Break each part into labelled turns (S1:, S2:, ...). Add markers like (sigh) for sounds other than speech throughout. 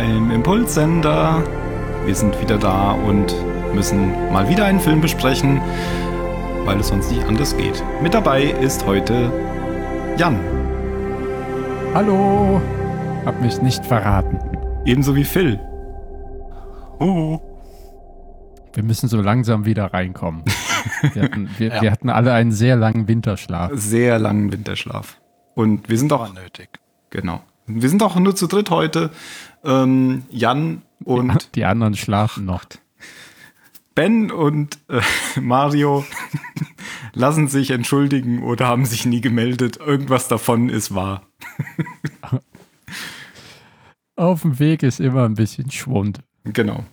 S1: beim Impulssender. Wir sind wieder da und müssen mal wieder einen Film besprechen, weil es sonst nicht anders geht. Mit dabei ist heute Jan.
S2: Hallo, hab mich nicht verraten.
S1: Ebenso wie Phil.
S2: Uh. Wir müssen so langsam wieder reinkommen. (laughs) Wir hatten, wir, ja. wir hatten alle einen sehr langen Winterschlaf.
S1: Sehr langen Winterschlaf. Und wir sind auch nötig. Genau. Wir sind auch nur zu dritt heute. Ähm, Jan und.
S2: Die, die, anderen schlafen noch.
S1: Ben und äh, Mario lassen sich entschuldigen oder haben sich nie gemeldet. Irgendwas davon ist wahr.
S2: Auf dem Weg ist immer ein bisschen Schwund.
S1: Genau.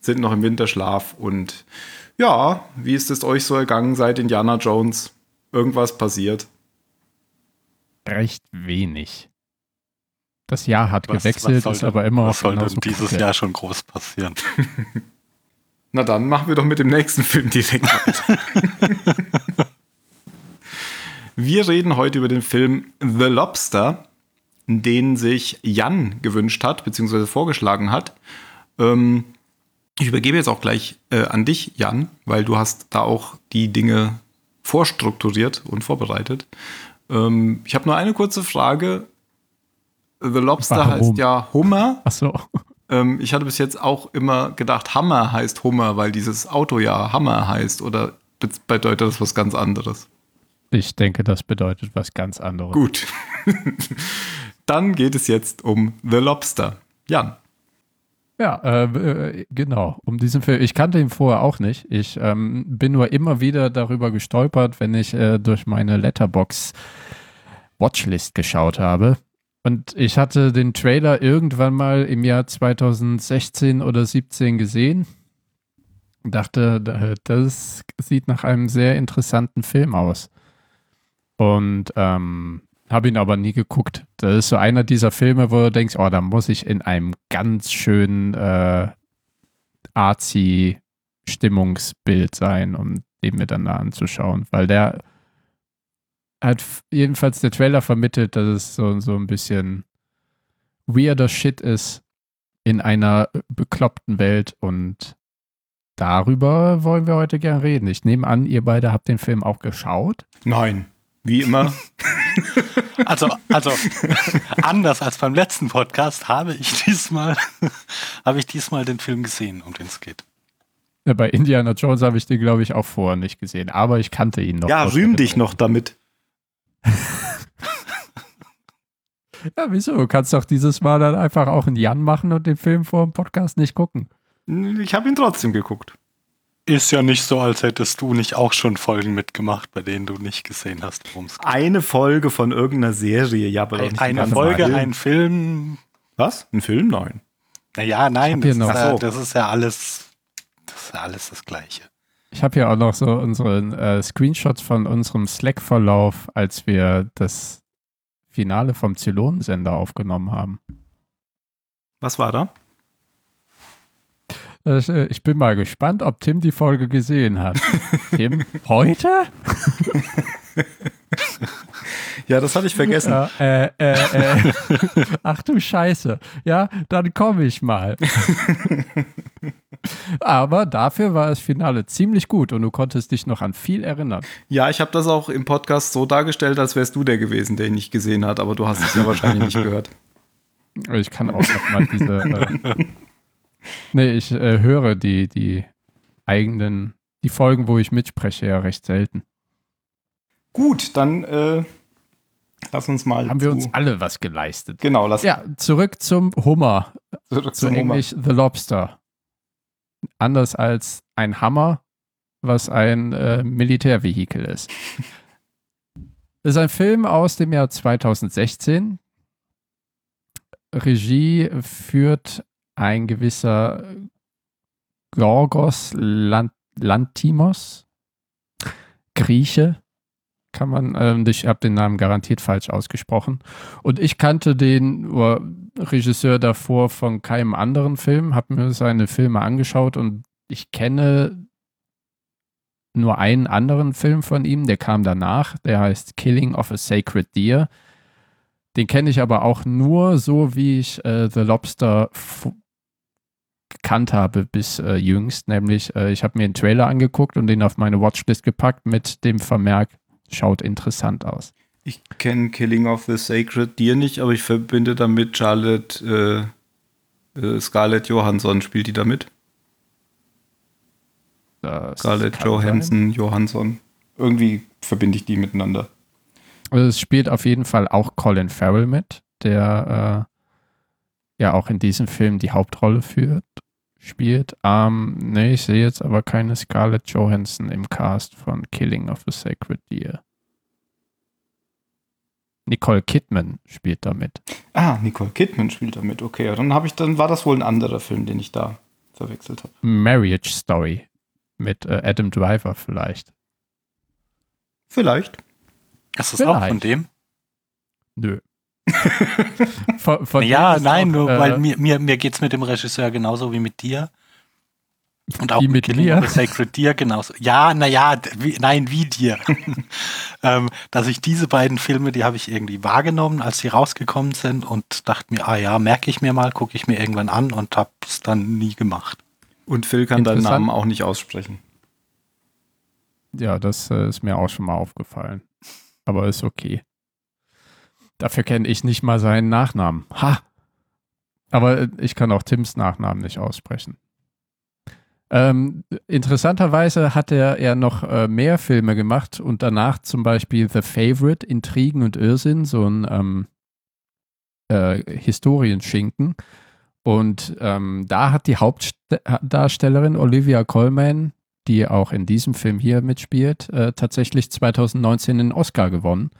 S1: Sind noch im Winterschlaf und ja, wie ist es euch so ergangen seit Indiana Jones? Irgendwas passiert?
S2: Recht wenig. Das Jahr hat was, gewechselt, was ist denn, aber immer
S3: was soll denn dieses Jahr schon groß passieren? (laughs)
S1: Na dann machen wir doch mit dem nächsten Film direkt (laughs) Wir reden heute über den Film The Lobster, den sich Jan gewünscht hat, beziehungsweise vorgeschlagen hat. Ähm, ich übergebe jetzt auch gleich äh, an dich, Jan, weil du hast da auch die Dinge vorstrukturiert und vorbereitet. Ähm, ich habe nur eine kurze Frage. The Lobster Warum? heißt ja Hummer.
S2: Ach so.
S1: Ähm, ich hatte bis jetzt auch immer gedacht, Hammer heißt Hummer, weil dieses Auto ja Hammer heißt. Oder bedeutet das was ganz anderes?
S2: Ich denke, das bedeutet was ganz anderes.
S1: Gut. (laughs) Dann geht es jetzt um The Lobster. Jan.
S2: Ja, äh, äh, genau, um diesen Film. Ich kannte ihn vorher auch nicht. Ich ähm, bin nur immer wieder darüber gestolpert, wenn ich äh, durch meine Letterbox Watchlist geschaut habe. Und ich hatte den Trailer irgendwann mal im Jahr 2016 oder 17 gesehen und dachte, das sieht nach einem sehr interessanten Film aus. Und ähm, habe ihn aber nie geguckt. Das ist so einer dieser Filme, wo du denkst, oh, da muss ich in einem ganz schönen äh, artsy Stimmungsbild sein, um den mir dann da anzuschauen, weil der hat jedenfalls der Trailer vermittelt, dass es so, so ein bisschen weirder Shit ist in einer bekloppten Welt und darüber wollen wir heute gern reden. Ich nehme an, ihr beide habt den Film auch geschaut.
S1: Nein. Wie immer. (laughs) (laughs)
S3: Also, also anders als beim letzten Podcast habe ich diesmal, (laughs) habe ich diesmal den Film gesehen, um den es geht.
S2: Ja, bei Indiana Jones habe ich den, glaube ich, auch vorher nicht gesehen, aber ich kannte ihn noch.
S1: Ja, rühm dich noch damit. (laughs)
S2: ja, wieso? Du kannst doch dieses Mal dann einfach auch einen Jan machen und den Film vor dem Podcast nicht gucken.
S1: Ich habe ihn trotzdem geguckt.
S3: Ist ja nicht so, als hättest du nicht auch schon Folgen mitgemacht, bei denen du nicht gesehen hast,
S1: worum es geht. Eine Folge von irgendeiner Serie, ja, aber
S3: nicht Eine Folge, Mal. ein Film.
S1: Was? Ein Film? Nein.
S3: Naja, nein, das ist, ja, das ist, ja, alles, das ist ja alles das Gleiche.
S2: Ich habe ja auch noch so unsere äh, Screenshots von unserem Slack-Verlauf, als wir das Finale vom Zylonensender aufgenommen haben.
S1: Was war da?
S2: Äh, ich bin mal gespannt, ob Tim die Folge gesehen hat. (laughs) Tim, heute?
S1: Ja, das hatte ich vergessen. Ja,
S2: äh, äh, äh. Ach du Scheiße. Ja, dann komme ich mal. Aber dafür war das Finale ziemlich gut und du konntest dich noch an viel erinnern.
S1: Ja, ich habe das auch im Podcast so dargestellt, als wärst du der gewesen, der ihn nicht gesehen hat, aber du hast es ja wahrscheinlich nicht gehört.
S2: Ich kann auch noch mal diese äh, Nee, ich äh, höre die, die eigenen, die Folgen, wo ich mitspreche, ja recht selten.
S1: Gut, dann äh, lass uns mal.
S2: Haben wir uns alle was geleistet.
S1: Genau, lass
S2: Ja, zurück zum Hummer. Zurück zum Zu Englisch The Lobster. Anders als ein Hammer, was ein äh, Militärvehikel ist. Das (laughs) ist ein Film aus dem Jahr 2016. Regie führt ein gewisser Gorgos Lant Lantimos, Grieche, kann man, äh, ich habe den Namen garantiert falsch ausgesprochen. Und ich kannte den uh, Regisseur davor von keinem anderen Film, habe mir seine Filme angeschaut und ich kenne nur einen anderen Film von ihm, der kam danach, der heißt Killing of a Sacred Deer. Den kenne ich aber auch nur so, wie ich äh, The Lobster gekannt habe bis äh, jüngst. Nämlich, äh, ich habe mir einen Trailer angeguckt und den auf meine Watchlist gepackt mit dem Vermerk, schaut interessant aus.
S1: Ich kenne Killing of the Sacred Deer nicht, aber ich verbinde damit Charlotte äh, äh, Scarlett Johansson. Spielt die damit? Das Scarlett Johansson, Johansson. Irgendwie verbinde ich die miteinander.
S2: Also es spielt auf jeden Fall auch Colin Farrell mit, der äh, ja auch in diesem Film die Hauptrolle führt, spielt. Ähm, nee, ich sehe jetzt aber keine Scarlett Johansson im Cast von Killing of the Sacred Deer. Nicole Kidman spielt damit.
S1: Ah, Nicole Kidman spielt damit. Okay, dann habe ich, dann war das wohl ein anderer Film, den ich da verwechselt habe.
S2: Marriage Story mit äh, Adam Driver vielleicht.
S1: Vielleicht.
S3: Ist das vielleicht. auch von dem?
S2: Nö. (laughs)
S3: von, von ja, nein, auch, nur äh, weil mir, mir, mir geht es mit dem Regisseur genauso wie mit dir. Und auch wie mit Killing mir? Sacred Deer genauso. Ja, naja, nein, wie dir. (laughs) ähm, dass ich diese beiden Filme, die habe ich irgendwie wahrgenommen, als sie rausgekommen sind und dachte mir, ah ja, merke ich mir mal, gucke ich mir irgendwann an und habe es dann nie gemacht.
S1: Und Phil kann deinen Namen auch nicht aussprechen.
S2: Ja, das äh, ist mir auch schon mal aufgefallen. Aber ist okay. Dafür kenne ich nicht mal seinen Nachnamen. Ha! Aber äh, ich kann auch Tims Nachnamen nicht aussprechen. Ähm, interessanterweise hat er ja noch äh, mehr Filme gemacht und danach zum Beispiel The Favorite, Intrigen und Irrsinn, so ein ähm, äh, Historienschinken. Und ähm, da hat die Hauptdarstellerin Olivia Colman, die auch in diesem Film hier mitspielt, äh, tatsächlich 2019 den Oscar gewonnen.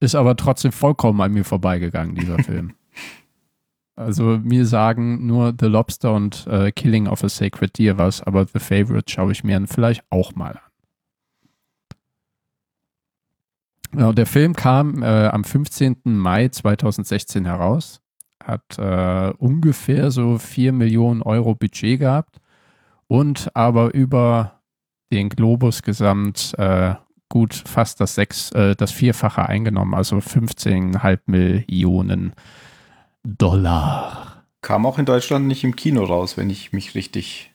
S2: Ist aber trotzdem vollkommen an mir vorbeigegangen, dieser (laughs) Film. Also mir sagen nur The Lobster und äh, Killing of a Sacred Deer was, aber The Favorite schaue ich mir vielleicht auch mal an. Genau, der Film kam äh, am 15. Mai 2016 heraus, hat äh, ungefähr so 4 Millionen Euro Budget gehabt und aber über den Globus gesamt äh, gut fast das sechs, äh, das Vierfache eingenommen, also 15,5 Millionen. Dollar.
S1: Kam auch in Deutschland nicht im Kino raus, wenn ich mich richtig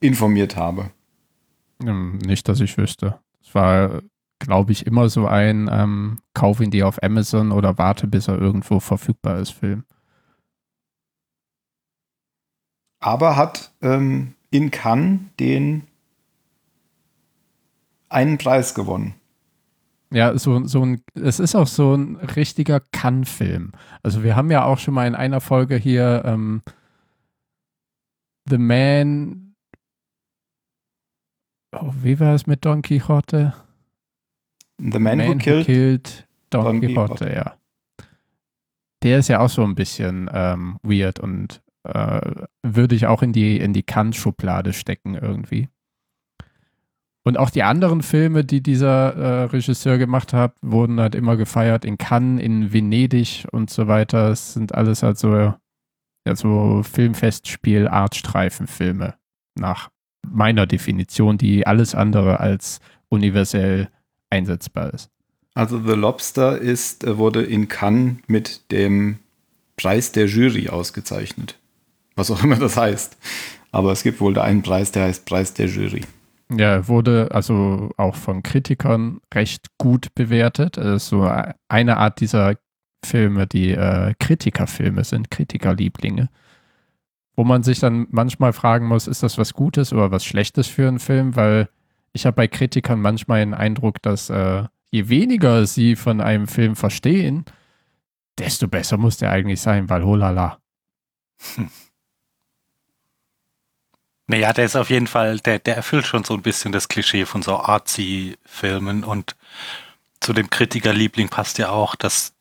S1: informiert habe.
S2: Hm, nicht, dass ich wüsste. Es war, glaube ich, immer so ein ähm, Kauf ihn dir auf Amazon oder warte, bis er irgendwo verfügbar ist, Film.
S1: Aber hat ähm, in Cannes den einen Preis gewonnen.
S2: Ja, so, so ein, es ist auch so ein richtiger Kann-Film. Also wir haben ja auch schon mal in einer Folge hier ähm, The Man, oh, wie war es mit Don Quixote?
S1: The Man, Man who, killed, who killed
S2: Don, Don Quixote, Quixote, ja. Der ist ja auch so ein bisschen ähm, weird und äh, würde ich auch in die, in die Kann-Schublade stecken irgendwie. Und auch die anderen Filme, die dieser äh, Regisseur gemacht hat, wurden halt immer gefeiert in Cannes, in Venedig und so weiter. Es sind alles halt so, ja, so Filmfestspiel, Artstreifenfilme nach meiner Definition, die alles andere als universell einsetzbar ist.
S1: Also The Lobster ist, äh, wurde in Cannes mit dem Preis der Jury ausgezeichnet. Was auch immer das heißt. Aber es gibt wohl da einen Preis, der heißt Preis der Jury.
S2: Ja, wurde also auch von Kritikern recht gut bewertet. Es ist so eine Art dieser Filme, die äh, Kritikerfilme sind, Kritikerlieblinge. Wo man sich dann manchmal fragen muss, ist das was Gutes oder was Schlechtes für einen Film? Weil ich habe bei Kritikern manchmal den Eindruck, dass äh, je weniger sie von einem Film verstehen, desto besser muss der eigentlich sein, weil holala. Hm. (laughs)
S3: Naja, der ist auf jeden Fall, der, der erfüllt schon so ein bisschen das Klischee von so Artsy-Filmen und zu dem Kritikerliebling passt ja auch, dass,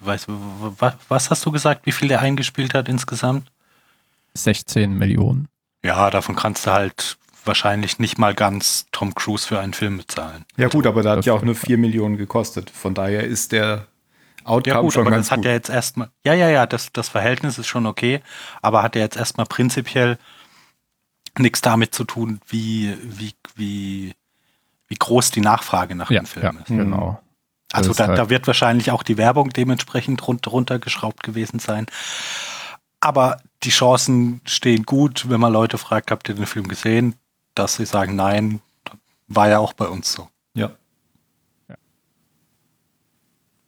S3: weiß, was, was hast du gesagt, wie viel der eingespielt hat insgesamt?
S2: 16 Millionen.
S3: Ja, davon kannst du halt wahrscheinlich nicht mal ganz Tom Cruise für einen Film bezahlen.
S1: Ja gut, aber da hat ja auch nur 4 Millionen gekostet. Von daher ist der
S3: Outcome ja gut, schon aber ganz das hat gut. ja jetzt erstmal, ja, ja, ja, das, das Verhältnis ist schon okay, aber hat er jetzt erstmal prinzipiell nichts damit zu tun, wie, wie, wie, wie groß die Nachfrage nach
S2: ja,
S3: dem Film
S2: ja, ist. Genau.
S3: Also da, halt da, wird wahrscheinlich auch die Werbung dementsprechend run runtergeschraubt gewesen sein. Aber die Chancen stehen gut, wenn man Leute fragt, habt ihr den Film gesehen, dass sie sagen, nein, war ja auch bei uns so.
S1: Ja.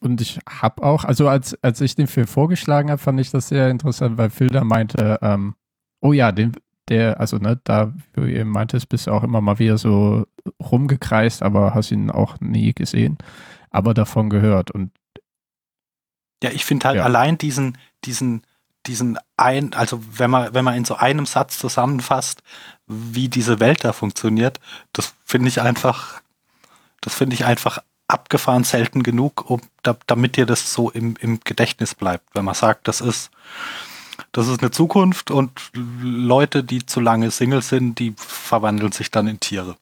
S2: Und ich habe auch, also als, als ich den Film vorgeschlagen habe, fand ich das sehr interessant, weil Phil da meinte, ähm, oh ja, den, der, also ne, da, wie ihr meintest, bist du auch immer mal wieder so rumgekreist, aber hast ihn auch nie gesehen, aber davon gehört. Und
S3: ja, ich finde halt ja. allein diesen, diesen, diesen ein, also wenn man, wenn man in so einem Satz zusammenfasst, wie diese Welt da funktioniert, das finde ich einfach, das finde ich einfach abgefahren selten genug, um, da, damit dir das so im, im Gedächtnis bleibt. Wenn man sagt, das ist, das ist eine Zukunft und Leute, die zu lange Single sind, die verwandeln sich dann in Tiere.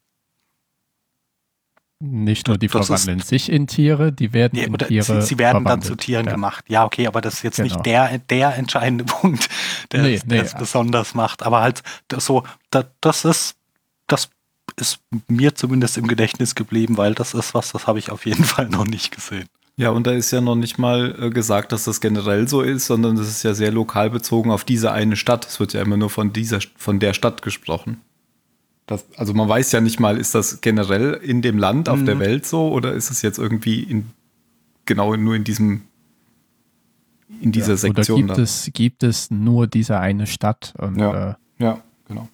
S2: Nicht nur die das verwandeln ist, sich in Tiere, die werden nee, in Tiere
S3: sie, sie werden dann zu Tieren ja. gemacht. Ja, okay, aber das ist jetzt genau. nicht der, der entscheidende (laughs) Punkt, der, nee, nee, es ja. besonders macht. Aber halt so, das, das ist, das ist mir zumindest im Gedächtnis geblieben, weil das ist was, das habe ich auf jeden (laughs) Fall noch nicht gesehen.
S1: Ja, und da ist ja noch nicht mal äh, gesagt, dass das generell so ist, sondern das ist ja sehr lokal bezogen auf diese eine Stadt. Es wird ja immer nur von dieser, von der Stadt gesprochen. Das, also man weiß ja nicht mal, ist das generell in dem Land, auf mhm. der Welt so, oder ist es jetzt irgendwie in, genau nur in diesem in dieser ja, Sektion.
S2: Oder gibt es, gibt es nur diese eine Stadt? Und,
S1: ja, äh, ja, genau.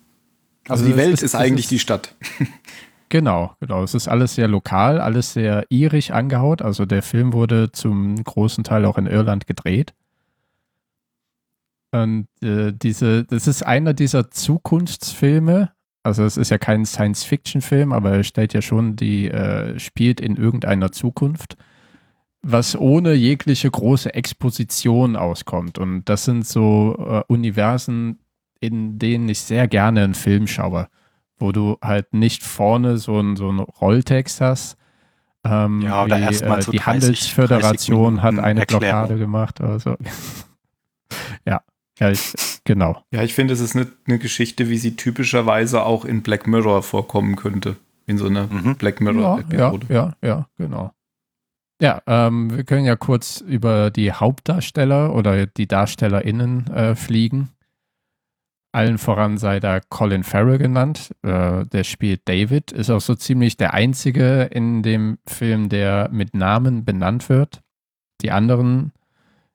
S1: Also, also die Welt ist, ist eigentlich ist, die Stadt. (laughs)
S2: Genau, genau. Es ist alles sehr lokal, alles sehr irisch angehaut. Also der Film wurde zum großen Teil auch in Irland gedreht. Und äh, diese, das ist einer dieser Zukunftsfilme. Also es ist ja kein Science-Fiction-Film, aber er stellt ja schon, die äh, spielt in irgendeiner Zukunft, was ohne jegliche große Exposition auskommt. Und das sind so äh, Universen, in denen ich sehr gerne einen Film schaue wo du halt nicht vorne so einen so Rolltext hast. Ähm, ja, oder erstmal äh, so die 30, Handelsföderation 30 hat eine Erklärung. Blockade gemacht oder so. (laughs) ja, ja, ich, genau.
S1: Ja, ich finde, es ist eine, eine, Geschichte, wie sie typischerweise auch in Black Mirror vorkommen könnte. In so einer mhm. Black Mirror-Episode.
S2: Ja, ja, ja, genau. Ja, ähm, wir können ja kurz über die Hauptdarsteller oder die DarstellerInnen äh, fliegen. Allen voran sei da Colin Farrell genannt. Äh, der spielt David, ist auch so ziemlich der einzige in dem Film, der mit Namen benannt wird. Die anderen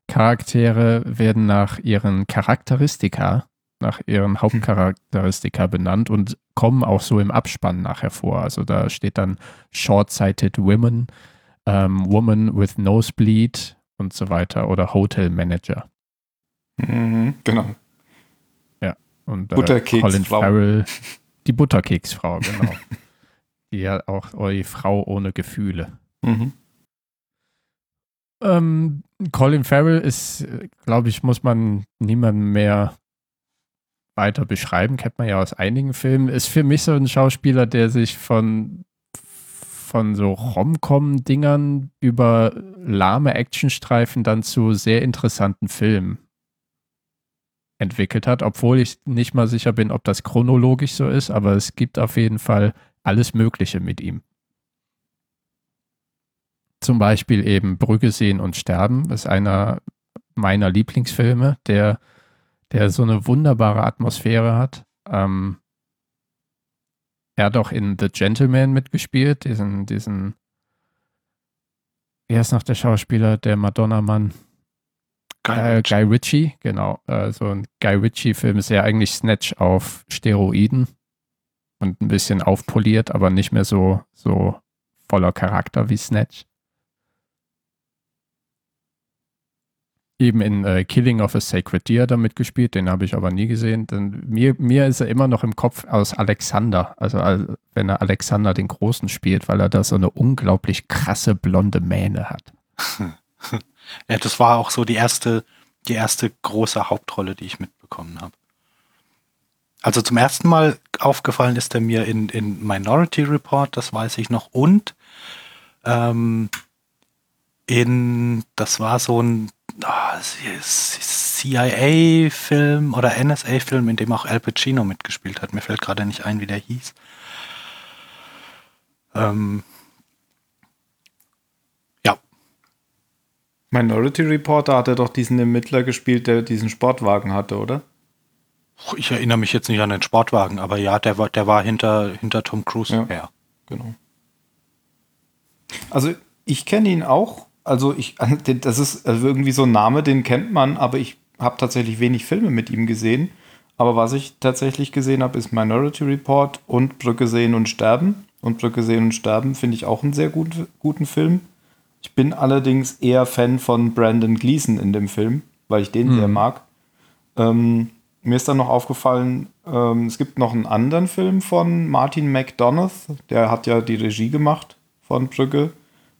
S2: Charaktere werden nach ihren Charakteristika, nach ihren Hauptcharakteristika benannt und kommen auch so im Abspann nachher vor. Also da steht dann Short-Sighted Women, ähm, Woman with Nosebleed und so weiter oder Hotel Manager.
S1: Mhm, genau.
S2: Und äh, Colin Farrell, die Butterkeksfrau, genau. (laughs) die hat auch eure Frau ohne Gefühle. Mhm. Ähm, Colin Farrell ist, glaube ich, muss man niemanden mehr weiter beschreiben, kennt man ja aus einigen Filmen. Ist für mich so ein Schauspieler, der sich von, von so Rom-Com-Dingern über lahme Actionstreifen dann zu sehr interessanten Filmen entwickelt hat, obwohl ich nicht mal sicher bin, ob das chronologisch so ist, aber es gibt auf jeden Fall alles Mögliche mit ihm. Zum Beispiel eben Brügge sehen und sterben, ist einer meiner Lieblingsfilme, der, der so eine wunderbare Atmosphäre hat. Ähm, er hat auch in The Gentleman mitgespielt, diesen, diesen, wie heißt noch der Schauspieler, der Madonna-Mann? Guy, äh, Guy Ritchie, genau. Äh, so ein Guy Ritchie-Film ist ja eigentlich Snatch auf Steroiden und ein bisschen aufpoliert, aber nicht mehr so, so voller Charakter wie Snatch. Eben in äh, Killing of a Sacred Deer damit gespielt, den habe ich aber nie gesehen. Denn mir, mir ist er immer noch im Kopf aus Alexander, also wenn er Alexander den Großen spielt, weil er da so eine unglaublich krasse blonde Mähne hat. (laughs)
S3: Ja, das war auch so die erste, die erste große Hauptrolle, die ich mitbekommen habe. Also zum ersten Mal aufgefallen ist er mir in, in Minority Report, das weiß ich noch, und ähm, in, das war so ein ah, CIA-Film oder NSA-Film, in dem auch Al Pacino mitgespielt hat. Mir fällt gerade nicht ein, wie der hieß. Ähm,
S1: Minority Reporter hat er doch diesen Ermittler gespielt, der diesen Sportwagen hatte, oder?
S3: Ich erinnere mich jetzt nicht an den Sportwagen, aber ja, der war, der war hinter, hinter Tom Cruise
S1: ja, her. Genau. Also ich kenne ihn auch. Also ich, (laughs) das ist also irgendwie so ein Name, den kennt man, aber ich habe tatsächlich wenig Filme mit ihm gesehen. Aber was ich tatsächlich gesehen habe, ist Minority Report und Brücke sehen und sterben. Und Brücke sehen und sterben finde ich auch einen sehr gut, guten Film. Ich bin allerdings eher Fan von Brandon Gleason in dem Film, weil ich den hm. sehr mag. Ähm, mir ist dann noch aufgefallen, ähm, es gibt noch einen anderen Film von Martin McDonough, der hat ja die Regie gemacht von Brügge.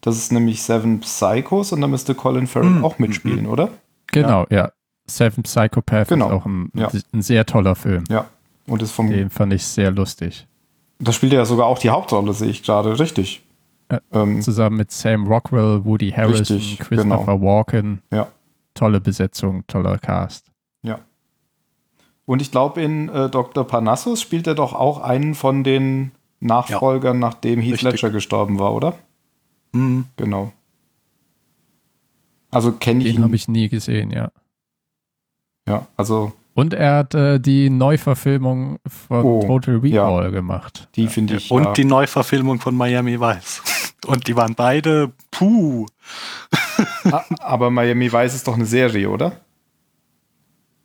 S1: Das ist nämlich Seven Psychos und da müsste Colin Farrell mhm. auch mitspielen, mhm. oder?
S2: Genau, ja. ja. Seven Psychopath genau. ist auch ein, ja. ein, sehr toller Film.
S1: Ja.
S2: Und ist vom Den fand ich sehr lustig.
S1: Da spielt er ja sogar auch die Hauptrolle, sehe ich gerade, richtig.
S2: Ähm, zusammen mit Sam Rockwell, Woody Harrison, richtig, Christopher genau. Walken.
S1: Ja.
S2: Tolle Besetzung, toller Cast.
S1: Ja. Und ich glaube, in äh, Dr. Parnassus spielt er doch auch einen von den Nachfolgern, ja. nachdem Heath Richtig. Ledger gestorben war, oder?
S2: Mhm.
S1: Genau. Also kenne ich
S2: Den habe ich nie gesehen, ja.
S1: Ja, also.
S2: Und er hat äh, die Neuverfilmung von oh, Total Recall ja. gemacht.
S1: Die finde ich.
S3: Und ja. die Neuverfilmung von Miami Vice. Und die waren beide puh.
S1: Ah, aber Miami Vice ist doch eine Serie, oder?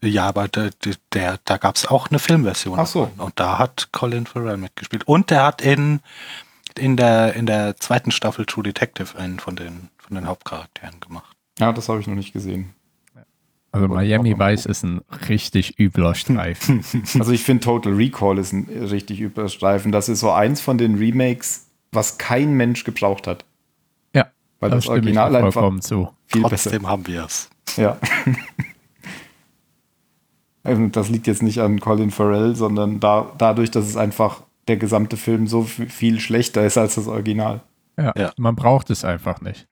S3: Ja, aber der, der, da gab es auch eine Filmversion.
S1: Ach so.
S3: Und da hat Colin Farrell mitgespielt. Und der hat in, in, der, in der zweiten Staffel True Detective einen von den, von den Hauptcharakteren gemacht.
S1: Ja, das habe ich noch nicht gesehen.
S2: Also Miami Vice ist ein richtig übler Streifen. (laughs)
S1: Also ich finde Total Recall ist ein richtig übler Streifen. Das ist so eins von den Remakes, was kein Mensch gebraucht hat.
S2: Ja,
S1: weil das, das Original einfach
S2: zu.
S3: viel Trotzdem besser. haben wir es.
S1: Ja. (laughs) Also das liegt jetzt nicht an Colin Farrell, sondern da, dadurch, dass es einfach der gesamte Film so viel schlechter ist als das Original.
S2: Ja, ja. man braucht es einfach nicht.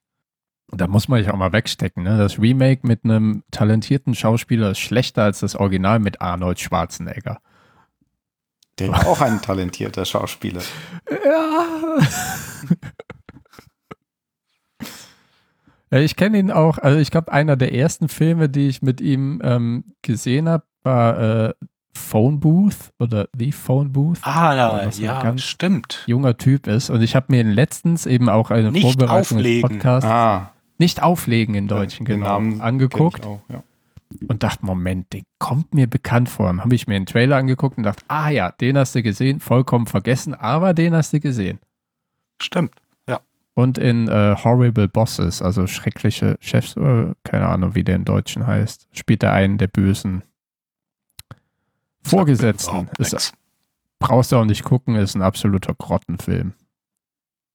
S2: Da muss man sich auch mal wegstecken. Ne? Das Remake mit einem talentierten Schauspieler ist schlechter als das Original mit Arnold Schwarzenegger.
S1: Der war auch ein talentierter Schauspieler.
S2: Ja. ja ich kenne ihn auch, also ich glaube, einer der ersten Filme, die ich mit ihm ähm, gesehen habe, war äh, Phone Booth oder The Phone Booth.
S3: Ah, ja, ja ganz stimmt.
S2: Junger Typ ist. Und ich habe mir letztens eben auch eine
S3: nicht Vorbereitung auflegen. des Podcasts
S1: ah.
S2: nicht auflegen in Deutschen, ja, genau, angeguckt.
S1: Auch, ja.
S2: Und dachte, Moment, der kommt mir bekannt vor. Dann habe ich mir einen Trailer angeguckt und dachte, ah ja, den hast du gesehen, vollkommen vergessen, aber den hast du gesehen.
S3: Stimmt, ja.
S2: Und in äh, Horrible Bosses, also schreckliche Chefs, äh, keine Ahnung, wie der in Deutschen heißt, spielt er einen der Bösen Vorgesetzten. Ist, brauchst du auch nicht gucken, ist ein absoluter Grottenfilm.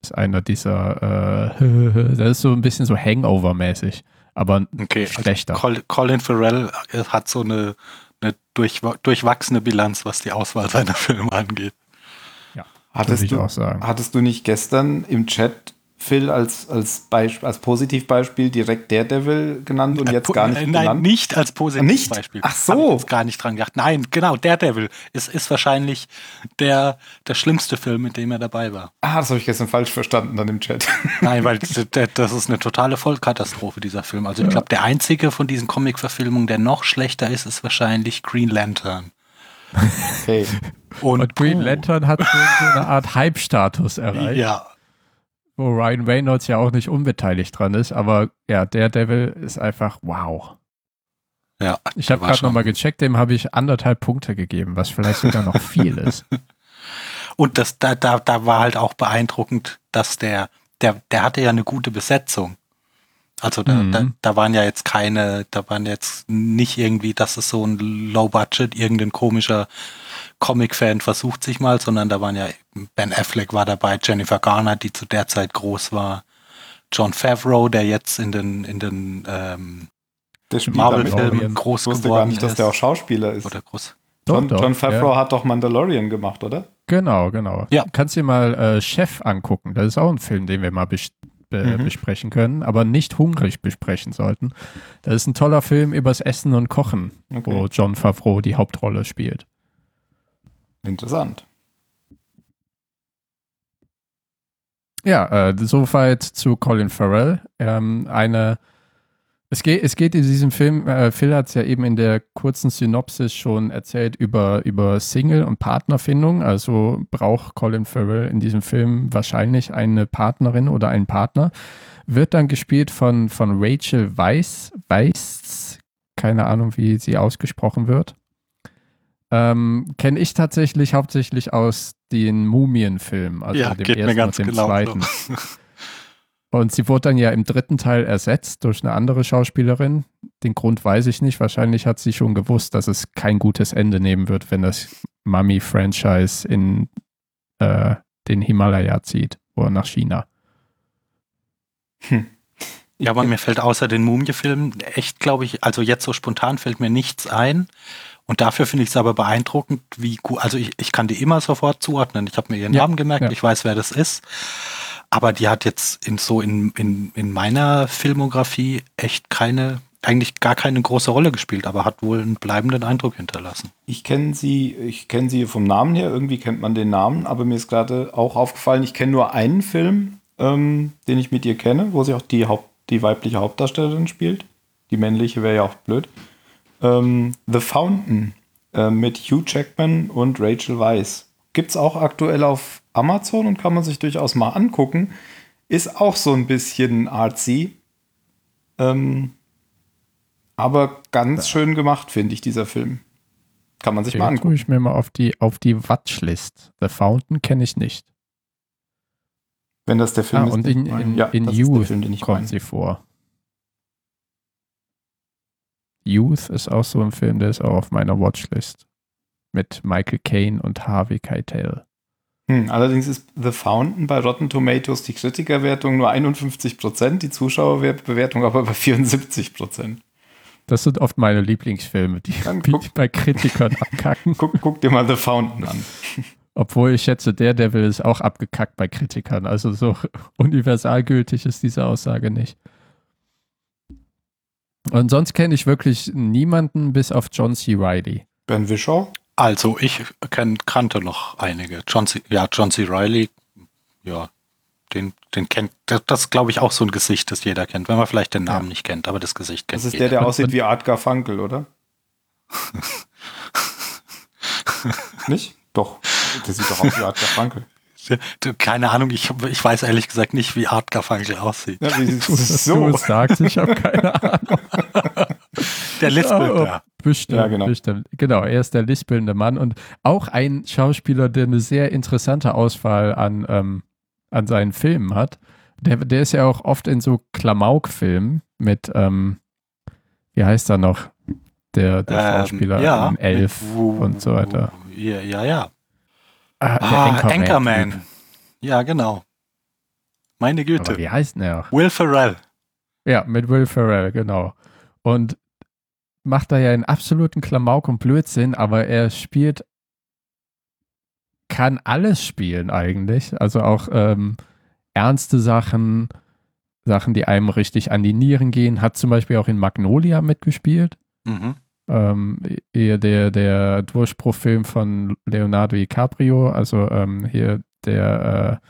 S2: Ist einer dieser, äh, (laughs) das ist so ein bisschen so Hangover-mäßig, aber
S3: okay, also schlechter. Also Colin Farrell äh, hat so eine, eine durch, durchwachsene Bilanz, was die Auswahl seiner (laughs) Filme angeht.
S2: Ja,
S1: hattest du, hattest du nicht gestern im Chat Phil als, als, Beispiel, als Positivbeispiel direkt Daredevil genannt und äh, jetzt gar nicht
S3: Nein,
S1: genannt?
S3: nicht als Positivbeispiel.
S1: Ach so. Hab ich
S3: jetzt gar nicht dran gedacht. Nein, genau, Daredevil ist, ist wahrscheinlich der, der schlimmste Film, mit dem er dabei war.
S1: Ah, das habe ich gestern falsch verstanden dann im Chat. (laughs)
S3: Nein, weil das ist eine totale Vollkatastrophe, dieser Film. Also ich glaube, der einzige von diesen Comic-Verfilmungen, der noch schlechter ist, ist wahrscheinlich Green Lantern.
S2: Okay. Und, und Green Lantern hat so eine Art Hype-Status erreicht.
S3: Ja,
S2: wo Ryan Reynolds ja auch nicht unbeteiligt dran ist, aber ja, der Devil ist einfach wow.
S3: Ja,
S2: ich habe gerade nochmal gecheckt, dem habe ich anderthalb Punkte gegeben, was vielleicht sogar noch viel ist. (laughs)
S3: Und das, da, da, da war halt auch beeindruckend, dass der, der, der hatte ja eine gute Besetzung. Also da, mhm. da, da waren ja jetzt keine, da waren jetzt nicht irgendwie, dass es so ein Low Budget, irgendein komischer Comic-Fan versucht sich mal, sondern da waren ja Ben Affleck war dabei, Jennifer Garner, die zu der Zeit groß war, John Favreau, der jetzt in den in den ähm,
S1: Marvel-Filmen groß geworden gar nicht, ist. dass der auch Schauspieler ist.
S3: Oder groß.
S1: John, doch, John Favreau ja. hat doch Mandalorian gemacht, oder?
S2: Genau, genau.
S3: Ja.
S2: Kannst dir mal äh, Chef angucken. Das ist auch ein Film, den wir mal bes äh, mhm. besprechen können, aber nicht hungrig besprechen sollten. Das ist ein toller Film übers Essen und Kochen, okay. wo John Favreau die Hauptrolle spielt.
S1: Interessant.
S2: Ja, äh, soweit zu Colin Farrell. Ähm, eine Es geht, es geht in diesem Film, äh, Phil hat es ja eben in der kurzen Synopsis schon erzählt über, über Single- und Partnerfindung. Also braucht Colin Farrell in diesem Film wahrscheinlich eine Partnerin oder einen Partner. Wird dann gespielt von, von Rachel Weiss, Weiss, keine Ahnung, wie sie ausgesprochen wird. Ähm, Kenne ich tatsächlich hauptsächlich aus den Mumien-Filmen, also
S3: ja,
S2: dem
S3: ersten und
S2: dem
S3: genau
S2: zweiten. So. (laughs) Und sie wurde dann ja im dritten Teil ersetzt durch eine andere Schauspielerin. Den Grund weiß ich nicht. Wahrscheinlich hat sie schon gewusst, dass es kein gutes Ende nehmen wird, wenn das Mummy-Franchise in äh, den Himalaya zieht oder nach China.
S3: Hm. Ja, aber mir fällt außer den Mumie-Filmen echt, glaube ich, also jetzt so spontan fällt mir nichts ein. Und dafür finde ich es aber beeindruckend, wie gut, also ich, ich kann die immer sofort zuordnen. Ich habe mir ihren ja, Namen gemerkt, ja. ich weiß, wer das ist. Aber die hat jetzt in so in, in, in meiner Filmografie echt keine, eigentlich gar keine große Rolle gespielt, aber hat wohl einen bleibenden Eindruck hinterlassen.
S1: Ich kenne sie, ich kenne sie vom Namen her, irgendwie kennt man den Namen, aber mir ist gerade auch aufgefallen, ich kenne nur einen Film, ähm, den ich mit ihr kenne, wo sie auch die Haupt, die weibliche Hauptdarstellerin spielt. Die männliche wäre ja auch blöd. Ähm, The Fountain äh, mit Hugh Jackman und Rachel Weisz. Gibt es auch aktuell auf Amazon und kann man sich durchaus mal angucken. Ist auch so ein bisschen artsy. Ähm, aber ganz schön gemacht, finde ich, dieser Film. Kann man sich Den mal angucken.
S2: ich mir mal auf die, auf die Watchlist. The Fountain kenne ich nicht.
S1: Wenn das der Film
S2: ah, ist. Und in, in, ja, in Youth Film, kommt meine. sie vor. Youth ist auch so ein Film, der ist auch auf meiner Watchlist mit Michael Caine und Harvey Keitel.
S1: Hm, allerdings ist The Fountain bei Rotten Tomatoes die Kritikerwertung nur 51% die Zuschauerbewertung aber bei 74%
S2: Das sind oft meine Lieblingsfilme, die, guck, bei Kritikern (laughs) abkacken.
S1: Guck, guck, dir mal The Fountain an.
S2: Obwohl ich schätze, der Devil ist auch abgekackt bei Kritikern. Also so (laughs) universalgültig ist diese Aussage nicht. Und sonst kenne ich wirklich niemanden bis auf John C. Riley.
S1: Ben Wishaw?
S3: Also ich kenn, kannte noch einige. John C., ja, John C. Riley, ja, den, den kennt, das, das glaube ich auch so ein Gesicht, das jeder kennt, wenn man vielleicht den Namen ja. nicht kennt, aber das Gesicht kennt
S1: Das ist jeder. der, der aussieht wie Art Garfunkel, oder? (laughs) nicht? Doch, der sieht doch aus wie Art Garfunkel.
S3: Keine Ahnung, ich, ich weiß ehrlich gesagt nicht, wie Art Garfunkel aussieht. Ja, wie (laughs)
S2: so. Du sagst, ich habe keine Ahnung. (laughs)
S3: Der lispelnde.
S2: Oh, bestimmt, ja, genau. bestimmt. Genau, er ist der lispelnde Mann und auch ein Schauspieler, der eine sehr interessante Auswahl an, ähm, an seinen Filmen hat. Der, der ist ja auch oft in so Klamauk-Filmen mit, ähm, wie heißt er noch? Der, der ähm, Schauspieler
S3: ja,
S2: Elf und so weiter.
S3: Ja, ja, ja. Ah, ah Anchorman. Ja, genau. Meine Güte.
S2: Aber wie heißt der?
S3: Will Ferrell.
S2: Ja, mit Will Ferrell, genau. Und macht da ja einen absoluten Klamauk und Blödsinn, aber er spielt, kann alles spielen eigentlich. Also auch ähm, ernste Sachen, Sachen, die einem richtig an die Nieren gehen. Hat zum Beispiel auch in Magnolia mitgespielt. Mhm. Ähm, eher der, der Durchbruchfilm von Leonardo DiCaprio, also ähm, hier der äh,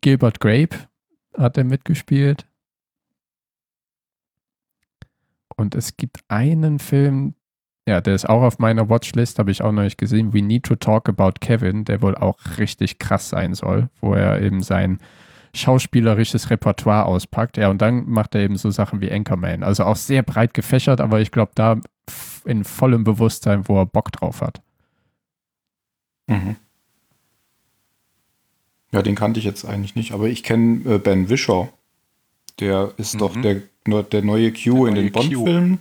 S2: Gilbert Grape hat er mitgespielt. Und es gibt einen Film, ja, der ist auch auf meiner Watchlist, habe ich auch noch nicht gesehen. We Need to Talk About Kevin, der wohl auch richtig krass sein soll, wo er eben sein schauspielerisches Repertoire auspackt. Ja, und dann macht er eben so Sachen wie Anchorman. Also auch sehr breit gefächert, aber ich glaube, da in vollem Bewusstsein, wo er Bock drauf hat.
S1: Mhm. Ja, den kannte ich jetzt eigentlich nicht, aber ich kenne äh, Ben Wishaw. Der ist mhm. doch der, der neue Q der in den Bond-Filmen.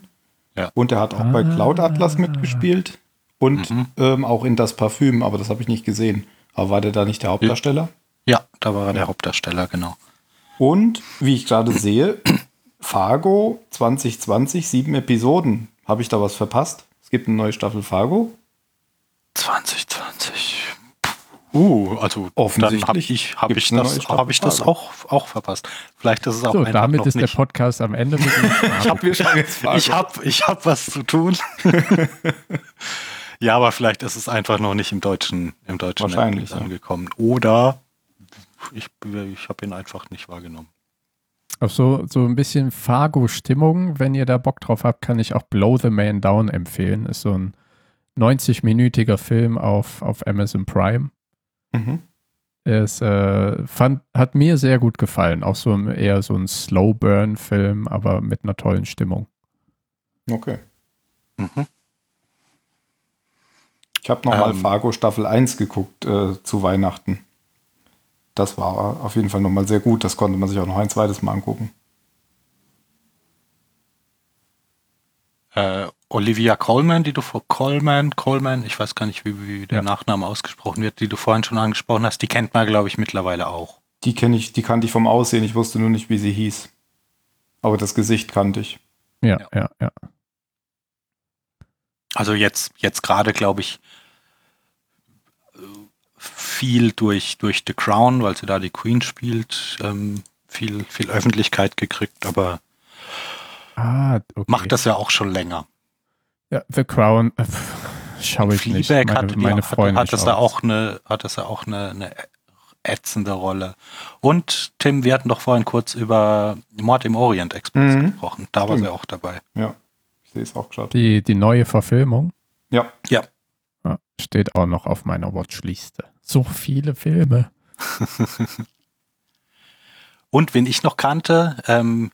S1: Ja. Und er hat auch ah. bei Cloud Atlas mitgespielt. Und mhm. ähm, auch in Das Parfüm, aber das habe ich nicht gesehen. Aber war der da nicht der Hauptdarsteller?
S3: Ja, da war er der Hauptdarsteller, genau.
S1: Und wie ich gerade sehe, (clears throat) Fargo 2020, sieben Episoden. Habe ich da was verpasst? Es gibt eine neue Staffel Fargo.
S3: 2020. Uh, also
S1: offensichtlich
S3: habe ich, hab ich das, hab ich das auch, auch verpasst. Vielleicht ist es auch so,
S2: damit ist nicht. der Podcast am Ende. Mit (laughs)
S3: ich habe ich hab, ich hab was zu tun. (laughs) ja, aber vielleicht ist es einfach noch nicht im deutschen, im deutschen
S1: Wahrscheinlich,
S3: angekommen. Oder ich, ich habe ihn einfach nicht wahrgenommen.
S2: Auf so, so ein bisschen Fargo-Stimmung, wenn ihr da Bock drauf habt, kann ich auch Blow the Man Down empfehlen. Ist so ein 90-minütiger Film auf, auf Amazon Prime. Mhm. Ist, äh, fand, hat mir sehr gut gefallen. Auch so eher so ein Slow-Burn-Film, aber mit einer tollen Stimmung.
S1: Okay. Mhm. Ich habe nochmal ähm, Fargo Staffel 1 geguckt äh, zu Weihnachten. Das war auf jeden Fall nochmal sehr gut. Das konnte man sich auch noch ein zweites Mal angucken.
S3: Äh, Olivia Coleman, die du vor Coleman, Coleman, ich weiß gar nicht, wie, wie der ja. Nachname ausgesprochen wird, die du vorhin schon angesprochen hast, die kennt man, glaube ich, mittlerweile auch.
S1: Die kenne ich, die kannte ich vom Aussehen, ich wusste nur nicht, wie sie hieß. Aber das Gesicht kannte ich.
S2: Ja, ja, ja. ja.
S3: Also jetzt, jetzt gerade, glaube ich, viel durch, durch The Crown, weil sie da die Queen spielt, ähm, viel, viel Öffentlichkeit gekriegt, aber ah, okay. macht das ja auch schon länger.
S2: Ja, The Crown äh, schaue ich Fleabag nicht.
S3: Meine, meine Freundin hat, hat das da auch eine, hat das ja auch eine, eine ätzende Rolle. Und Tim, wir hatten doch vorhin kurz über Mord im Orient Express mhm. gesprochen. Da war sie auch dabei.
S1: Ja, ich sehe es auch gerade.
S2: Die, die neue Verfilmung?
S1: Ja.
S3: Ja.
S2: Ja. Steht auch noch auf meiner Watchliste. So viele Filme. (laughs)
S3: Und wen ich noch kannte, ähm,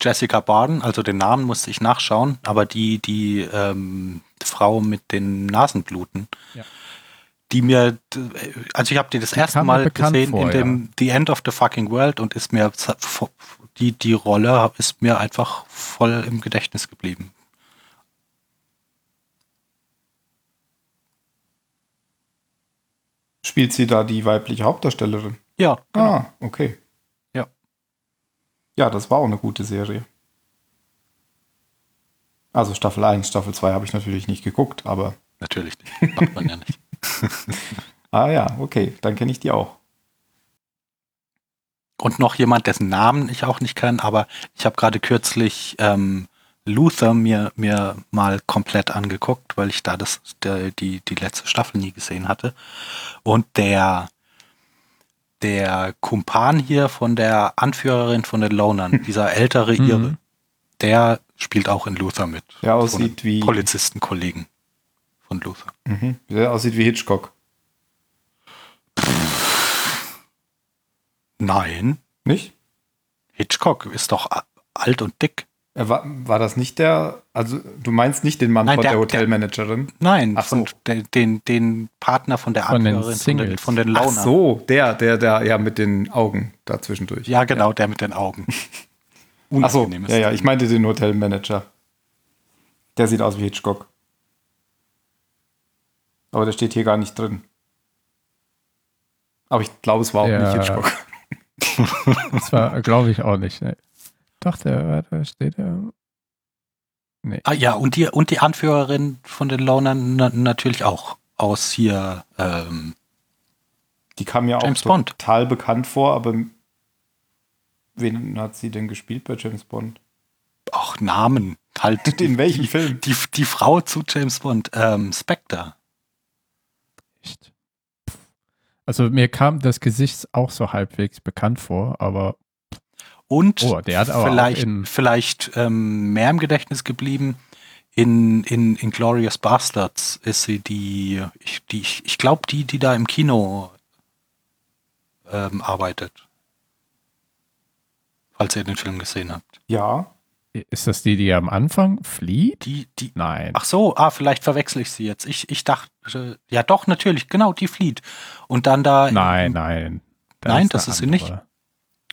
S3: Jessica Barden, also den Namen musste ich nachschauen, aber die, die ähm, Frau mit den Nasenbluten, ja. die mir, also ich habe die das die erste Mal gesehen vor, in dem ja. The End of the Fucking World und ist mir, die, die Rolle ist mir einfach voll im Gedächtnis geblieben.
S1: Spielt sie da die weibliche Hauptdarstellerin?
S3: Ja.
S1: Genau. Ah, okay.
S3: Ja.
S1: Ja, das war auch eine gute Serie. Also Staffel 1, Staffel 2 habe ich natürlich nicht geguckt, aber.
S3: Natürlich nicht. Macht man ja nicht. (laughs) (laughs)
S1: ah ja, okay, dann kenne ich die auch.
S3: Und noch jemand, dessen Namen ich auch nicht kenne, aber ich habe gerade kürzlich ähm, Luther mir, mir mal komplett angeguckt, weil ich da das, der, die, die letzte Staffel nie gesehen hatte. Und der, der Kumpan hier von der Anführerin von den Lonern, dieser ältere mhm. Ire, der spielt auch in Luther mit.
S1: Der aussieht wie
S3: Polizistenkollegen von Luther.
S1: Mhm. Der aussieht wie Hitchcock.
S3: Nein.
S1: Nicht?
S3: Hitchcock ist doch alt und dick.
S1: Äh, war, war das nicht der, also du meinst nicht den Mann nein, von der, der Hotelmanagerin?
S3: nein, Ach so. den, den, den Partner von der
S2: von den, von den,
S3: von den Ach
S1: so, der, der, der, ja, mit den Augen dazwischendurch.
S3: Ja, genau, ja. der mit den Augen. (laughs)
S1: Ach so, ja, ja, ich meinte den Hotelmanager. Der sieht aus wie Hitchcock. Aber der steht hier gar nicht drin. Aber ich glaube, es war auch ja. nicht Hitchcock. (laughs)
S2: das war, glaube ich, auch nicht. Ne. Doch, der, da steht er.
S3: Nee. Ah ja, und die, und die Anführerin von den Lonern na, natürlich auch aus hier. Ähm,
S1: die kam ja James auch Bond. total bekannt vor, aber wen hat sie denn gespielt bei James Bond?
S3: Ach, Namen. Halt. (laughs)
S1: In welchem die, Film?
S3: Die, die Frau zu James Bond. Ähm, Spectre.
S2: Echt? Also mir kam das Gesicht auch so halbwegs bekannt vor, aber
S3: und oh, vielleicht, vielleicht ähm, mehr im Gedächtnis geblieben. In, in, in Glorious Bastards ist sie die, ich, die, ich glaube, die, die da im Kino ähm, arbeitet. Falls ihr den Film gesehen habt.
S1: Ja.
S2: Ist das die, die am Anfang flieht?
S3: Die, die.
S2: Nein.
S3: Ach so, ah, vielleicht verwechsel ich sie jetzt. Ich, ich dachte, ja doch, natürlich, genau, die flieht. Und dann da.
S2: Nein, nein.
S3: Das nein, ist das ist sie nicht.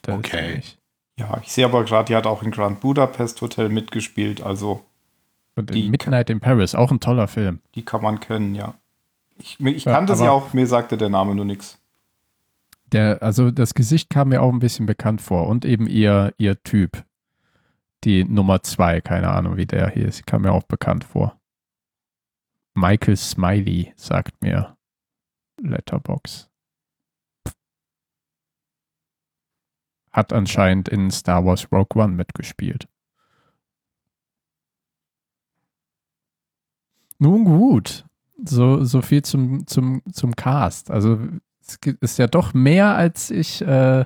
S2: Das okay. Ist nicht.
S1: Ja, ich sehe aber gerade, die hat auch in Grand Budapest Hotel mitgespielt, also.
S2: Und die Midnight in Paris, auch ein toller Film.
S1: Die kann man kennen, ja. Ich, ich kannte ja, sie auch, mir sagte der Name nur nichts.
S2: Der, also das Gesicht kam mir auch ein bisschen bekannt vor und eben ihr, ihr Typ. Die Nummer zwei, keine Ahnung, wie der hier ist, kam mir auch bekannt vor. Michael Smiley sagt mir Letterbox. Hat anscheinend in Star Wars Rogue One mitgespielt. Nun gut, so, so viel zum, zum, zum Cast. Also es ist ja doch mehr, als ich äh,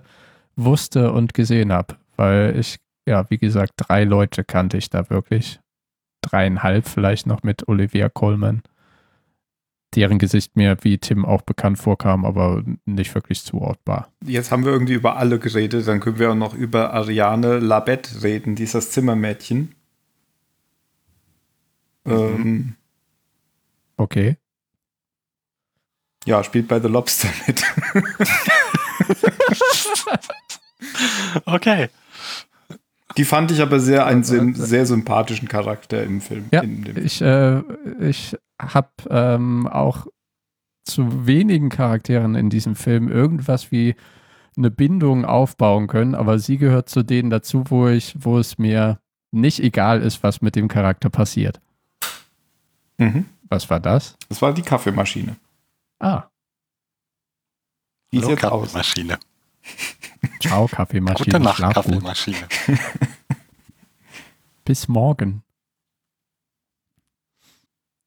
S2: wusste und gesehen habe weil ich, ja, wie gesagt, drei Leute kannte ich da wirklich. Dreieinhalb vielleicht noch mit Olivia Coleman deren Gesicht mir wie Tim auch bekannt vorkam, aber nicht wirklich zuordbar.
S1: Jetzt haben wir irgendwie über alle geredet, dann können wir auch noch über Ariane Labette reden, dieses Zimmermädchen.
S2: Mhm. Ähm, okay.
S1: Ja, spielt bei The Lobster mit. (laughs)
S3: okay.
S1: Die fand ich aber sehr einen sehr sympathischen Charakter im Film.
S2: Ja, ich, äh, ich habe ähm, auch zu wenigen Charakteren in diesem Film irgendwas wie eine Bindung aufbauen können, aber sie gehört zu denen dazu, wo ich, wo es mir nicht egal ist, was mit dem Charakter passiert. Mhm. Was war das?
S1: Das war die Kaffeemaschine.
S2: Ah.
S3: Die ist jetzt Kaffeemaschine.
S2: Ciao, Kaffeemaschine.
S3: Gute Nacht, Schlaf Kaffeemaschine. (laughs)
S2: Bis morgen.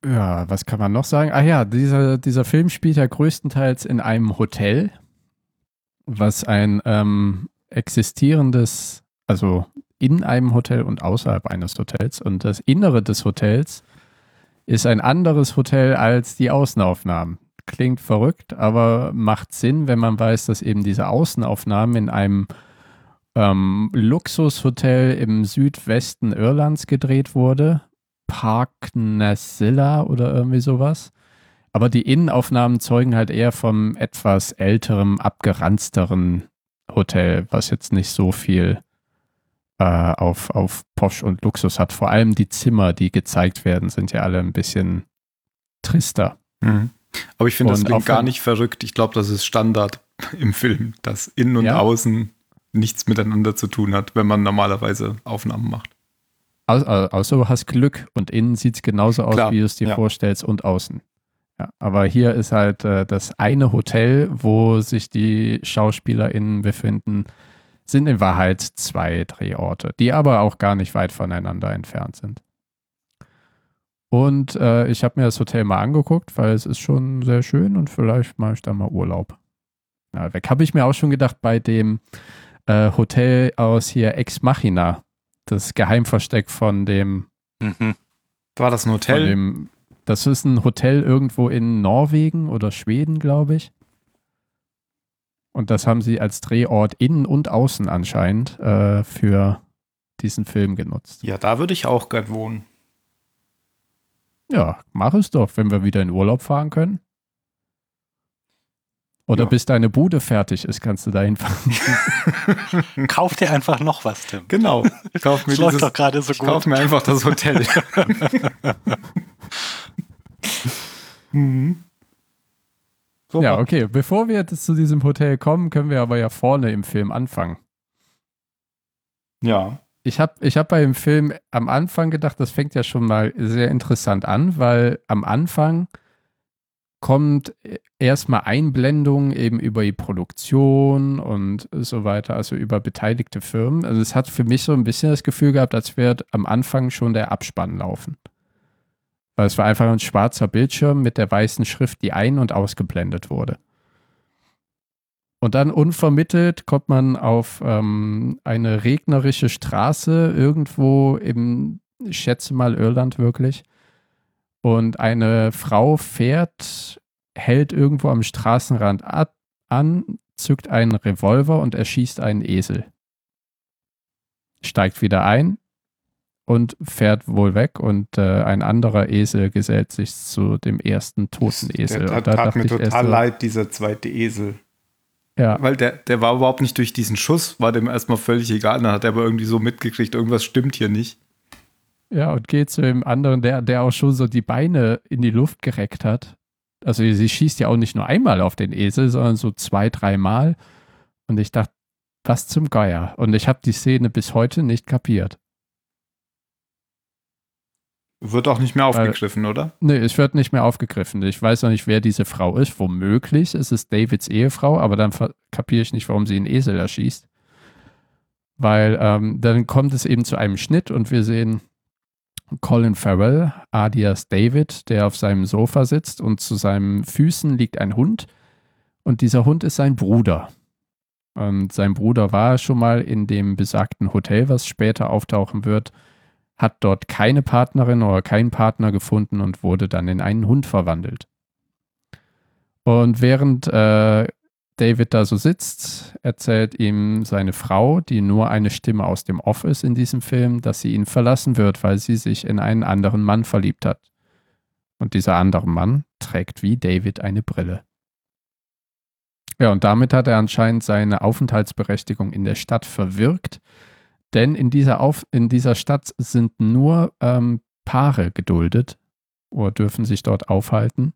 S2: Ja, was kann man noch sagen? Ah ja, dieser, dieser Film spielt ja größtenteils in einem Hotel, was ein ähm, existierendes, also in einem Hotel und außerhalb eines Hotels. Und das Innere des Hotels ist ein anderes Hotel als die Außenaufnahmen. Klingt verrückt, aber macht Sinn, wenn man weiß, dass eben diese Außenaufnahmen in einem ähm, Luxushotel im Südwesten Irlands gedreht wurde Park Nasilla oder irgendwie sowas. Aber die Innenaufnahmen zeugen halt eher vom etwas älteren, abgeranzteren Hotel, was jetzt nicht so viel äh, auf, auf Posch und Luxus hat. Vor allem die Zimmer, die gezeigt werden, sind ja alle ein bisschen trister.
S1: Mhm. Aber ich finde das Ding gar nicht verrückt. Ich glaube, das ist Standard (laughs) im Film, dass innen und ja. außen nichts miteinander zu tun hat, wenn man normalerweise Aufnahmen macht.
S2: Außer du hast Glück und innen sieht es genauso aus, Klar, wie du es dir ja. vorstellst und außen. Ja, aber hier ist halt äh, das eine Hotel, wo sich die SchauspielerInnen befinden, sind in Wahrheit zwei Drehorte, die aber auch gar nicht weit voneinander entfernt sind. Und äh, ich habe mir das Hotel mal angeguckt, weil es ist schon sehr schön und vielleicht mache ich da mal Urlaub. Ja, weg habe ich mir auch schon gedacht bei dem äh, Hotel aus hier Ex Machina das Geheimversteck von dem. Mhm.
S1: War das ein Hotel? Dem,
S2: das ist ein Hotel irgendwo in Norwegen oder Schweden, glaube ich. Und das haben sie als Drehort innen und außen anscheinend äh, für diesen Film genutzt.
S1: Ja, da würde ich auch gern wohnen.
S2: Ja, mach es doch, wenn wir wieder in Urlaub fahren können. Oder ja. bis deine Bude fertig ist, kannst du da hinfahren. (laughs)
S3: kauf dir einfach noch was, Tim.
S1: Genau.
S3: Kauf mir das läuft doch gerade so gut.
S1: Kauf mir einfach das Hotel. (laughs)
S2: mhm. Ja, okay. Bevor wir jetzt zu diesem Hotel kommen, können wir aber ja vorne im Film anfangen.
S1: Ja.
S2: Ich habe ich hab bei dem Film am Anfang gedacht, das fängt ja schon mal sehr interessant an, weil am Anfang kommt erstmal Einblendungen eben über die Produktion und so weiter, also über beteiligte Firmen. Also es hat für mich so ein bisschen das Gefühl gehabt, als wird am Anfang schon der Abspann laufen. Weil es war einfach ein schwarzer Bildschirm mit der weißen Schrift, die ein- und ausgeblendet wurde. Und dann unvermittelt kommt man auf ähm, eine regnerische Straße irgendwo im, ich schätze mal Irland wirklich. Und eine Frau fährt, hält irgendwo am Straßenrand an, zückt einen Revolver und erschießt einen Esel. Steigt wieder ein und fährt wohl weg und äh, ein anderer Esel gesellt sich zu dem ersten toten Esel.
S1: Der, der tat mir total so, leid, dieser zweite Esel.
S2: Ja.
S1: Weil der, der war überhaupt nicht durch diesen Schuss, war dem erstmal völlig egal. Dann hat er aber irgendwie so mitgekriegt, irgendwas stimmt hier nicht.
S2: Ja, und geht zu dem anderen, der, der auch schon so die Beine in die Luft gereckt hat. Also sie schießt ja auch nicht nur einmal auf den Esel, sondern so zwei, dreimal. Und ich dachte, was zum Geier. Und ich habe die Szene bis heute nicht kapiert.
S1: Wird auch nicht mehr aufgegriffen, Weil, oder?
S2: Nee, es wird nicht mehr aufgegriffen. Ich weiß noch nicht, wer diese Frau ist. Womöglich ist es Davids Ehefrau, aber dann kapiere ich nicht, warum sie einen Esel erschießt. Weil ähm, dann kommt es eben zu einem Schnitt und wir sehen Colin Farrell, alias David, der auf seinem Sofa sitzt und zu seinen Füßen liegt ein Hund und dieser Hund ist sein Bruder. Und sein Bruder war schon mal in dem besagten Hotel, was später auftauchen wird, hat dort keine Partnerin oder keinen Partner gefunden und wurde dann in einen Hund verwandelt. Und während äh, David da so sitzt, erzählt ihm seine Frau, die nur eine Stimme aus dem Off ist in diesem Film, dass sie ihn verlassen wird, weil sie sich in einen anderen Mann verliebt hat. Und dieser andere Mann trägt wie David eine Brille. Ja, und damit hat er anscheinend seine Aufenthaltsberechtigung in der Stadt verwirkt, denn in dieser, Auf in dieser Stadt sind nur ähm, Paare geduldet oder dürfen sich dort aufhalten.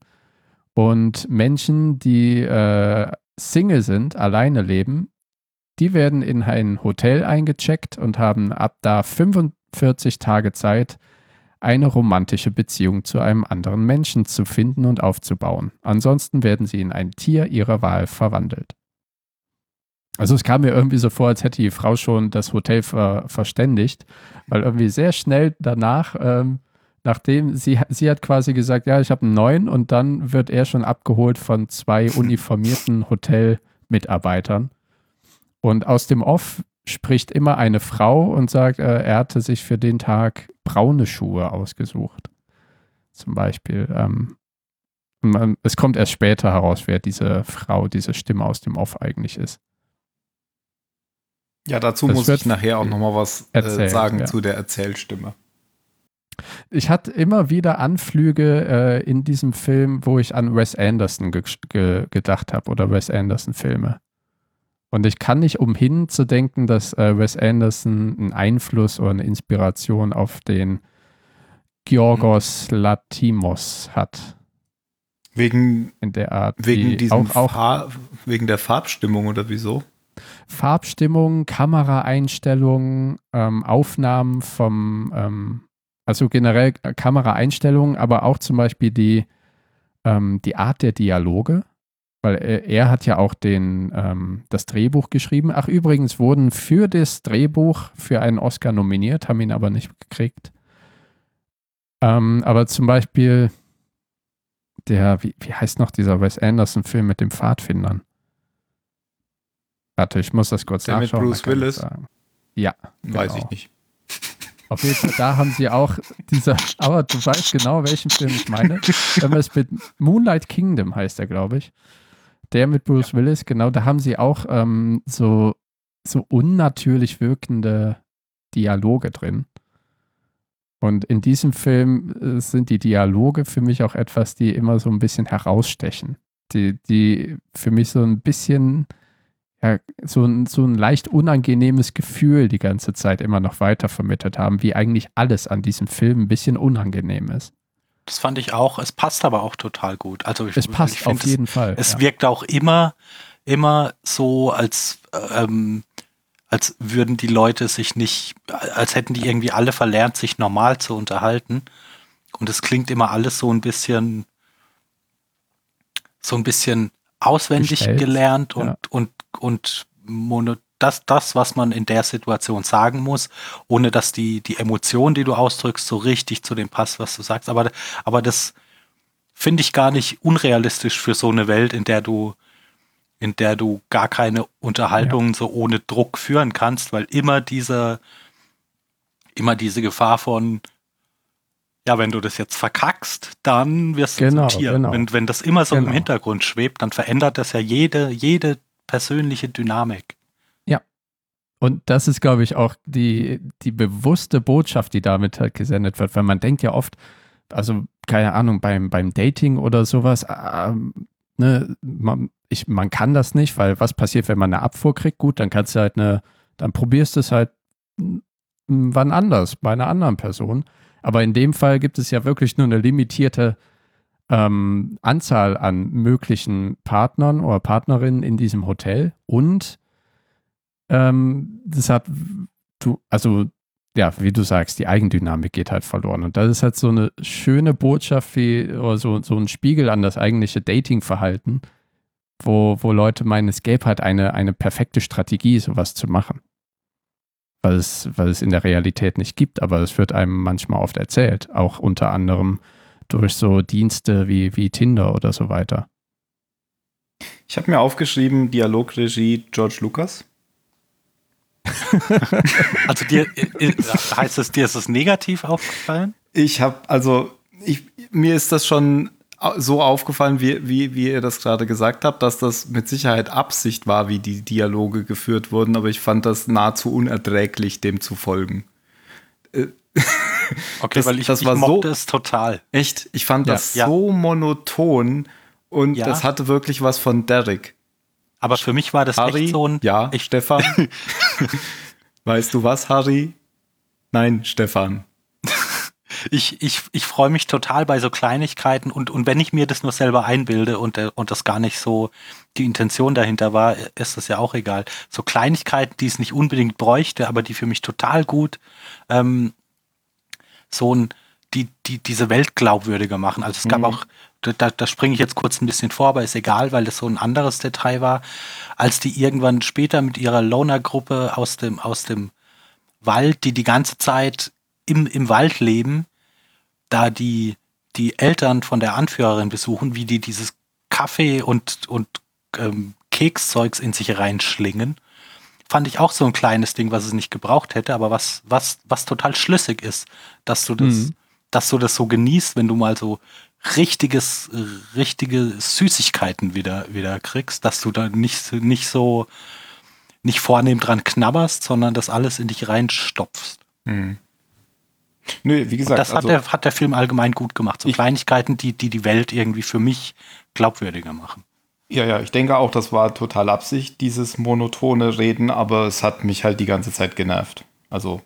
S2: Und Menschen, die äh, Single sind, alleine leben, die werden in ein Hotel eingecheckt und haben ab da 45 Tage Zeit, eine romantische Beziehung zu einem anderen Menschen zu finden und aufzubauen. Ansonsten werden sie in ein Tier ihrer Wahl verwandelt. Also es kam mir irgendwie so vor, als hätte die Frau schon das Hotel ver verständigt, weil irgendwie sehr schnell danach, ähm, nachdem sie, sie hat quasi gesagt, ja, ich habe einen neuen und dann wird er schon abgeholt von zwei (laughs) uniformierten Hotelmitarbeitern. Und aus dem Off spricht immer eine Frau und sagt, äh, er hatte sich für den Tag braune Schuhe ausgesucht. Zum Beispiel. Ähm, man, es kommt erst später heraus, wer diese Frau, diese Stimme aus dem Off eigentlich ist.
S1: Ja, dazu das muss ich nachher auch nochmal was äh, erzählt, sagen ja. zu der Erzählstimme.
S2: Ich hatte immer wieder Anflüge äh, in diesem Film, wo ich an Wes Anderson ge ge gedacht habe oder Wes Anderson-Filme. Und ich kann nicht umhin zu denken, dass äh, Wes Anderson einen Einfluss oder eine Inspiration auf den Georgos mhm. Latimos hat.
S1: Wegen, in der Art. Wegen, diesem auch, auch wegen der Farbstimmung oder wieso?
S2: Farbstimmung, Kameraeinstellungen, ähm, Aufnahmen vom, ähm, also generell Kameraeinstellungen, aber auch zum Beispiel die, ähm, die Art der Dialoge weil er, er hat ja auch den, ähm, das Drehbuch geschrieben. Ach, übrigens wurden für das Drehbuch für einen Oscar nominiert, haben ihn aber nicht gekriegt. Ähm, aber zum Beispiel der, wie, wie heißt noch dieser Wes Anderson-Film mit den Pfadfindern? Warte, ich muss das kurz der nachschauen.
S1: Mit Bruce Willis?
S2: Ja.
S1: Weiß genau. ich nicht. (laughs)
S2: Auf jeden Fall, da haben sie auch (laughs) dieser, aber du weißt genau, welchen Film ich meine. Wenn man es mit Moonlight Kingdom heißt er, glaube ich. Der mit Bruce ja. Willis, genau, da haben sie auch ähm, so, so unnatürlich wirkende Dialoge drin. Und in diesem Film äh, sind die Dialoge für mich auch etwas, die immer so ein bisschen herausstechen. Die, die für mich so ein bisschen, ja, so ein, so ein leicht unangenehmes Gefühl die ganze Zeit immer noch weiter vermittelt haben, wie eigentlich alles an diesem Film ein bisschen unangenehm ist.
S3: Das fand ich auch. Es passt aber auch total gut. Also ich,
S2: es passt ich find, auf jeden
S3: es,
S2: Fall.
S3: Es ja. wirkt auch immer, immer so, als, ähm, als würden die Leute sich nicht, als hätten die irgendwie alle verlernt, sich normal zu unterhalten. Und es klingt immer alles so ein bisschen, so ein bisschen auswendig Gestellt. gelernt und, ja. und, und mono, das, das, was man in der Situation sagen muss, ohne dass die, die Emotion, die du ausdrückst, so richtig zu dem passt, was du sagst. Aber, aber das finde ich gar nicht unrealistisch für so eine Welt, in der du, in der du gar keine Unterhaltungen ja. so ohne Druck führen kannst, weil immer diese, immer diese Gefahr von, ja, wenn du das jetzt verkackst, dann wirst du genau, zum Tier. Genau. Wenn, wenn das immer so genau. im Hintergrund schwebt, dann verändert das ja jede, jede persönliche Dynamik.
S2: Und das ist, glaube ich, auch die, die bewusste Botschaft, die damit halt gesendet wird, weil man denkt ja oft, also keine Ahnung, beim, beim Dating oder sowas, äh, ne, man, ich, man kann das nicht, weil was passiert, wenn man eine Abfuhr kriegt? Gut, dann kannst du halt eine, dann probierst du es halt wann anders, bei einer anderen Person. Aber in dem Fall gibt es ja wirklich nur eine limitierte ähm, Anzahl an möglichen Partnern oder Partnerinnen in diesem Hotel und ähm, das hat, du, also ja, wie du sagst, die Eigendynamik geht halt verloren. Und das ist halt so eine schöne Botschaft wie, oder so, so ein Spiegel an das eigentliche Datingverhalten, wo, wo Leute meinen, es gäbe halt eine, eine perfekte Strategie, sowas zu machen. Weil es, weil es in der Realität nicht gibt, aber es wird einem manchmal oft erzählt, auch unter anderem durch so Dienste wie, wie Tinder oder so weiter.
S1: Ich habe mir aufgeschrieben, Dialogregie George Lucas. (laughs)
S3: also dir, äh, äh, heißt es, dir ist es negativ aufgefallen?
S1: Ich habe, also ich, mir ist das schon so aufgefallen, wie, wie, wie ihr das gerade gesagt habt, dass das mit Sicherheit Absicht war, wie die Dialoge geführt wurden, aber ich fand das nahezu unerträglich, dem zu folgen.
S3: Äh, (laughs) okay, das, weil ich, das ich war so, es total.
S1: Echt, ich fand ja, das ja. so monoton und ja. das hatte wirklich was von Derek.
S3: Aber für mich war das
S1: Harry,
S3: echt so ein.
S1: Ja, ich, Stefan. (laughs) weißt du was, Harry? Nein, Stefan.
S3: Ich, ich, ich freue mich total bei so Kleinigkeiten und, und wenn ich mir das nur selber einbilde und, äh, und das gar nicht so die Intention dahinter war, ist das ja auch egal. So Kleinigkeiten, die es nicht unbedingt bräuchte, aber die für mich total gut ähm, so ein, die, die diese Welt glaubwürdiger machen. Also es gab mhm. auch, da, da springe ich jetzt kurz ein bisschen vor, aber ist egal, weil das so ein anderes Detail war, als die irgendwann später mit ihrer Loner-Gruppe aus dem, aus dem Wald, die die ganze Zeit im, im Wald leben, da die, die Eltern von der Anführerin besuchen, wie die dieses Kaffee und, und ähm, Kekszeugs in sich reinschlingen, fand ich auch so ein kleines Ding, was es nicht gebraucht hätte, aber was, was, was total schlüssig ist, dass du das, mhm. dass du das so genießt, wenn du mal so richtiges, richtige Süßigkeiten wieder, wieder kriegst, dass du da nicht, nicht so, nicht vornehm dran knabberst, sondern das alles in dich reinstopfst. Mhm. Nö, wie gesagt. Und das hat, also, der, hat der Film allgemein gut gemacht. So ich, Kleinigkeiten, die, die die Welt irgendwie für mich glaubwürdiger machen.
S1: Ja, ja, ich denke auch, das war total Absicht, dieses monotone Reden, aber es hat mich halt die ganze Zeit genervt. Also,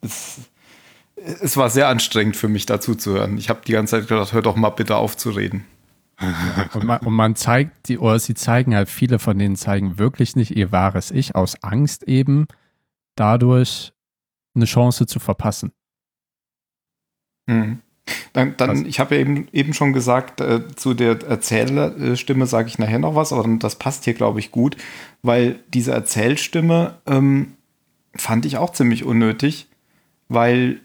S1: es, es war sehr anstrengend für mich dazu zu hören. Ich habe die ganze Zeit gedacht, hör doch mal bitte auf zu reden. (laughs)
S2: und, man, und man zeigt, die, oder sie zeigen halt, viele von denen zeigen wirklich nicht ihr wahres Ich aus Angst eben, dadurch eine Chance zu verpassen.
S1: Mhm. Dann, dann ich habe ja eben, eben schon gesagt, äh, zu der Erzählstimme sage ich nachher noch was, aber das passt hier, glaube ich, gut, weil diese Erzählstimme ähm, fand ich auch ziemlich unnötig, weil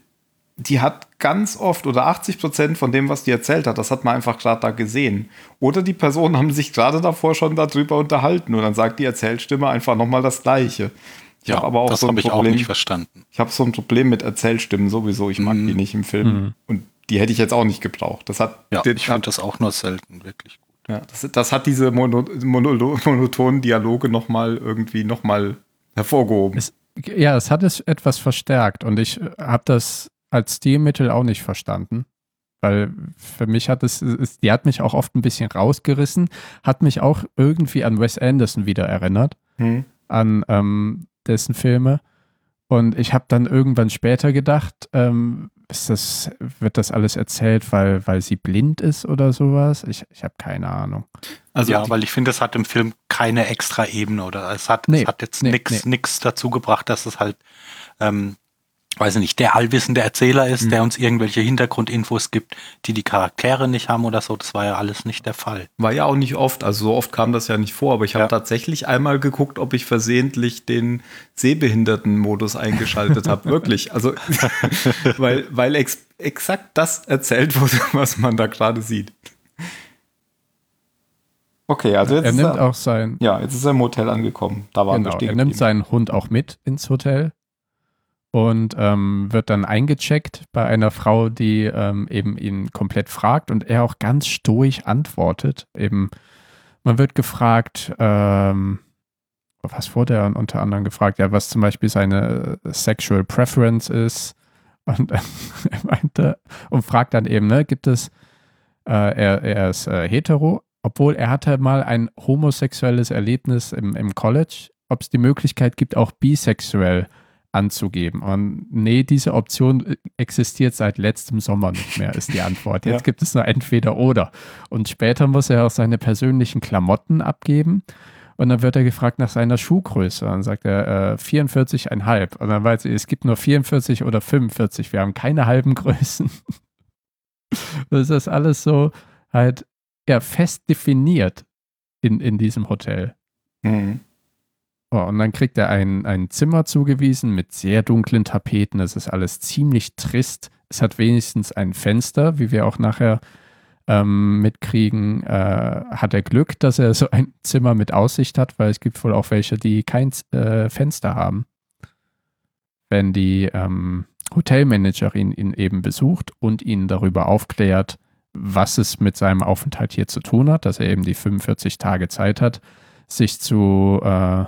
S1: die hat ganz oft oder 80 Prozent von dem, was die erzählt hat, das hat man einfach gerade da gesehen. Oder die Personen haben sich gerade davor schon darüber unterhalten und dann sagt die Erzählstimme einfach nochmal das Gleiche.
S3: Ich ja, aber auch das so habe ich auch nicht verstanden.
S1: Ich habe so ein Problem mit Erzählstimmen sowieso. Ich mag mm. die nicht im Film. Mm. Und die hätte ich jetzt auch nicht gebraucht. Das hat,
S3: ja, ich fand das auch nur selten wirklich gut.
S1: Ja, das, das hat diese mono, mono, monotonen Dialoge nochmal irgendwie nochmal hervorgehoben.
S2: Es, ja, es hat es etwas verstärkt und ich äh, habe das als Stilmittel auch nicht verstanden. Weil für mich hat es, es, die hat mich auch oft ein bisschen rausgerissen, hat mich auch irgendwie an Wes Anderson wieder erinnert. Hm. An ähm, dessen Filme. Und ich habe dann irgendwann später gedacht, ähm, ist das, wird das alles erzählt, weil, weil sie blind ist oder sowas? Ich, ich habe keine Ahnung.
S3: Also ja, weil ich finde, es hat im Film keine extra Ebene oder es hat, nee, es hat jetzt nee, nichts nee. dazu gebracht, dass es halt ähm, weiß ich nicht, der allwissende Erzähler ist, mhm. der uns irgendwelche Hintergrundinfos gibt, die die Charaktere nicht haben oder so. Das war ja alles nicht der Fall.
S1: War ja auch nicht oft, also so oft kam das ja nicht vor, aber ich habe ja. tatsächlich einmal geguckt, ob ich versehentlich den Sehbehinderten-Modus eingeschaltet habe. (laughs) Wirklich. Also, (laughs) weil, weil ex exakt das erzählt wurde, (laughs) was man da gerade sieht. Okay, also jetzt
S2: er nimmt er, auch sein.
S1: Ja, jetzt ist er im Hotel angekommen. Da war genau,
S2: er nimmt seinen Hund auch mit ins Hotel und ähm, wird dann eingecheckt bei einer Frau, die ähm, eben ihn komplett fragt und er auch ganz stoisch antwortet. Eben, man wird gefragt, ähm, was wurde er unter anderem gefragt? Ja, was zum Beispiel seine äh, Sexual Preference ist. Und (laughs) er meinte, und fragt dann eben, ne, gibt es, äh, er, er ist äh, hetero, obwohl er hatte mal ein homosexuelles Erlebnis im, im College, ob es die Möglichkeit gibt, auch bisexuell zu anzugeben. Und nee, diese Option existiert seit letztem Sommer nicht mehr, ist die Antwort. (laughs) Jetzt ja. gibt es nur entweder oder. Und später muss er auch seine persönlichen Klamotten abgeben. Und dann wird er gefragt nach seiner Schuhgröße. Und dann sagt er äh, 44,5. Und dann weiß ich, es gibt nur 44 oder 45. Wir haben keine halben Größen. (laughs) das ist alles so halt ja, fest definiert in, in diesem Hotel. Mhm. Oh, und dann kriegt er ein, ein Zimmer zugewiesen mit sehr dunklen Tapeten. Es ist alles ziemlich trist. Es hat wenigstens ein Fenster, wie wir auch nachher ähm, mitkriegen, äh, hat er Glück, dass er so ein Zimmer mit Aussicht hat, weil es gibt wohl auch welche, die kein äh, Fenster haben. Wenn die ähm, Hotelmanagerin ihn eben besucht und ihn darüber aufklärt, was es mit seinem Aufenthalt hier zu tun hat, dass er eben die 45 Tage Zeit hat, sich zu äh,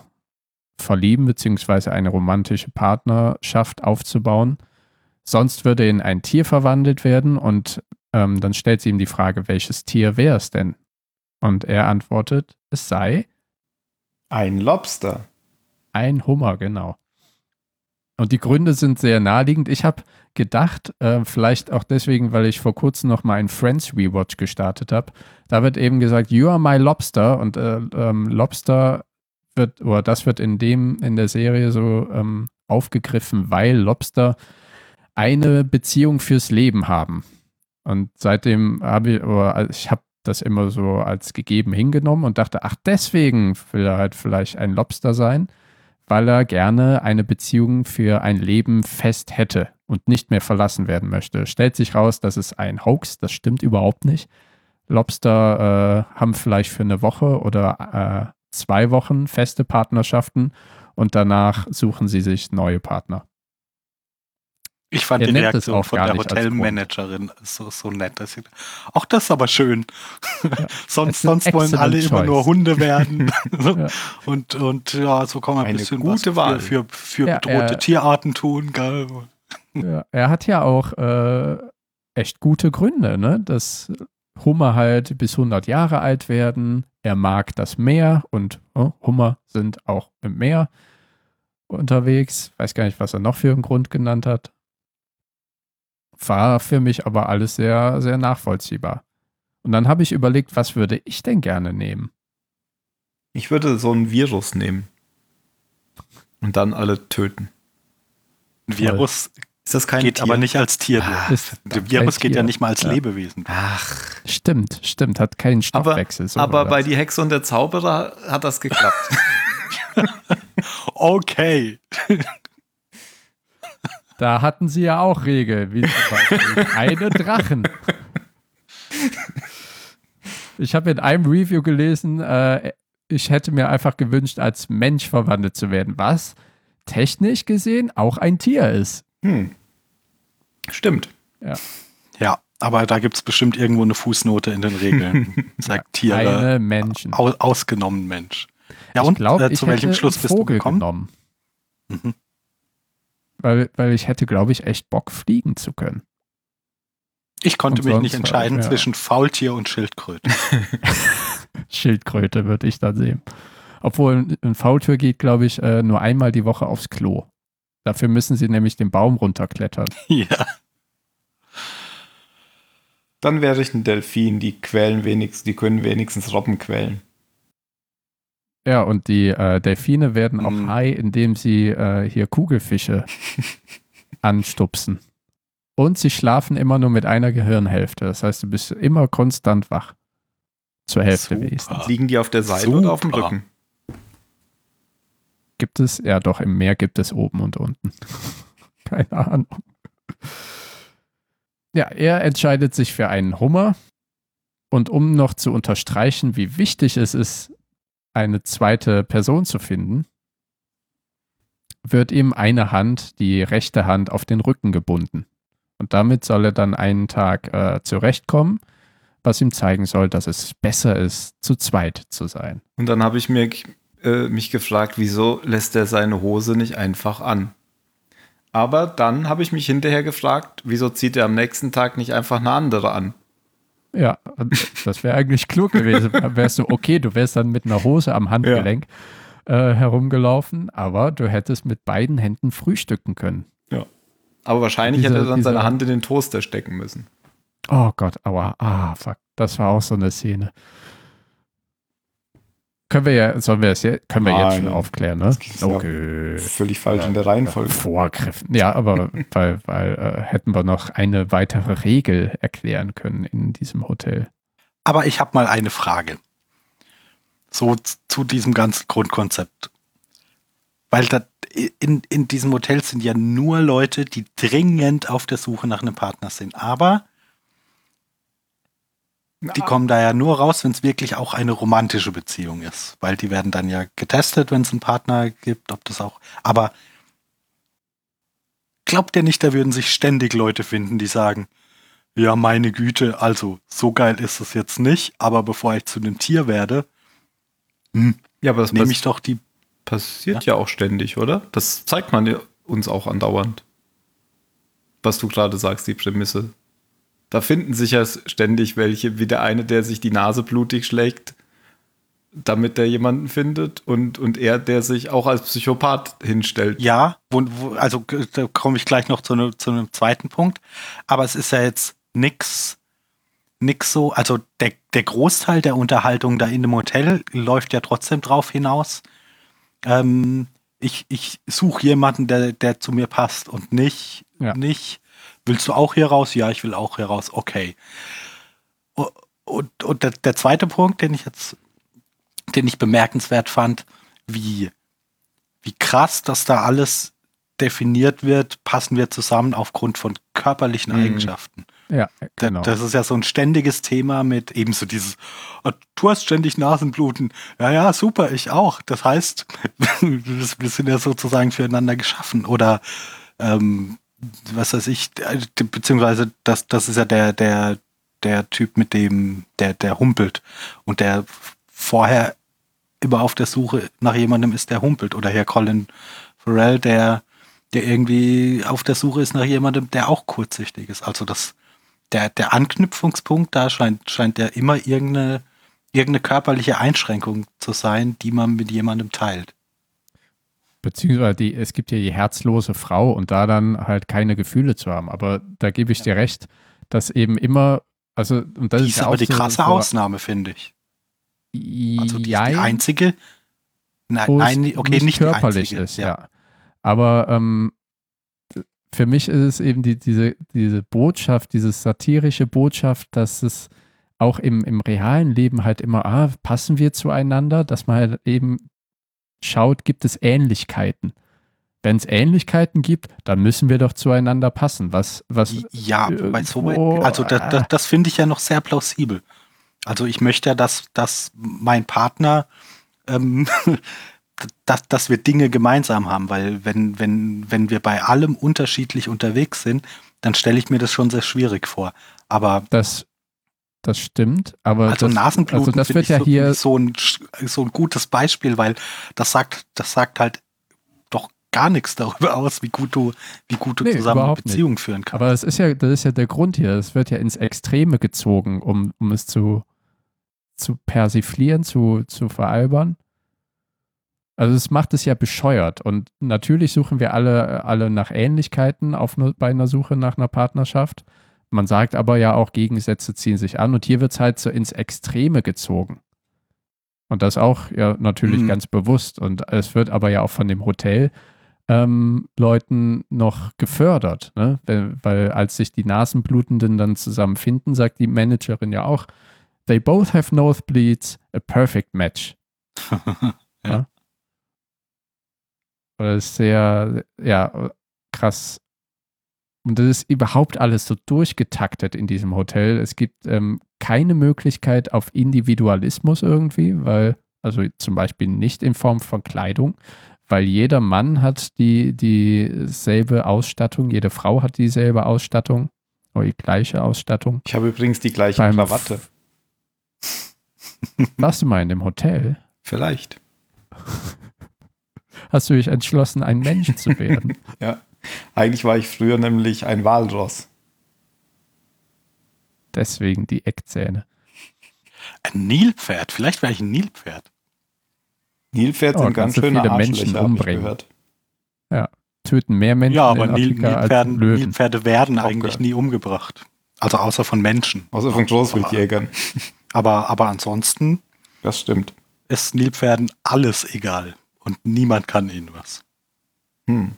S2: verlieben beziehungsweise eine romantische Partnerschaft aufzubauen. Sonst würde in ein Tier verwandelt werden und ähm, dann stellt sie ihm die Frage, welches Tier wäre es denn? Und er antwortet, es sei
S1: ein Lobster.
S2: Ein Hummer, genau. Und die Gründe sind sehr naheliegend. Ich habe gedacht, äh, vielleicht auch deswegen, weil ich vor kurzem noch mal einen Friends Rewatch gestartet habe. Da wird eben gesagt, you are my Lobster und äh, ähm, Lobster wird, oder das wird in dem, in der Serie so ähm, aufgegriffen, weil Lobster eine Beziehung fürs Leben haben. Und seitdem habe ich, oder ich habe das immer so als gegeben hingenommen und dachte, ach, deswegen will er halt vielleicht ein Lobster sein weil er gerne eine Beziehung für ein Leben fest hätte und nicht mehr verlassen werden möchte. Stellt sich raus, das ist ein Hoax, das stimmt überhaupt nicht. Lobster äh, haben vielleicht für eine Woche oder äh, zwei Wochen feste Partnerschaften und danach suchen sie sich neue Partner.
S3: Ich fand er die Reaktion von der Hotelmanagerin so, so nett. Dass sie, Ach, das ist aber schön. Ja, (laughs) sonst sonst wollen alle choice. immer nur Hunde werden. (laughs) ja. und, und ja, so kann man ein bisschen
S1: gute was
S3: für, für, ja, bedrohte er, Tierarten tun.
S2: Er hat ja auch äh, echt gute Gründe, ne? dass Hummer halt bis 100 Jahre alt werden. Er mag das Meer und oh, Hummer sind auch im Meer unterwegs. Weiß gar nicht, was er noch für einen Grund genannt hat war für mich aber alles sehr, sehr nachvollziehbar. Und dann habe ich überlegt, was würde ich denn gerne nehmen?
S1: Ich würde so ein Virus nehmen. Und dann alle töten.
S3: Ein Virus ist das kein geht Tier? aber nicht als Tier. Ah, der Virus geht ja nicht mal als ja. Lebewesen.
S2: Ach. Stimmt, stimmt. Hat keinen Stoffwechsel.
S1: Aber, so aber bei Die Hexe und der Zauberer hat das geklappt. (laughs)
S3: okay.
S2: Da hatten sie ja auch Regeln, wie zum Beispiel (laughs) keine Drachen. Ich habe in einem Review gelesen, äh, ich hätte mir einfach gewünscht, als Mensch verwandelt zu werden, was technisch gesehen auch ein Tier ist. Hm.
S1: Stimmt.
S3: Ja. Ja, aber da gibt es bestimmt irgendwo eine Fußnote in den Regeln. (laughs) Sagt Tiere.
S2: Keine Menschen.
S3: Aus, ausgenommen Mensch.
S2: Ja, ich und glaub, äh, zu welchem Schluss bist Vogel du gekommen? Genommen. Mhm weil, weil ich hätte, glaube ich, echt Bock, fliegen zu können.
S3: Ich konnte und mich nicht entscheiden ja. zwischen Faultier und Schildkröte. (laughs)
S2: Schildkröte würde ich dann sehen. Obwohl ein Faultier geht, glaube ich, äh, nur einmal die Woche aufs Klo. Dafür müssen sie nämlich den Baum runterklettern. (laughs)
S3: Ja.
S1: Dann wäre ich ein Delfin, die quälen wenigstens, die können wenigstens Robben quälen.
S2: Ja, und die äh, Delfine werden auch mhm. high, indem sie äh, hier Kugelfische (laughs) anstupsen. Und sie schlafen immer nur mit einer Gehirnhälfte. Das heißt, du bist immer konstant wach. Zur Hälfte
S1: Super. wenigstens. Liegen die auf der Seite Super. oder auf dem Rücken?
S2: Gibt es, ja doch, im Meer gibt es oben und unten. (laughs) Keine Ahnung. Ja, er entscheidet sich für einen Hummer. Und um noch zu unterstreichen, wie wichtig es ist, eine zweite Person zu finden, wird ihm eine Hand, die rechte Hand, auf den Rücken gebunden. Und damit soll er dann einen Tag äh, zurechtkommen, was ihm zeigen soll, dass es besser ist, zu zweit zu sein.
S1: Und dann habe ich mir, äh, mich gefragt, wieso lässt er seine Hose nicht einfach an? Aber dann habe ich mich hinterher gefragt, wieso zieht er am nächsten Tag nicht einfach eine andere an?
S2: Ja, das wäre eigentlich klug gewesen. Wärst du okay, du wärst dann mit einer Hose am Handgelenk ja. äh, herumgelaufen, aber du hättest mit beiden Händen frühstücken können.
S1: Ja. Aber wahrscheinlich diese, hätte er dann diese, seine Hand in den Toaster stecken müssen.
S2: Oh Gott, aua, ah, fuck. Das war auch so eine Szene. Können wir ja, sollen wir es ja, können wir Nein, jetzt schon aufklären, ne?
S1: Okay. Völlig falsch ja, in der Reihenfolge.
S2: Vorgriffen. Ja, aber (laughs) weil, weil äh, hätten wir noch eine weitere Regel erklären können in diesem Hotel.
S3: Aber ich habe mal eine Frage. So zu diesem ganzen Grundkonzept. Weil da, in, in diesem Hotel sind ja nur Leute, die dringend auf der Suche nach einem Partner sind. Aber die kommen da ja nur raus, wenn es wirklich auch eine romantische Beziehung ist. Weil die werden dann ja getestet, wenn es einen Partner gibt, ob das auch. Aber glaubt ihr nicht, da würden sich ständig Leute finden, die sagen, ja, meine Güte, also so geil ist es jetzt nicht, aber bevor ich zu einem Tier werde,
S1: hm, ja, aber das nehme ich doch die. Passiert ja? ja auch ständig, oder? Das zeigt man uns auch andauernd. Was du gerade sagst, die Prämisse. Da finden sich ja ständig welche, wie der eine, der sich die Nase blutig schlägt, damit der jemanden findet und, und er, der sich auch als Psychopath hinstellt.
S3: Ja, wo, wo, also da komme ich gleich noch zu, ne, zu einem zweiten Punkt. Aber es ist ja jetzt nix, nix so, also der, der Großteil der Unterhaltung da in dem Hotel läuft ja trotzdem drauf hinaus. Ähm, ich ich suche jemanden, der, der zu mir passt und nicht, ja. nicht Willst du auch hier raus? Ja, ich will auch hier raus. Okay. Und, und der, der zweite Punkt, den ich jetzt, den ich bemerkenswert fand, wie, wie krass, dass da alles definiert wird, passen wir zusammen aufgrund von körperlichen mhm. Eigenschaften.
S2: Ja, genau.
S3: Das ist ja so ein ständiges Thema mit ebenso dieses, oh, du hast ständig Nasenbluten. Ja, ja, super, ich auch. Das heißt, (laughs) wir sind ja sozusagen füreinander geschaffen. Oder ähm, was weiß ich, beziehungsweise das, das ist ja der, der, der Typ mit dem, der, der humpelt und der vorher immer auf der Suche nach jemandem ist, der humpelt. Oder Herr Colin Farrell, der, der irgendwie auf der Suche ist nach jemandem, der auch kurzsichtig ist. Also das, der, der Anknüpfungspunkt da scheint, scheint ja immer irgendeine, irgendeine körperliche Einschränkung zu sein, die man mit jemandem teilt
S2: beziehungsweise die, es gibt ja die herzlose Frau und da dann halt keine Gefühle zu haben. Aber da gebe ich dir recht, dass eben immer, also und das
S3: die ist, ist aber die krasse so, Ausnahme, finde ich. Also die, die einzige,
S2: nein, nein okay, nicht, nicht körperlich einzige, ist, ja. ja. Aber ähm, für mich ist es eben die, diese, diese Botschaft, diese satirische Botschaft, dass es auch im, im realen Leben halt immer, ah, passen wir zueinander, dass man halt eben schaut, gibt es Ähnlichkeiten. Wenn es Ähnlichkeiten gibt, dann müssen wir doch zueinander passen. Was, was,
S3: ja, äh, so weit, also das, das, das finde ich ja noch sehr plausibel. Also ich möchte ja, dass, dass mein Partner, ähm, (laughs) dass, dass wir Dinge gemeinsam haben, weil wenn, wenn, wenn wir bei allem unterschiedlich unterwegs sind, dann stelle ich mir das schon sehr schwierig vor. Aber
S2: das das stimmt, aber
S3: also
S2: das,
S3: Nasenbluten
S2: also das wird ja
S3: so,
S2: hier
S3: so ein, so ein gutes Beispiel, weil das sagt, das sagt halt doch gar nichts darüber aus, wie gut du, wie gut du nee, zusammen eine Beziehung nicht. führen kannst.
S2: Aber das ist ja, das ist ja der Grund hier. Es wird ja ins Extreme gezogen, um, um es zu, zu persiflieren, zu, zu veralbern. Also es macht es ja bescheuert. Und natürlich suchen wir alle, alle nach Ähnlichkeiten auf, bei einer Suche nach einer Partnerschaft. Man sagt aber ja auch, Gegensätze ziehen sich an und hier wird es halt so ins Extreme gezogen. Und das auch ja natürlich mhm. ganz bewusst. Und es wird aber ja auch von dem Hotel ähm, Leuten noch gefördert, ne? weil, als sich die Nasenblutenden dann zusammenfinden, sagt die Managerin ja auch, they both have nosebleeds, a perfect match. (laughs) ja. ja. Das ist sehr, ja, krass und das ist überhaupt alles so durchgetaktet in diesem Hotel. Es gibt ähm, keine Möglichkeit auf Individualismus irgendwie, weil, also zum Beispiel nicht in Form von Kleidung, weil jeder Mann hat die, dieselbe Ausstattung, jede Frau hat dieselbe Ausstattung oder die gleiche Ausstattung.
S1: Ich habe übrigens die gleiche Beim Krawatte. (laughs)
S2: Warst du mal in dem Hotel?
S1: Vielleicht. (laughs)
S2: Hast du dich entschlossen, ein Mensch zu werden? (laughs)
S1: ja. Eigentlich war ich früher nämlich ein Walross.
S2: Deswegen die Eckzähne.
S3: Ein Nilpferd. Vielleicht wäre ich ein Nilpferd.
S1: Nilpferd oh, sind ganz schöne viele Menschen umbringen.
S2: Ja, töten mehr Menschen
S3: ja, aber in Afrika Nilpferden, als Löwen. Nilpferde werden okay. eigentlich nie umgebracht. Also außer von Menschen.
S1: Außer von Großwildjägern.
S3: Aber, aber ansonsten.
S1: Das stimmt.
S3: Ist Nilpferden alles egal. Und niemand kann ihnen was.
S1: Hm.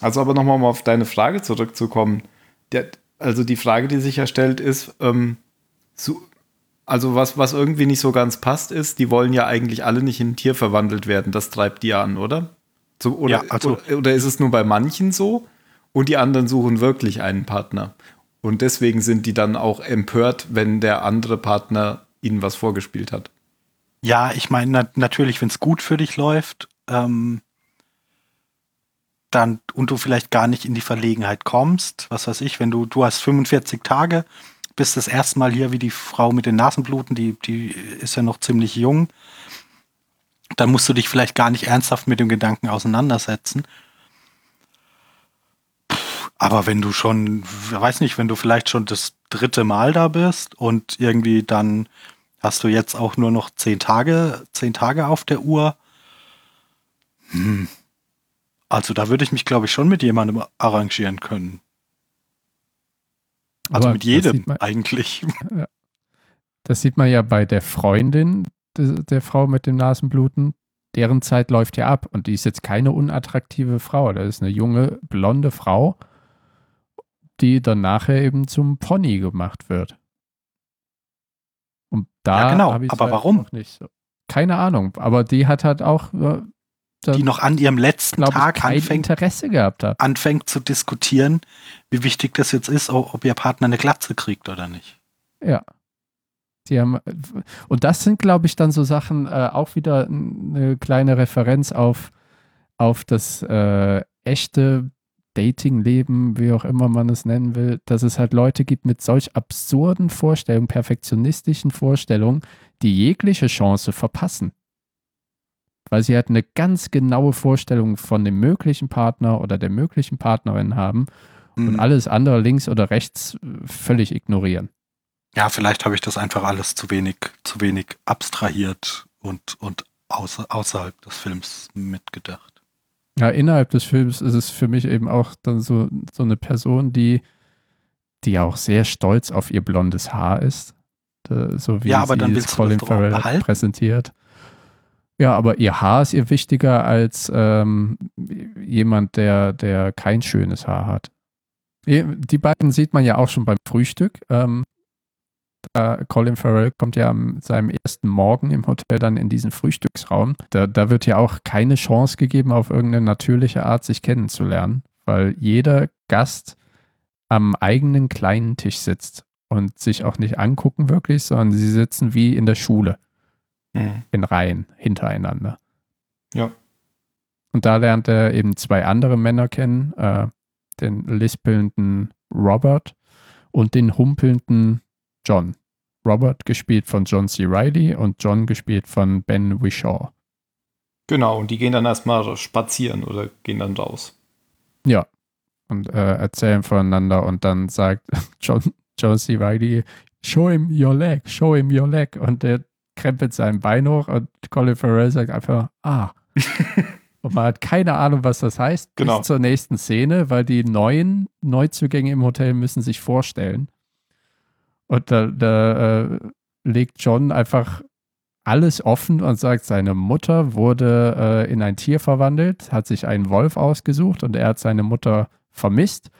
S1: Also aber nochmal um auf deine Frage zurückzukommen. Der, also die Frage, die sich ja stellt, ist, ähm, so, also was, was irgendwie nicht so ganz passt, ist, die wollen ja eigentlich alle nicht in ein Tier verwandelt werden. Das treibt die an, oder? So, oder, ja, also, oder, oder ist es nur bei manchen so und die anderen suchen wirklich einen Partner? Und deswegen sind die dann auch empört, wenn der andere Partner ihnen was vorgespielt hat.
S3: Ja, ich meine, na natürlich, wenn es gut für dich läuft, ähm, dann und du vielleicht gar nicht in die Verlegenheit kommst, was weiß ich, wenn du, du hast 45 Tage, bist das erste Mal hier wie die Frau mit den Nasenbluten, die, die ist ja noch ziemlich jung, dann musst du dich vielleicht gar nicht ernsthaft mit dem Gedanken auseinandersetzen. Aber wenn du schon, weiß nicht, wenn du vielleicht schon das dritte Mal da bist und irgendwie dann hast du jetzt auch nur noch zehn Tage, zehn Tage auf der Uhr. Hm. Also da würde ich mich, glaube ich, schon mit jemandem arrangieren können. Also Aber mit jedem man, eigentlich. (laughs)
S2: Das sieht man ja bei der Freundin der, der Frau mit dem Nasenbluten. Deren Zeit läuft ja ab und die ist jetzt keine unattraktive Frau. Das ist eine junge, blonde Frau, die dann nachher eben zum Pony gemacht wird. Und da ja,
S3: genau. Aber halt warum?
S2: Nicht so. Keine Ahnung. Aber die hat halt auch äh,
S3: die noch an ihrem letzten Tag
S2: anfängt, Interesse gehabt hat.
S3: anfängt zu diskutieren, wie wichtig das jetzt ist, ob ihr Partner eine Glatze kriegt oder nicht.
S2: Ja. Die haben, und das sind, glaube ich, dann so Sachen, äh, auch wieder eine kleine Referenz auf, auf das äh, echte Dating-Leben, wie auch immer man es nennen will, dass es halt Leute gibt mit solch absurden Vorstellungen, perfektionistischen Vorstellungen, die jegliche Chance verpassen weil sie halt eine ganz genaue Vorstellung von dem möglichen Partner oder der möglichen Partnerin haben mhm. und alles andere links oder rechts äh, völlig ignorieren.
S3: Ja, vielleicht habe ich das einfach alles zu wenig, zu wenig abstrahiert und, und außer, außerhalb des Films mitgedacht.
S2: Ja, innerhalb des Films ist es für mich eben auch dann so, so eine Person, die, die auch sehr stolz auf ihr blondes Haar ist. So wie
S3: ja, aber sie dann willst Colin Farrell
S2: präsentiert. Ja, aber ihr Haar ist ihr wichtiger als ähm, jemand, der, der kein schönes Haar hat. Die beiden sieht man ja auch schon beim Frühstück. Ähm, Colin Farrell kommt ja am seinem ersten Morgen im Hotel dann in diesen Frühstücksraum. Da, da wird ja auch keine Chance gegeben, auf irgendeine natürliche Art sich kennenzulernen, weil jeder Gast am eigenen kleinen Tisch sitzt und sich auch nicht angucken wirklich, sondern sie sitzen wie in der Schule mhm. in Reihen hintereinander.
S1: Ja.
S2: Und da lernt er eben zwei andere Männer kennen, äh, den lispelnden Robert und den humpelnden John. Robert gespielt von John C. Reilly und John gespielt von Ben Wishaw.
S1: Genau, und die gehen dann erstmal spazieren oder gehen dann raus.
S2: Ja, und äh, erzählen voneinander und dann sagt (laughs) John, John C. Reilly, show him your leg, show him your leg. Und der krempelt sein Bein hoch und Colin Farrell sagt einfach, ah. (laughs) und man hat keine Ahnung, was das heißt,
S1: genau.
S2: bis zur nächsten Szene, weil die neuen Neuzugänge im Hotel müssen sich vorstellen. Und da, da äh, legt John einfach alles offen und sagt, seine Mutter wurde äh, in ein Tier verwandelt, hat sich einen Wolf ausgesucht und er hat seine Mutter vermisst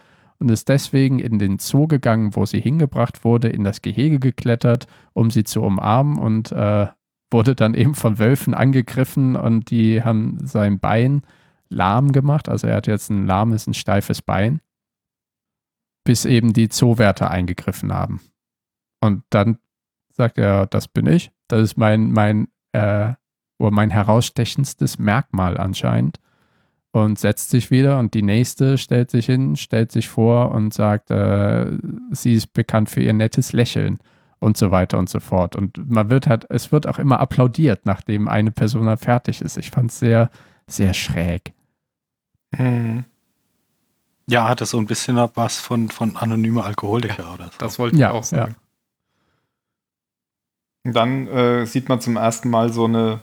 S2: und ist deswegen in den Zoo gegangen, wo sie hingebracht wurde, in das Gehege geklettert, um sie zu umarmen und äh, wurde dann eben von Wölfen angegriffen und die haben sein Bein lahm gemacht. Also er hat jetzt ein lahmes, ein steifes Bein, bis eben die Zoowärter eingegriffen haben. Und dann sagt er, das bin ich. Das ist mein, mein, äh, mein herausstechendstes Merkmal anscheinend und setzt sich wieder und die nächste stellt sich hin, stellt sich vor und sagt, äh, sie ist bekannt für ihr nettes Lächeln und so weiter und so fort. Und man wird halt, es wird auch immer applaudiert, nachdem eine Person dann fertig ist. Ich fand es sehr, sehr schräg.
S3: Mhm. Ja, hat es so ein bisschen was von, von anonymer Alkoholiker oder so.
S1: Das wollte ich ja, auch sagen. Ja. Dann äh, sieht man zum ersten Mal so eine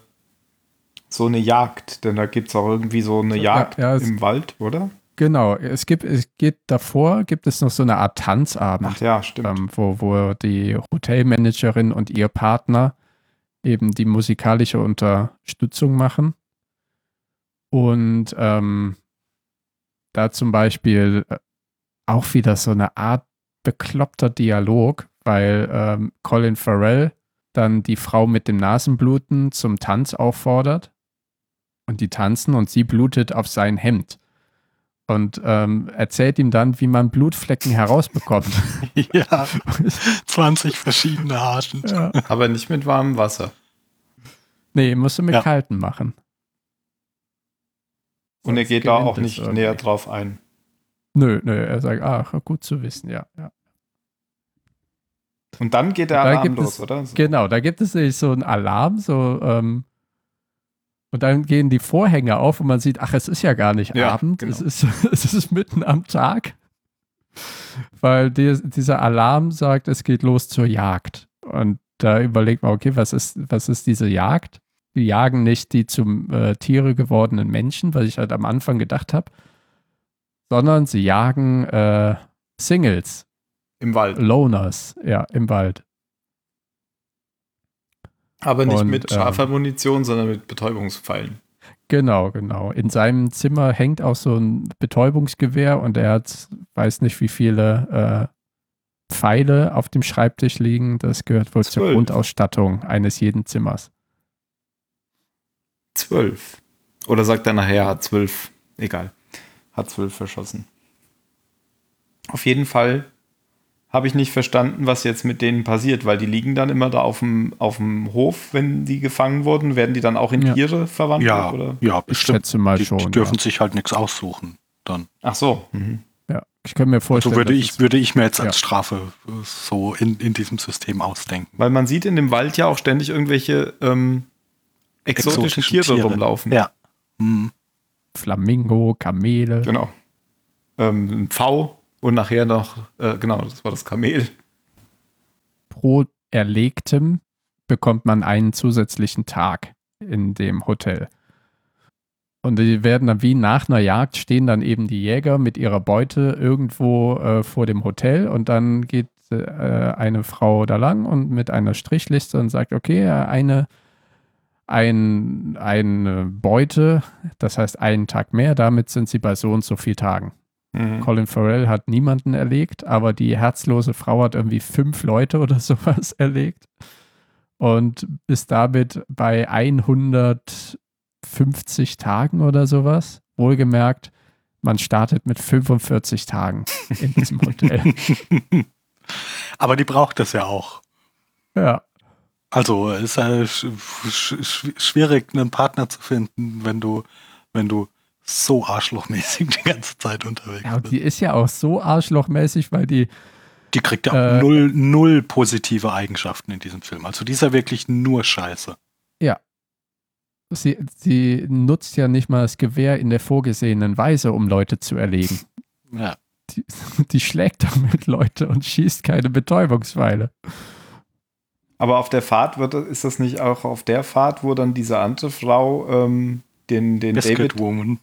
S1: so eine Jagd, denn da gibt es auch irgendwie so eine Jagd ja, ja, im Wald, oder?
S2: Genau, es gibt, es geht davor, gibt es noch so eine Art Tanzabend.
S1: Ach ja, stimmt.
S2: Ähm, wo, wo die Hotelmanagerin und ihr Partner eben die musikalische Unterstützung machen. Und ähm, da zum Beispiel äh, auch wieder so eine Art bekloppter Dialog, weil ähm, Colin Farrell dann die Frau mit dem Nasenbluten zum Tanz auffordert und die tanzen und sie blutet auf sein Hemd. und ähm, erzählt ihm dann, wie man Blutflecken herausbekommt. (laughs) (laughs)
S3: ja, 20 verschiedene Arten. Ja.
S1: Aber nicht mit warmem Wasser.
S2: Nee, musst du mit ja. kalten machen.
S1: Und er geht da auch nicht irgendwie. näher drauf ein.
S2: Nö, nö, er sagt, ach, gut zu wissen, ja, ja.
S1: Und dann geht der Alarm los, es, oder?
S2: So. Genau, da gibt es nämlich so einen Alarm, so, ähm, und dann gehen die Vorhänge auf und man sieht, ach, es ist ja gar nicht ja, Abend, genau. es, ist, (laughs) es ist mitten am Tag. Weil die, dieser Alarm sagt, es geht los zur Jagd. Und da überlegt man, okay, was ist, was ist diese Jagd? Die jagen nicht die zum äh, Tiere gewordenen Menschen, was ich halt am Anfang gedacht habe, sondern sie jagen äh, Singles.
S1: Im Wald.
S2: Loners, ja, im Wald.
S1: Aber nicht und, mit scharfer ähm, Munition, sondern mit Betäubungspfeilen.
S2: Genau, genau. In seinem Zimmer hängt auch so ein Betäubungsgewehr und er hat, weiß nicht wie viele äh, Pfeile auf dem Schreibtisch liegen. Das gehört wohl Zwölf. zur Grundausstattung eines jeden Zimmers.
S1: Zwölf. Oder sagt er nachher, er hat zwölf. Egal. Hat zwölf verschossen. Auf jeden Fall habe ich nicht verstanden, was jetzt mit denen passiert, weil die liegen dann immer da auf dem, auf dem Hof, wenn die gefangen wurden. Werden die dann auch in ja. Tiere verwandelt?
S3: Ja,
S1: oder?
S3: ja bestimmt. Ich schätze mal die, schon. Die dürfen ja. sich halt nichts aussuchen dann.
S1: Ach so. Mhm.
S2: Ja, ich kann mir vorstellen.
S3: So würde ich, würde ich mir jetzt als ja. Strafe so in, in diesem System ausdenken.
S1: Weil man sieht in dem Wald ja auch ständig irgendwelche ähm, exotischen, exotischen Tiere, Tiere, rumlaufen.
S3: Ja. Mhm.
S2: Flamingo, Kamele.
S1: Genau. Ähm, ein Pfau und nachher noch, äh, genau, das war das Kamel.
S2: Pro Erlegtem bekommt man einen zusätzlichen Tag in dem Hotel. Und die werden dann wie nach einer Jagd stehen dann eben die Jäger mit ihrer Beute irgendwo äh, vor dem Hotel und dann geht äh, eine Frau da lang und mit einer Strichliste und sagt, okay, eine, ein, eine Beute, das heißt einen Tag mehr, damit sind sie bei so und so vielen Tagen. Mhm. Colin Farrell hat niemanden erlegt, aber die herzlose Frau hat irgendwie fünf Leute oder (laughs) sowas erlegt und ist damit bei 150 Tagen oder sowas. Wohlgemerkt, man startet mit 45 Tagen in diesem Hotel. (laughs)
S3: aber die braucht es ja auch.
S2: Ja.
S3: Also es ist ja sch sch schwierig, einen Partner zu finden, wenn du, wenn du so arschlochmäßig (laughs) die ganze Zeit unterwegs
S2: ja, und die ist ja auch so arschlochmäßig, weil die.
S3: Die kriegt ja auch äh, null, null positive Eigenschaften in diesem Film. Also die ist ja wirklich nur Scheiße.
S2: Ja. Sie, sie nutzt ja nicht mal das Gewehr in der vorgesehenen Weise, um Leute zu erlegen.
S3: Ja.
S2: Die, (laughs) die schlägt damit Leute und schießt keine Betäubungsweile.
S1: Aber auf der Fahrt wird ist das nicht auch auf der Fahrt, wo dann diese andere Frau ähm, den, den David
S3: Woman.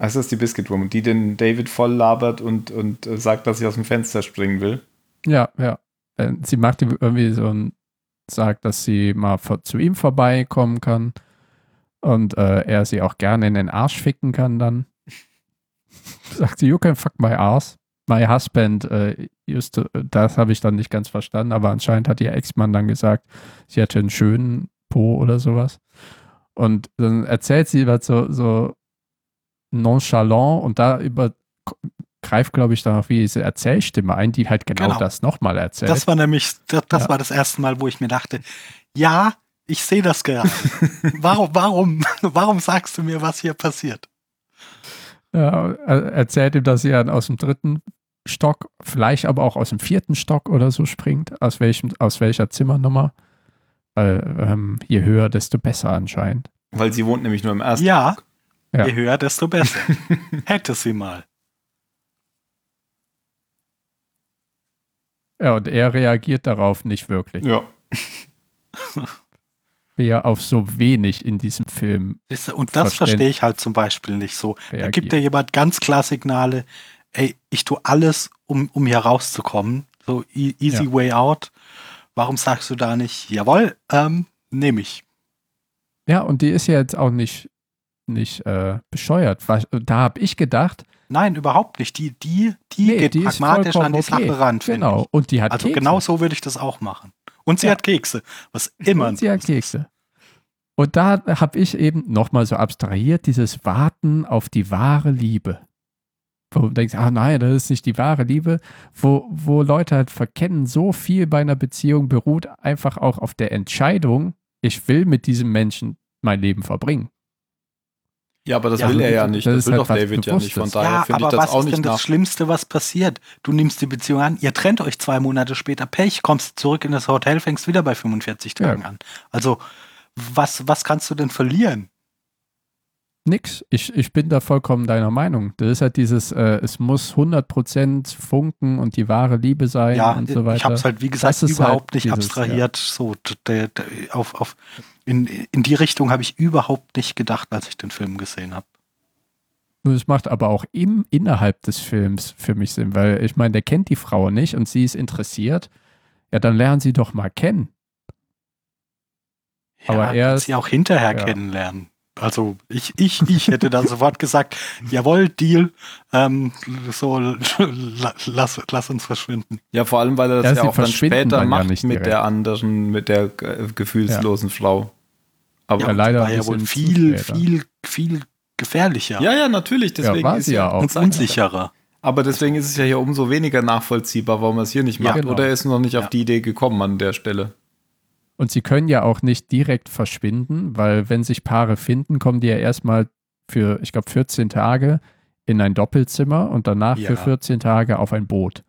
S1: Das ist die Biscuit Woman, die den David voll labert und, und äh, sagt, dass sie aus dem Fenster springen will.
S2: Ja, ja. Äh, sie macht irgendwie so ein, sagt, dass sie mal zu ihm vorbeikommen kann und äh, er sie auch gerne in den Arsch ficken kann dann. (laughs) sagt sie, you can fuck my ass. My husband, äh, used to, das habe ich dann nicht ganz verstanden, aber anscheinend hat ihr Ex-Mann dann gesagt, sie hätte einen schönen Po oder sowas. Und dann erzählt sie was so, so nonchalant und da über greift, glaube ich, dann auch wie diese Erzählstimme ein, die halt genau, genau. das nochmal erzählt.
S3: Das war nämlich, das, das ja. war das erste Mal, wo ich mir dachte, ja, ich sehe das gerade. (laughs) warum, warum, warum sagst du mir, was hier passiert?
S2: Ja, erzählt ihm, dass er aus dem dritten Stock, vielleicht aber auch aus dem vierten Stock oder so springt, aus welchem, aus welcher Zimmernummer. Weil ähm, je höher, desto besser anscheinend.
S1: Weil sie wohnt nämlich nur im ersten
S3: ja, Stock. Ja. Je höher, desto besser. (laughs) Hätte sie mal.
S2: Ja, und er reagiert darauf nicht wirklich.
S1: Ja. (laughs)
S2: Wie er auf so wenig in diesem Film.
S3: Und das verstehe ich halt zum Beispiel nicht so. Reagiert. Da gibt ja jemand ganz klar Signale, ey, ich tue alles, um, um hier rauszukommen. So e easy ja. way out. Warum sagst du da nicht, jawohl, ähm, nehme ich.
S2: Ja, und die ist ja jetzt auch nicht nicht äh, bescheuert. Da habe ich gedacht.
S3: Nein, überhaupt nicht. Die, die, die nee, geht die pragmatisch an die Sache ran.
S2: Genau. Und die hat
S3: Also Kekse. genau so würde ich das auch machen. Und sie ja. hat Kekse, was immer.
S2: Und sie hat Kekse. Und da habe ich eben nochmal so abstrahiert, dieses Warten auf die wahre Liebe. wo du denkst, ah nein, das ist nicht die wahre Liebe, wo, wo Leute halt verkennen, so viel bei einer Beziehung beruht einfach auch auf der Entscheidung, ich will mit diesem Menschen mein Leben verbringen.
S1: Ja, aber das ja, will er ja nicht. Das, das will halt doch David ja nicht. Von daher ja, finde ich das
S3: was
S1: auch nicht
S3: ist denn das Schlimmste, was passiert? Du nimmst die Beziehung an, ihr trennt euch zwei Monate später, Pech, kommst zurück in das Hotel, fängst wieder bei 45 Tagen ja. an. Also, was, was kannst du denn verlieren?
S2: Nix. Ich, ich bin da vollkommen deiner Meinung. Das ist halt dieses, äh, es muss 100% funken und die wahre Liebe sein ja, und so weiter.
S3: Ich habe es halt, wie gesagt, überhaupt halt nicht dieses, abstrahiert. Ja. So, auf, auf, in, in die Richtung habe ich überhaupt nicht gedacht, als ich den Film gesehen habe.
S2: Es macht aber auch im, innerhalb des Films für mich Sinn, weil ich meine, der kennt die Frau nicht und sie ist interessiert. Ja, dann lernen sie doch mal kennen.
S3: Ja, aber er sie auch hinterher ja. kennenlernen. Also ich, ich, ich hätte dann sofort gesagt, (laughs) jawohl, Deal, ähm, so lass, lass uns verschwinden.
S1: Ja, vor allem, weil er das ja, ja auch dann später macht ja mit der anderen, mit der gefühlslosen ja. Frau.
S3: Aber ja, leider war ja wohl viel, viel, viel gefährlicher.
S1: Ja, ja, natürlich. Deswegen
S2: ja, ist ja auch.
S3: Und unsicherer.
S1: Aber deswegen ist es ja hier umso weniger nachvollziehbar, warum er es hier nicht macht. Genau. Oder er ist noch nicht auf die Idee gekommen an der Stelle.
S2: Und sie können ja auch nicht direkt verschwinden, weil wenn sich Paare finden, kommen die ja erstmal für, ich glaube, 14 Tage in ein Doppelzimmer und danach ja. für 14 Tage auf ein Boot.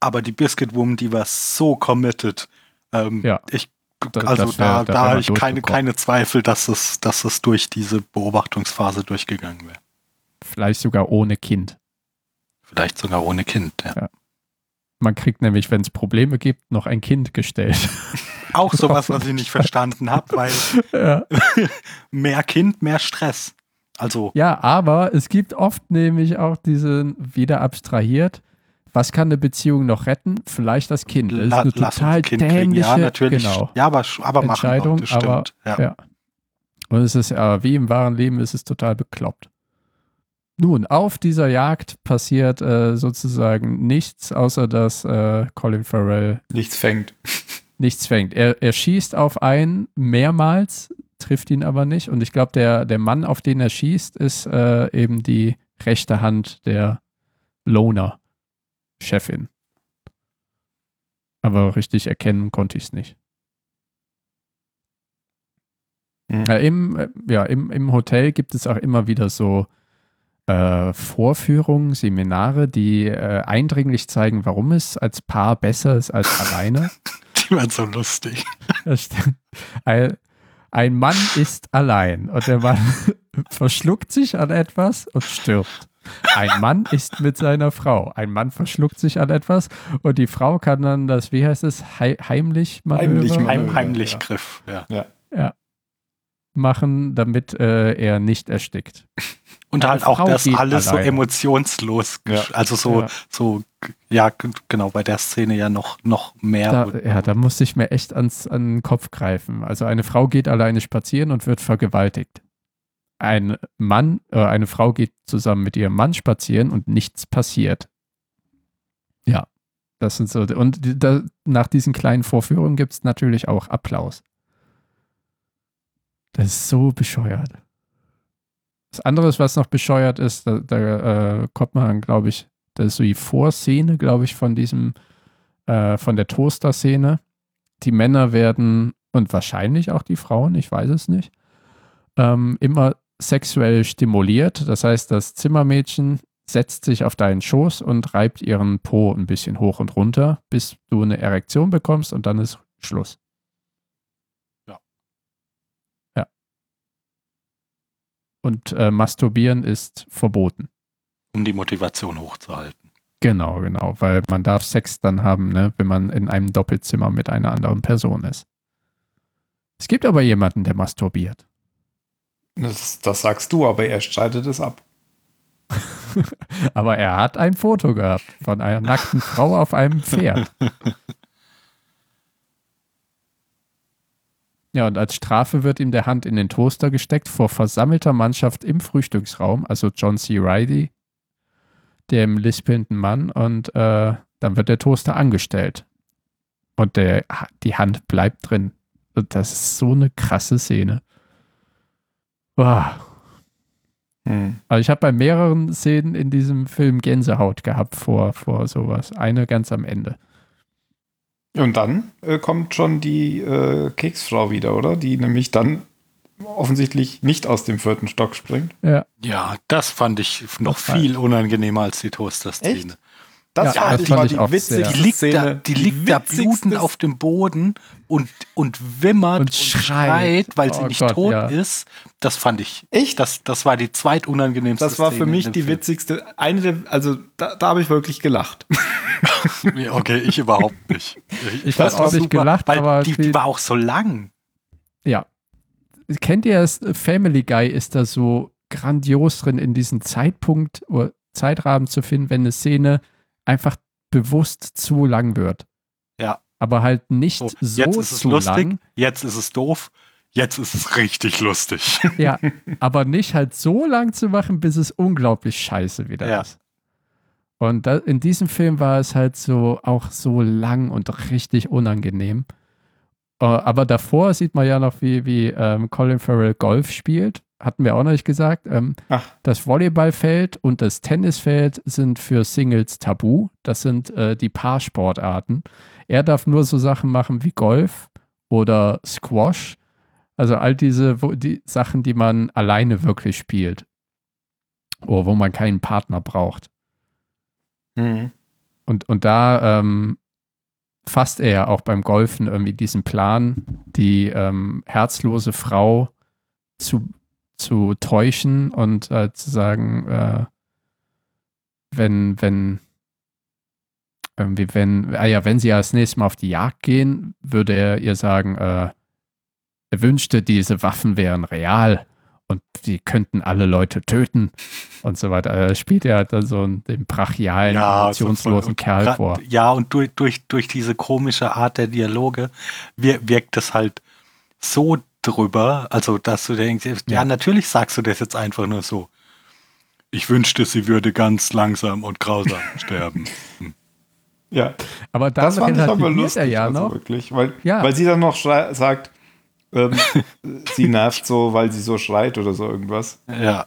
S3: Aber die Biscuit Woman, die war so committed. Ähm, ja. Ich, also wär, da, da habe ich keine, keine Zweifel, dass es, dass es durch diese Beobachtungsphase durchgegangen wäre.
S2: Vielleicht sogar ohne Kind.
S3: Vielleicht sogar ohne Kind, ja. ja.
S2: Man kriegt nämlich, wenn es Probleme gibt, noch ein Kind gestellt. (laughs)
S3: Auch sowas, was ich nicht (laughs) verstanden habe, weil ja. (laughs) mehr Kind, mehr Stress. Also.
S2: Ja, aber es gibt oft nämlich auch diesen wieder abstrahiert. Was kann eine Beziehung noch retten? Vielleicht das Kind. Das ist eine total dämliche, ja,
S3: natürlich.
S2: Genau,
S3: ja, aber, aber
S2: Entscheidung, machen auch, aber, ja. ja. Und es ist ja, wie im wahren Leben, ist es total bekloppt. Nun, auf dieser Jagd passiert äh, sozusagen nichts, außer dass äh, Colin Farrell
S1: nichts fängt (laughs)
S2: nichts fängt. Er, er schießt auf einen mehrmals, trifft ihn aber nicht. Und ich glaube, der, der Mann, auf den er schießt, ist äh, eben die rechte Hand der Loner-Chefin. Aber richtig erkennen konnte ich es nicht. Mhm. Äh, im, äh, ja, im, Im Hotel gibt es auch immer wieder so äh, Vorführungen, Seminare, die äh, eindringlich zeigen, warum es als Paar besser ist als alleine. (laughs)
S3: Die waren so lustig.
S2: Ein, ein Mann ist allein und der Mann (laughs) verschluckt sich an etwas und stirbt. Ein Mann ist mit seiner Frau. Ein Mann verschluckt sich an etwas und die Frau kann dann das, wie heißt es, He heimlich
S3: Heimlich, heim, heimlich ja. Griff, ja.
S2: ja. ja. Machen, damit äh, er nicht erstickt.
S3: Und halt auch das alles alleine. so emotionslos, ja. also so, ja. so, ja, genau, bei der Szene ja noch, noch mehr.
S2: Da, ja, da musste ich mir echt ans, an den Kopf greifen. Also eine Frau geht alleine spazieren und wird vergewaltigt. Ein Mann, äh, eine Frau geht zusammen mit ihrem Mann spazieren und nichts passiert. Ja, das sind so, und da, nach diesen kleinen Vorführungen gibt es natürlich auch Applaus. Das ist so bescheuert. Das andere, was noch bescheuert ist, da, da äh, kommt man, glaube ich, das ist so die Vorszene, glaube ich, von diesem, äh, von der Toaster-Szene. Die Männer werden, und wahrscheinlich auch die Frauen, ich weiß es nicht, ähm, immer sexuell stimuliert. Das heißt, das Zimmermädchen setzt sich auf deinen Schoß und reibt ihren Po ein bisschen hoch und runter, bis du eine Erektion bekommst und dann ist Schluss. Und äh, Masturbieren ist verboten.
S3: Um die Motivation hochzuhalten.
S2: Genau, genau, weil man darf Sex dann haben, ne, wenn man in einem Doppelzimmer mit einer anderen Person ist. Es gibt aber jemanden, der masturbiert.
S1: Das, das sagst du, aber er streitet es ab. (laughs)
S2: aber er hat ein Foto gehabt von einer nackten Frau auf einem Pferd. (laughs) Ja, und als Strafe wird ihm der Hand in den Toaster gesteckt vor versammelter Mannschaft im Frühstücksraum, also John C. Reilly, dem lispelnden Mann, und äh, dann wird der Toaster angestellt. Und der, die Hand bleibt drin. Und das ist so eine krasse Szene. Boah. Hm. Also ich habe bei mehreren Szenen in diesem Film Gänsehaut gehabt vor, vor sowas. Eine ganz am Ende.
S1: Und dann äh, kommt schon die äh, Keksfrau wieder, oder? Die nämlich dann offensichtlich nicht aus dem vierten Stock springt.
S3: Ja, ja das fand ich noch viel unangenehmer als die Toaster-Szene.
S1: Das,
S3: ja,
S1: war,
S3: das fand die, ich witzig. Die liegt, Szene, da, die liegt da blutend auf dem Boden und, und wimmert und, und schreit, weil oh sie nicht Gott, tot ja. ist. Das fand ich.
S1: Echt?
S3: Das, das war die zweitunangenehmste
S1: Das war für mich die Film. witzigste. Eine der, also da, da habe ich wirklich gelacht. (laughs)
S3: okay, ich überhaupt nicht.
S2: Ich, ich habe auch nicht gelacht,
S3: weil
S2: aber
S3: die, die war auch so lang.
S2: Ja. Kennt ihr es? Family Guy ist da so grandios drin, in diesen Zeitpunkt oder Zeitrahmen zu finden, wenn eine Szene einfach bewusst zu lang wird.
S3: Ja.
S2: Aber halt nicht so, so
S3: jetzt ist es
S2: zu
S3: lustig,
S2: lang.
S3: Jetzt ist es doof. Jetzt ist es richtig lustig. (laughs)
S2: Ja, aber nicht halt so lang zu machen, bis es unglaublich scheiße wieder ja. ist. Und da, in diesem Film war es halt so auch so lang und richtig unangenehm. Uh, aber davor sieht man ja noch, wie, wie ähm, Colin Farrell Golf spielt hatten wir auch noch nicht gesagt. Ähm, das Volleyballfeld und das Tennisfeld sind für Singles tabu. Das sind äh, die Paarsportarten. Er darf nur so Sachen machen wie Golf oder Squash. Also all diese die Sachen, die man alleine wirklich spielt. Oder wo man keinen Partner braucht. Mhm. Und, und da ähm, fasst er auch beim Golfen irgendwie diesen Plan, die ähm, herzlose Frau zu zu täuschen und äh, zu sagen, äh, wenn, wenn, irgendwie, wenn, ah ja, wenn sie als nächstes Mal auf die Jagd gehen, würde er ihr sagen, äh, er wünschte, diese Waffen wären real und die könnten alle Leute töten und so weiter. Er spielt ja dann so den brachialen, ja, emotionslosen so Kerl vor.
S3: Ja, und durch, durch, durch diese komische Art der Dialoge wirkt es halt so drüber, also dass du denkst, ja. ja, natürlich sagst du das jetzt einfach nur so. Ich wünschte, sie würde ganz langsam und grausam (laughs) sterben. Hm.
S1: Ja,
S2: aber
S1: das fand ich aber lustig, er ja also noch. wirklich, weil, ja. weil sie dann noch sagt, ähm, (laughs) sie nervt so, weil sie so schreit oder so irgendwas.
S3: Ja.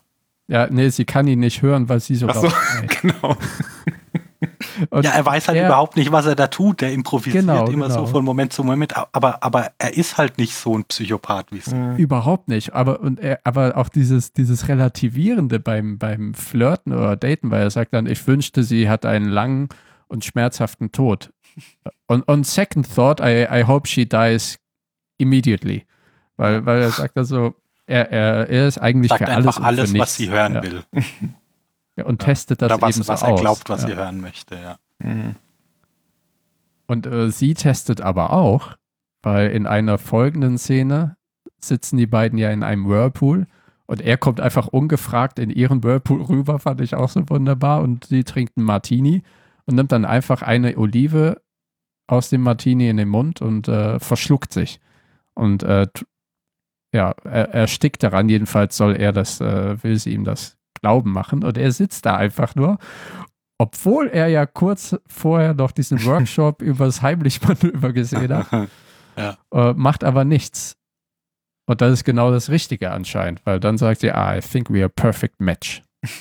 S2: Ja, nee, sie kann ihn nicht hören, weil sie so,
S1: Ach so (laughs) genau. (laughs)
S3: Und ja, er weiß halt er, überhaupt nicht, was er da tut. Der improvisiert genau, immer genau. so von Moment zu Moment. Aber, aber er ist halt nicht so ein Psychopath wie sie.
S2: Mhm. Überhaupt nicht. Aber, und er, aber auch dieses, dieses Relativierende beim, beim Flirten oder Daten, weil er sagt dann, ich wünschte, sie hat einen langen und schmerzhaften Tod. Und on second thought, I, I hope she dies immediately. Weil, weil er sagt also, er, er, er ist eigentlich
S3: sagt
S2: für alles,
S3: alles was sie hören ja. will. (laughs)
S2: Ja, und testet das
S3: Oder was,
S2: eben so
S3: was er glaubt, was sie hören möchte, ja. Mhm.
S2: Und äh, sie testet aber auch, weil in einer folgenden Szene sitzen die beiden ja in einem Whirlpool und er kommt einfach ungefragt in ihren Whirlpool rüber, fand ich auch so wunderbar. Und sie trinkt einen Martini und nimmt dann einfach eine Olive aus dem Martini in den Mund und äh, verschluckt sich. Und äh, ja, er, erstickt daran, jedenfalls soll er das, äh, will sie ihm das Glauben machen. Und er sitzt da einfach nur, obwohl er ja kurz vorher noch diesen (laughs) Workshop über das Heimlichmanöver gesehen hat, (laughs) ja. äh, macht aber nichts. Und das ist genau das Richtige anscheinend, weil dann sagt sie, ah, I think we are a perfect match. (laughs)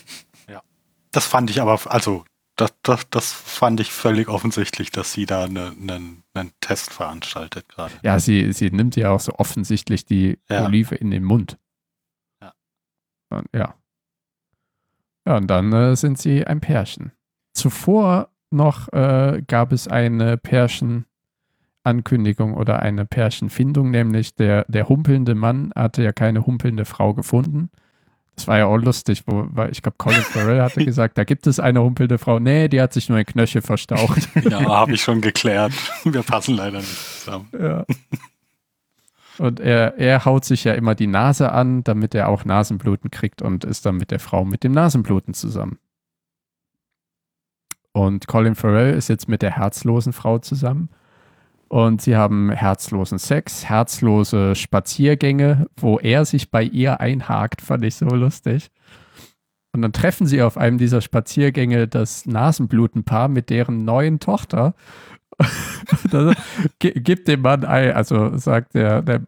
S3: Ja. Das fand ich aber, also, das, das, das fand ich völlig offensichtlich, dass sie da einen ne, ne Test veranstaltet gerade.
S2: Ja, sie, sie nimmt ja auch so offensichtlich die ja. Olive in den Mund. Ja. Und, ja. Ja, und dann äh, sind sie ein Pärchen. Zuvor noch äh, gab es eine Pärchenankündigung oder eine Pärchenfindung, nämlich der, der humpelnde Mann hatte ja keine humpelnde Frau gefunden. Das war ja auch lustig, wo, weil ich glaube, Colin Farrell hatte (laughs) gesagt, da gibt es eine humpelnde Frau. Nee, die hat sich nur ein Knöchel verstaucht.
S3: Ja, (laughs) habe ich schon geklärt. Wir passen leider nicht zusammen.
S2: Ja. Und er, er haut sich ja immer die Nase an, damit er auch Nasenbluten kriegt und ist dann mit der Frau mit dem Nasenbluten zusammen. Und Colin Farrell ist jetzt mit der herzlosen Frau zusammen. Und sie haben herzlosen Sex, herzlose Spaziergänge, wo er sich bei ihr einhakt, fand ich so lustig. Und dann treffen sie auf einem dieser Spaziergänge das Nasenblutenpaar mit deren neuen Tochter. (laughs) gibt dem Mann ein, also sagt der, der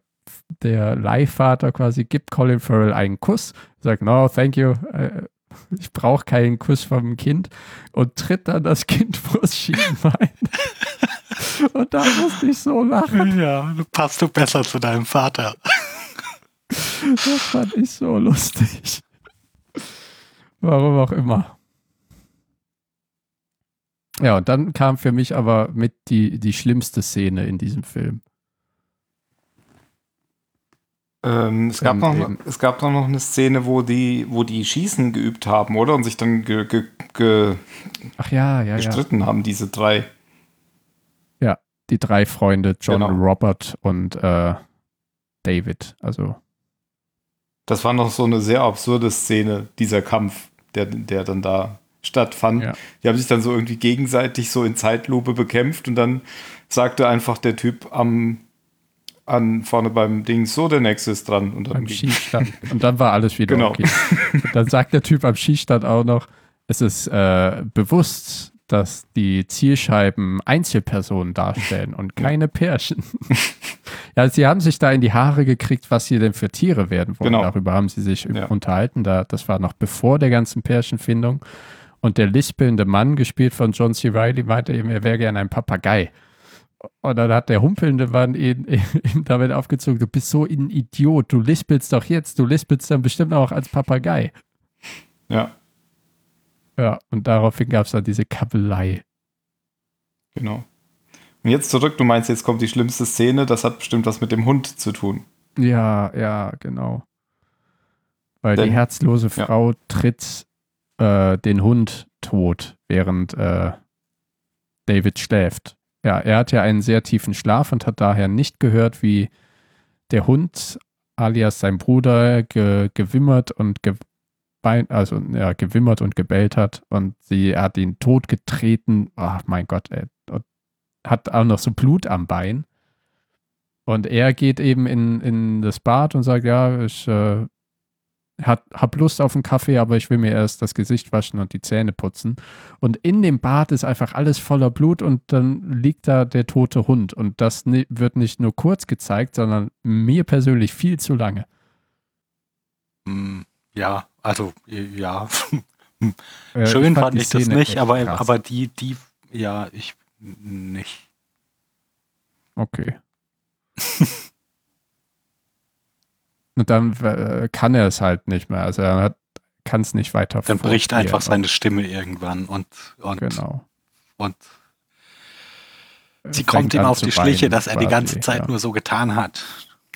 S2: der Leihvater quasi gibt Colin Farrell einen Kuss, sagt, no, thank you, äh, ich brauche keinen Kuss vom Kind und tritt dann das Kind (laughs) vors Schienbein. (laughs) und da musste ich so lachen.
S3: Ja, du passt du besser zu deinem Vater.
S2: das fand ich so lustig. Warum auch immer. Ja, und dann kam für mich aber mit die, die schlimmste Szene in diesem Film.
S1: Ähm, es, gab noch, es gab noch eine Szene, wo die, wo die Schießen geübt haben, oder? Und sich dann ge, ge, ge
S2: ja, ja,
S1: gestritten
S2: ja.
S1: haben, diese drei.
S2: Ja, die drei Freunde, John, genau. Robert und äh, David. Also.
S1: Das war noch so eine sehr absurde Szene, dieser Kampf, der, der dann da stattfand. Ja. Die haben sich dann so irgendwie gegenseitig so in Zeitlupe bekämpft und dann sagte einfach der Typ am an vorne beim Ding, so der nächste ist dran.
S2: Und dann beim Schießstand. Und dann war alles wieder genau. okay. Und dann sagt der Typ am Schießstand auch noch, es ist äh, bewusst, dass die Zielscheiben Einzelpersonen darstellen und keine Pärchen. (laughs) ja, sie haben sich da in die Haare gekriegt, was sie denn für Tiere werden wollen. Genau. Darüber haben sie sich ja. unterhalten. Da, das war noch bevor der ganzen Pärchenfindung. Und der lispelnde Mann, gespielt von John C. Reilly, meinte eben, er wäre gerne ein Papagei. Und dann hat der humpelnde Mann ihn, (laughs) ihn damit aufgezogen, du bist so ein Idiot, du lispelst doch jetzt, du lispelst dann bestimmt auch als Papagei.
S1: Ja.
S2: Ja, und daraufhin gab es dann diese Kabelei.
S1: Genau. Und jetzt zurück, du meinst, jetzt kommt die schlimmste Szene, das hat bestimmt was mit dem Hund zu tun.
S2: Ja, ja, genau. Weil Denn, die herzlose Frau ja. tritt äh, den Hund tot, während äh, David schläft. Ja, er hat ja einen sehr tiefen Schlaf und hat daher nicht gehört, wie der Hund, alias sein Bruder, ge gewimmert und gebeint, also ja, gewimmert und gebellt hat und sie hat ihn totgetreten. Ach mein Gott, ey. Und hat auch noch so Blut am Bein. Und er geht eben in, in das Bad und sagt, ja, ich äh, hat, hab Lust auf einen Kaffee, aber ich will mir erst das Gesicht waschen und die Zähne putzen. Und in dem Bad ist einfach alles voller Blut und dann liegt da der tote Hund. Und das wird nicht nur kurz gezeigt, sondern mir persönlich viel zu lange.
S3: Hm, ja, also ja. Äh, Schön ich fand, fand ich das nicht, aber, aber die, die, ja, ich nicht.
S2: Okay. (laughs) Und dann äh, kann er es halt nicht mehr. Also er kann es nicht weiter
S3: Dann bricht einfach seine Stimme irgendwann und, und,
S2: genau.
S3: und sie kommt ihm auf die Schliche, dass er quasi, die ganze Zeit ja. nur so getan hat.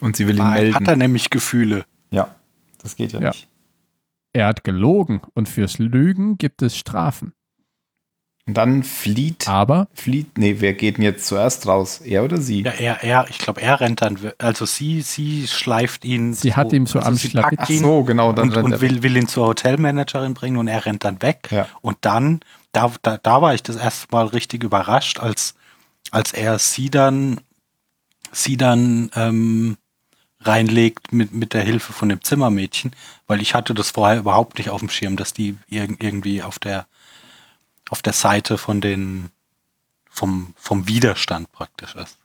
S1: Und sie will ihn melden.
S3: Hat er nämlich Gefühle.
S1: Ja, das geht ja, ja. nicht.
S2: Er hat gelogen und fürs Lügen gibt es Strafen.
S1: Und dann flieht.
S2: Aber?
S1: Flieht. Nee, wer geht denn jetzt zuerst raus? Er oder sie?
S3: Ja, er, er, ich glaube, er rennt dann. Also sie, sie schleift ihn.
S2: Sie so, hat ihm so also am Schlapp.
S1: Ach so, genau.
S3: Dann und, und will, will ihn zur Hotelmanagerin bringen und er rennt dann weg.
S1: Ja.
S3: Und dann, da, da, da war ich das erste Mal richtig überrascht, als, als er sie dann, sie dann ähm, reinlegt mit, mit der Hilfe von dem Zimmermädchen, weil ich hatte das vorher überhaupt nicht auf dem Schirm, dass die irgendwie auf der auf der Seite von den, vom, vom Widerstand praktisch ist.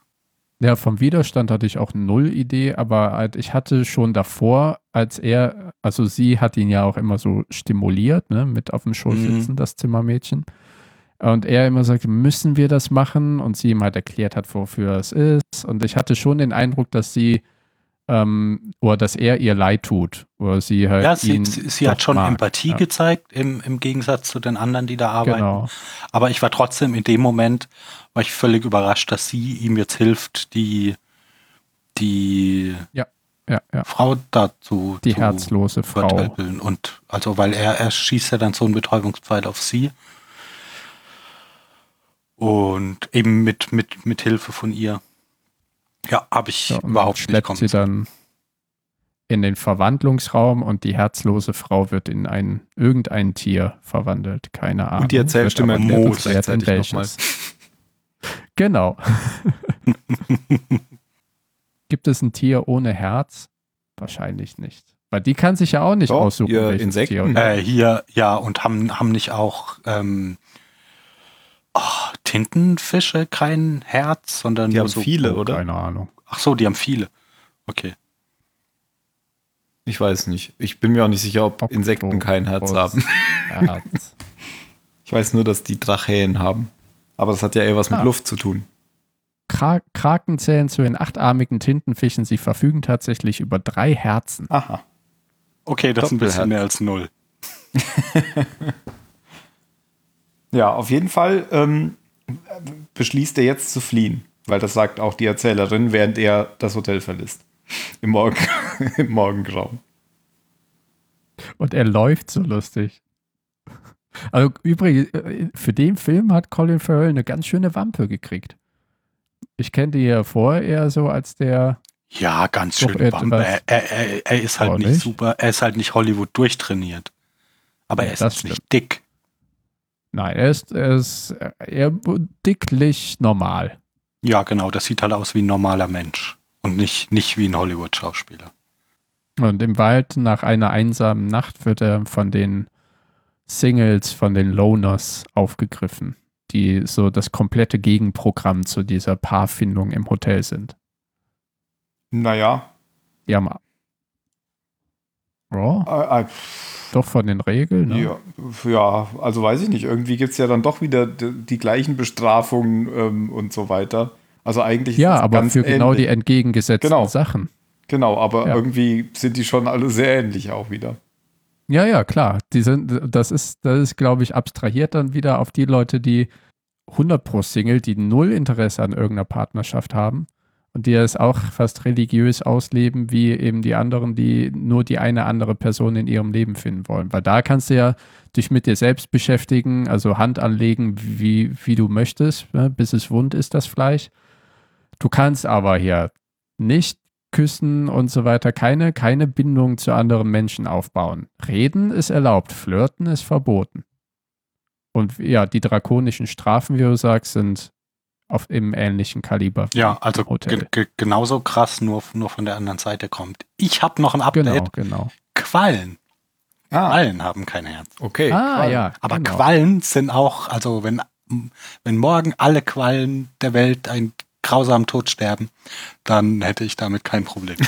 S2: Ja, vom Widerstand hatte ich auch null Idee, aber halt, ich hatte schon davor, als er, also sie hat ihn ja auch immer so stimuliert, ne, mit auf dem Schoß mhm. sitzen, mhm. das Zimmermädchen. Und er immer sagte, müssen wir das machen? Und sie ihm halt erklärt hat, wofür es ist. Und ich hatte schon den Eindruck, dass sie ähm, oder dass er ihr leid tut. Oder sie halt
S3: ja, sie, sie hat schon mag. Empathie ja. gezeigt, im, im Gegensatz zu den anderen, die da arbeiten. Genau. Aber ich war trotzdem in dem Moment, war ich völlig überrascht, dass sie ihm jetzt hilft, die, die
S2: ja. Ja, ja.
S3: Frau dazu
S2: die herzlose Frau.
S3: Und also, weil er, er schießt ja dann so einen Betäubungspfeil auf sie. Und eben mit, mit, mit Hilfe von ihr. Ja, habe ich ja, überhaupt
S2: schleppt nicht. Schleppt sie dann in den Verwandlungsraum und die herzlose Frau wird in ein irgendein Tier verwandelt. Keine Ahnung.
S1: Und die Erzählstimme
S2: Mo gleichzeitig nochmal. (laughs) Genau. (laughs) Gibt es ein Tier ohne Herz? Wahrscheinlich nicht. Weil die kann sich ja auch nicht Doch, aussuchen.
S1: Ihr Insekten.
S3: Äh, hier, ja, und haben, haben nicht auch ähm, oh, Tintenfische kein Herz, sondern
S1: die haben so viele, oder?
S2: Keine Ahnung.
S3: Ach so, die haben viele. Okay.
S1: Ich weiß nicht. Ich bin mir auch nicht sicher, ob. Insekten kein Herz haben. (laughs) Herz. ich weiß nur, dass die Drachäen haben. Aber das hat ja eher was mit ah. Luft zu tun.
S2: Kra Kraken zählen zu den achtarmigen Tintenfischen. Sie verfügen tatsächlich über drei Herzen.
S3: Aha. Okay, das ist ein bisschen mehr als null. (laughs)
S1: ja, auf jeden Fall ähm, beschließt er jetzt zu fliehen, weil das sagt auch die Erzählerin, während er das Hotel verlässt. Im, Morgen, (laughs) im Morgengrauen.
S2: Und er läuft so lustig. Also übrigens, für den Film hat Colin Farrell eine ganz schöne Wampe gekriegt. Ich kenne die ja vorher eher so als der.
S3: Ja, ganz schöne Wampe. Er, er, er, ist halt nicht, nicht super, er ist halt nicht Hollywood durchtrainiert. Aber ja, er ist nicht dick.
S2: Nein, er ist, er ist eher dicklich normal.
S3: Ja, genau. Das sieht halt aus wie ein normaler Mensch und nicht, nicht wie ein Hollywood-Schauspieler.
S2: Und im Wald nach einer einsamen Nacht wird er von den Singles, von den Loners aufgegriffen, die so das komplette Gegenprogramm zu dieser Paarfindung im Hotel sind.
S1: Naja.
S2: Die haben. Oh. Äh, äh, doch von den Regeln.
S1: Ne? Ja, ja, also weiß ich nicht. Irgendwie gibt es ja dann doch wieder die, die gleichen Bestrafungen ähm, und so weiter. Also eigentlich.
S2: Ja, aber für ähnlich. genau die entgegengesetzten genau. Sachen.
S1: Genau, aber ja. irgendwie sind die schon alle sehr ähnlich auch wieder.
S2: Ja, ja, klar. Die sind, das ist, das ist, glaube ich, abstrahiert dann wieder auf die Leute, die 100 pro Single, die null Interesse an irgendeiner Partnerschaft haben und die es auch fast religiös ausleben, wie eben die anderen, die nur die eine andere Person in ihrem Leben finden wollen. Weil da kannst du ja dich mit dir selbst beschäftigen, also Hand anlegen, wie, wie du möchtest, ne, bis es wund ist, das Fleisch. Du kannst aber hier nicht küssen und so weiter, keine, keine Bindung zu anderen Menschen aufbauen. Reden ist erlaubt, flirten ist verboten. Und ja, die drakonischen Strafen, wie du sagst, sind auf im ähnlichen Kaliber.
S3: Ja, also genauso krass, nur, nur von der anderen Seite kommt. Ich habe noch ein Update.
S2: Genau, genau.
S3: Quallen. Ah. Quallen haben kein Herz.
S1: Okay.
S2: Ah, Quallen. ja.
S3: Aber genau. Quallen sind auch, also wenn, wenn morgen alle Quallen der Welt ein grausamen Tod sterben, dann hätte ich damit kein Problem. (laughs)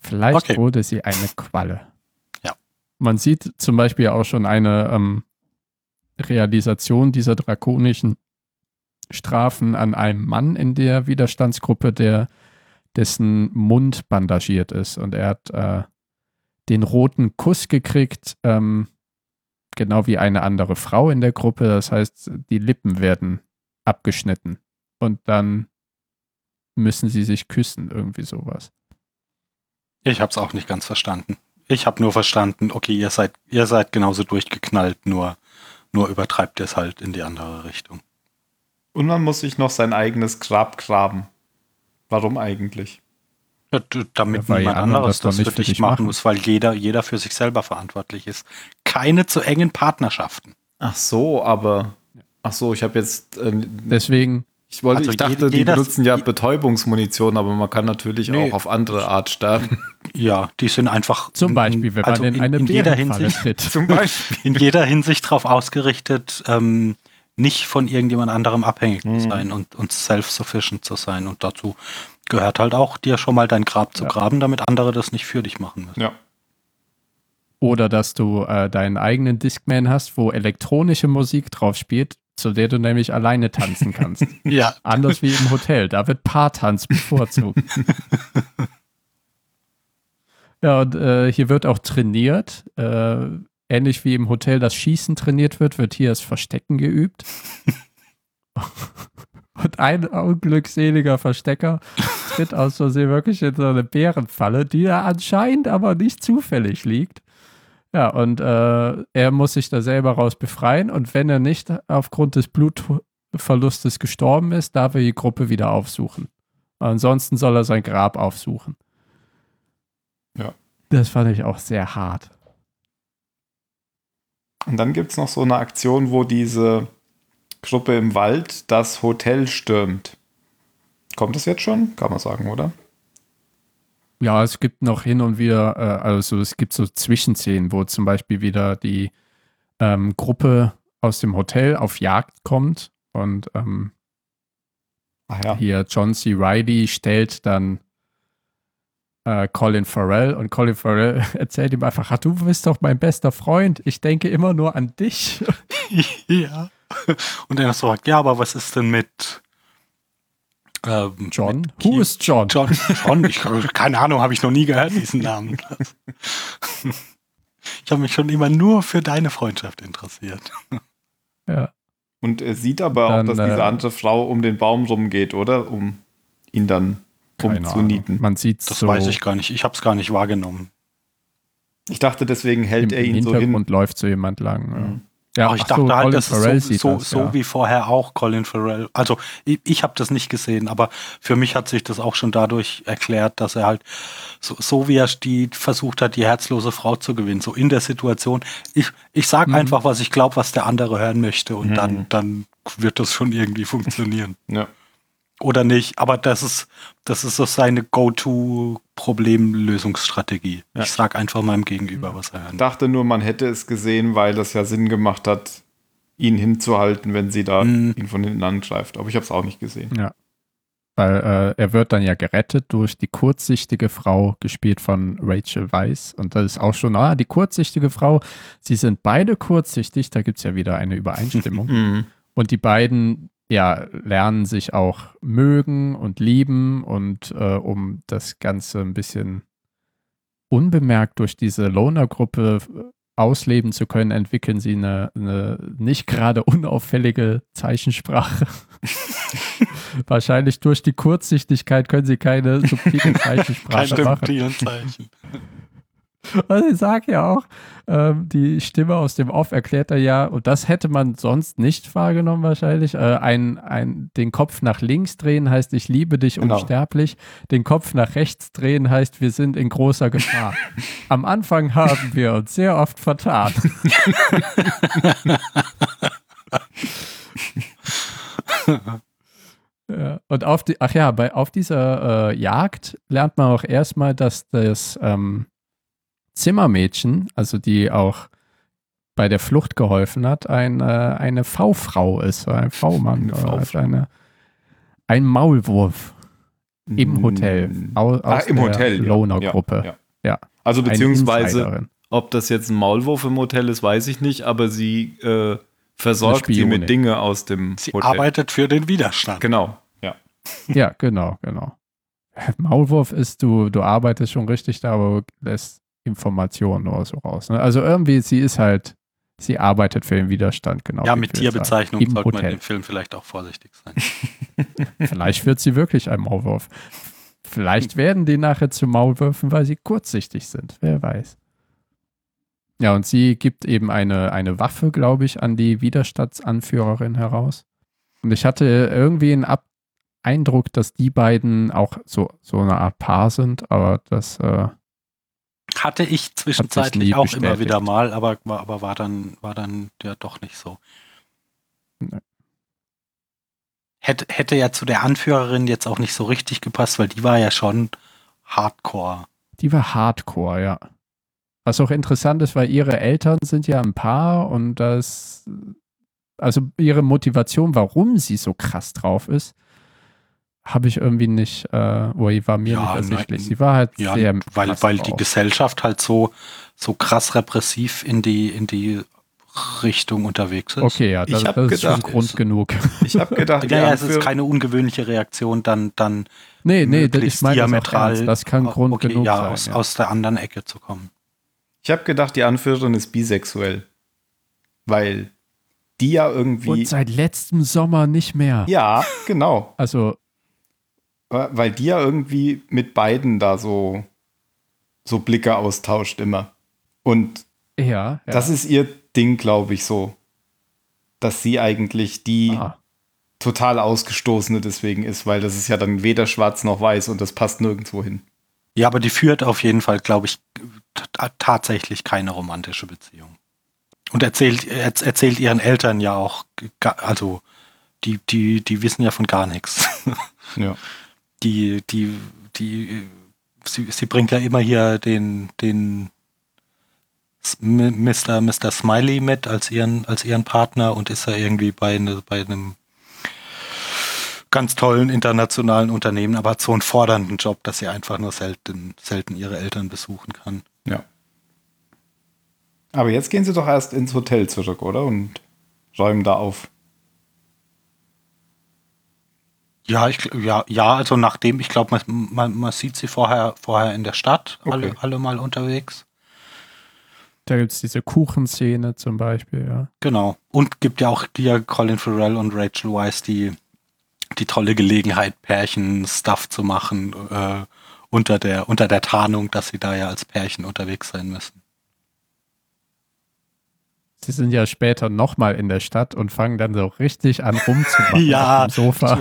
S2: Vielleicht okay. wurde sie eine Qualle.
S3: Ja.
S2: Man sieht zum Beispiel auch schon eine ähm, Realisation dieser drakonischen Strafen an einem Mann in der Widerstandsgruppe, der dessen Mund bandagiert ist und er hat äh, den roten Kuss gekriegt, ähm, genau wie eine andere Frau in der Gruppe. Das heißt, die Lippen werden abgeschnitten und dann müssen sie sich küssen, irgendwie sowas.
S3: Ich habe es auch nicht ganz verstanden. Ich habe nur verstanden, okay, ihr seid, ihr seid genauso durchgeknallt, nur, nur übertreibt ihr es halt in die andere Richtung.
S1: Und man muss sich noch sein eigenes Grab graben. Warum eigentlich?
S3: Ja, damit ja, niemand anderes das, das für dich machen muss, weil jeder, jeder für sich selber verantwortlich ist. Keine zu engen Partnerschaften.
S1: Ach so, aber. Ach so, ich habe jetzt. Äh,
S2: Deswegen.
S1: Ich, wollte, also ich dachte, jeder, die benutzen ja Betäubungsmunition, aber man kann natürlich nee, auch auf andere Art sterben.
S3: Ja, die sind einfach.
S2: Zum Beispiel, wenn also man in, eine in jeder Hinsicht, tritt. (laughs)
S3: Zum Beispiel. In jeder Hinsicht darauf ausgerichtet, ähm, nicht von irgendjemand anderem abhängig mhm. zu sein und, und self-sufficient zu sein. Und dazu gehört halt auch, dir schon mal dein Grab zu ja. graben, damit andere das nicht für dich machen müssen.
S1: Ja.
S2: Oder dass du äh, deinen eigenen Discman hast, wo elektronische Musik drauf spielt, zu der du nämlich alleine tanzen kannst. (laughs)
S3: ja.
S2: Anders wie im Hotel. Da wird Paartanz bevorzugt. (laughs) ja, und äh, hier wird auch trainiert. Äh, ähnlich wie im Hotel das Schießen trainiert wird, wird hier das Verstecken geübt. (laughs) und ein unglückseliger Verstecker tritt aus Versehen wirklich in so eine Bärenfalle, die da anscheinend aber nicht zufällig liegt. Ja, und äh, er muss sich da selber raus befreien und wenn er nicht aufgrund des Blutverlustes gestorben ist, darf er die Gruppe wieder aufsuchen. Ansonsten soll er sein Grab aufsuchen.
S1: Ja.
S2: Das fand ich auch sehr hart.
S1: Und dann gibt es noch so eine Aktion, wo diese Gruppe im Wald das Hotel stürmt. Kommt das jetzt schon? Kann man sagen, oder?
S2: Ja, es gibt noch hin und wieder, äh, also es gibt so Zwischenszenen, wo zum Beispiel wieder die ähm, Gruppe aus dem Hotel auf Jagd kommt und ähm, ja. hier John C. Riley stellt dann äh, Colin Farrell und Colin Farrell (laughs) erzählt ihm einfach, du bist doch mein bester Freund, ich denke immer nur an dich. (laughs)
S3: ja. Und er sagt, ja, aber was ist denn mit
S2: ähm, John? Who is John?
S3: John, John ich, keine Ahnung, habe ich noch nie gehört, diesen Namen. (laughs) Ich habe mich schon immer nur für deine Freundschaft interessiert.
S1: Ja. Und er sieht aber dann, auch, dass diese äh, andere Frau um den Baum rumgeht, oder? Um ihn dann umzunieten.
S2: Man sieht
S3: Das so weiß ich gar nicht. Ich habe es gar nicht wahrgenommen.
S1: Ich dachte, deswegen hält er ihn so hin.
S2: und läuft so jemand lang. Mhm.
S3: Ja, Ach, ich dachte so, halt, Colin das Farrell ist so, so, das, so wie vorher auch Colin Farrell. Also ich, ich habe das nicht gesehen, aber für mich hat sich das auch schon dadurch erklärt, dass er halt so, so wie er die versucht hat, die herzlose Frau zu gewinnen, so in der Situation. Ich, ich sag mhm. einfach, was ich glaube, was der andere hören möchte und mhm. dann, dann wird das schon irgendwie (laughs) funktionieren.
S1: ja
S3: oder nicht, aber das ist, das ist so seine Go-To-Problemlösungsstrategie. Ja. Ich sag einfach meinem Gegenüber, was er
S1: Ich dachte nur, man hätte es gesehen, weil das ja Sinn gemacht hat, ihn hinzuhalten, wenn sie da mhm. ihn von hinten angreift. Aber ich habe es auch nicht gesehen.
S2: Ja. Weil äh, er wird dann ja gerettet durch die kurzsichtige Frau, gespielt von Rachel Weisz. Und das ist auch schon, ah, die kurzsichtige Frau. Sie sind beide kurzsichtig, da gibt es ja wieder eine Übereinstimmung. (laughs) Mhm. Und die beiden ja, lernen sich auch mögen und lieben und äh, um das Ganze ein bisschen unbemerkt durch diese Loner-Gruppe äh, ausleben zu können, entwickeln sie eine, eine nicht gerade unauffällige Zeichensprache. (laughs) Wahrscheinlich durch die Kurzsichtigkeit können sie keine subtile (laughs) Zeichensprache keine machen. Zeichen. (laughs) Also ich sage ja auch, ähm, die Stimme aus dem Off erklärt er ja, und das hätte man sonst nicht wahrgenommen wahrscheinlich, äh, ein, ein, den Kopf nach links drehen heißt, ich liebe dich genau. unsterblich, den Kopf nach rechts drehen heißt, wir sind in großer Gefahr. (laughs) Am Anfang haben wir uns sehr oft vertan. (laughs) ja, und auf die, ach ja, bei, auf dieser äh, Jagd lernt man auch erstmal, dass das ähm, Zimmermädchen, also die auch bei der Flucht geholfen hat, eine, eine V-Frau ist, ein (laughs) V-Mann, also eine, ein Maulwurf im Hotel.
S1: Aus, ah, im Hotel.
S2: Loner-Gruppe.
S1: Ja, ja. ja, Also beziehungsweise, ob das jetzt ein Maulwurf im Hotel ist, weiß ich nicht, aber sie äh, versorgt sie mit Dinge aus dem
S3: sie Hotel. Sie arbeitet für den Widerstand.
S1: Genau, ja.
S2: Ja, genau, genau. Maulwurf ist, du, du arbeitest schon richtig da, aber lässt Informationen oder so raus. Ne? Also irgendwie, sie ist halt, sie arbeitet für den Widerstand, genau.
S3: Ja, mit Tierbezeichnung sollte Hotel. man im Film vielleicht auch vorsichtig sein. (laughs) (laughs)
S2: vielleicht wird sie wirklich ein Maulwurf. Vielleicht werden die nachher zu Maulwürfen, weil sie kurzsichtig sind. Wer weiß. Ja, und sie gibt eben eine, eine Waffe, glaube ich, an die Widerstandsanführerin heraus. Und ich hatte irgendwie einen Ab Eindruck, dass die beiden auch so, so eine Art Paar sind, aber das äh,
S3: hatte ich zwischenzeitlich auch bestätigt. immer wieder mal, aber, aber war dann, war dann ja doch nicht so. Nee. Hätte, hätte ja zu der Anführerin jetzt auch nicht so richtig gepasst, weil die war ja schon Hardcore.
S2: Die war Hardcore, ja. Was auch interessant ist, weil ihre Eltern sind ja ein Paar und das, also ihre Motivation, warum sie so krass drauf ist, habe ich irgendwie nicht, äh, oder war mir ja, nicht ersichtlich. Sie war halt
S3: ja, sehr weil, weil die Gesellschaft halt so, so krass repressiv in die, in die Richtung unterwegs ist.
S2: Okay, ja, das, das gedacht, ist schon Grund genug. (laughs)
S1: Ich habe gedacht,
S3: ja, ja, es ist keine ungewöhnliche Reaktion, dann, dann
S2: nee, nee, ich meine diametral, das, das kann Grund okay, genug
S3: ja,
S2: sein.
S3: Aus, ja. aus der anderen Ecke zu kommen.
S1: Ich habe gedacht, die Anführerin ist bisexuell, weil die ja irgendwie
S2: und seit letztem Sommer nicht mehr.
S1: Ja, genau.
S2: Also
S1: weil die ja irgendwie mit beiden da so, so Blicke austauscht immer. Und
S2: ja, ja.
S1: das ist ihr Ding, glaube ich, so. Dass sie eigentlich die Aha. total ausgestoßene deswegen ist, weil das ist ja dann weder schwarz noch weiß und das passt nirgendwo hin.
S3: Ja, aber die führt auf jeden Fall, glaube ich, tatsächlich keine romantische Beziehung. Und erzählt, erzählt ihren Eltern ja auch, also die, die, die wissen ja von gar nichts.
S1: Ja (laughs)
S3: die, die, die, sie, sie bringt ja immer hier den, den Mr. Mr. Smiley mit als ihren, als ihren Partner und ist ja irgendwie bei, ne, bei einem ganz tollen internationalen Unternehmen, aber hat so einen fordernden Job, dass sie einfach nur selten, selten ihre Eltern besuchen kann.
S1: Ja. Aber jetzt gehen sie doch erst ins Hotel zurück, oder? Und räumen da auf.
S3: Ja, ich, ja, ja, also nachdem, ich glaube, man, man, man, sieht sie vorher, vorher in der Stadt, okay. alle, alle mal unterwegs.
S2: Da gibt es diese Kuchenszene zum Beispiel, ja.
S3: Genau. Und gibt ja auch hier Colin Farrell und Rachel Weisz die, die tolle Gelegenheit, Pärchen-Stuff zu machen, äh, unter der, unter der Tarnung, dass sie da ja als Pärchen unterwegs sein müssen.
S2: Sie sind ja später nochmal in der Stadt und fangen dann so richtig an rumzumachen (laughs)
S3: ja, auf dem Sofa.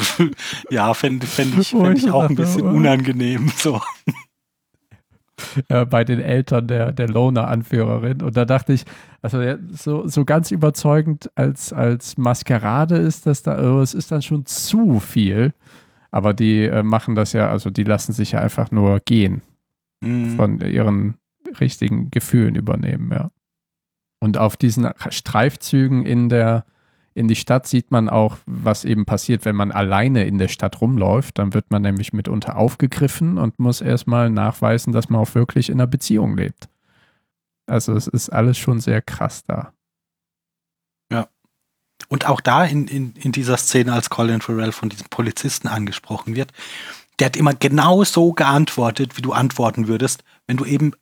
S3: (laughs) ja, fände fänd ich, fänd ich auch ein bisschen unangenehm. So.
S2: Ja, bei den Eltern der, der Loner-Anführerin. Und da dachte ich, also so, so ganz überzeugend als, als Maskerade ist das da, oh, es ist dann schon zu viel. Aber die äh, machen das ja, also die lassen sich ja einfach nur gehen. Mhm. Von ihren richtigen Gefühlen übernehmen, ja. Und auf diesen Streifzügen in der, in die Stadt sieht man auch, was eben passiert, wenn man alleine in der Stadt rumläuft. Dann wird man nämlich mitunter aufgegriffen und muss erstmal nachweisen, dass man auch wirklich in einer Beziehung lebt. Also es ist alles schon sehr krass da.
S3: Ja. Und auch da in, in, in dieser Szene, als Colin Farrell von diesem Polizisten angesprochen wird, der hat immer genau so geantwortet, wie du antworten würdest, wenn du eben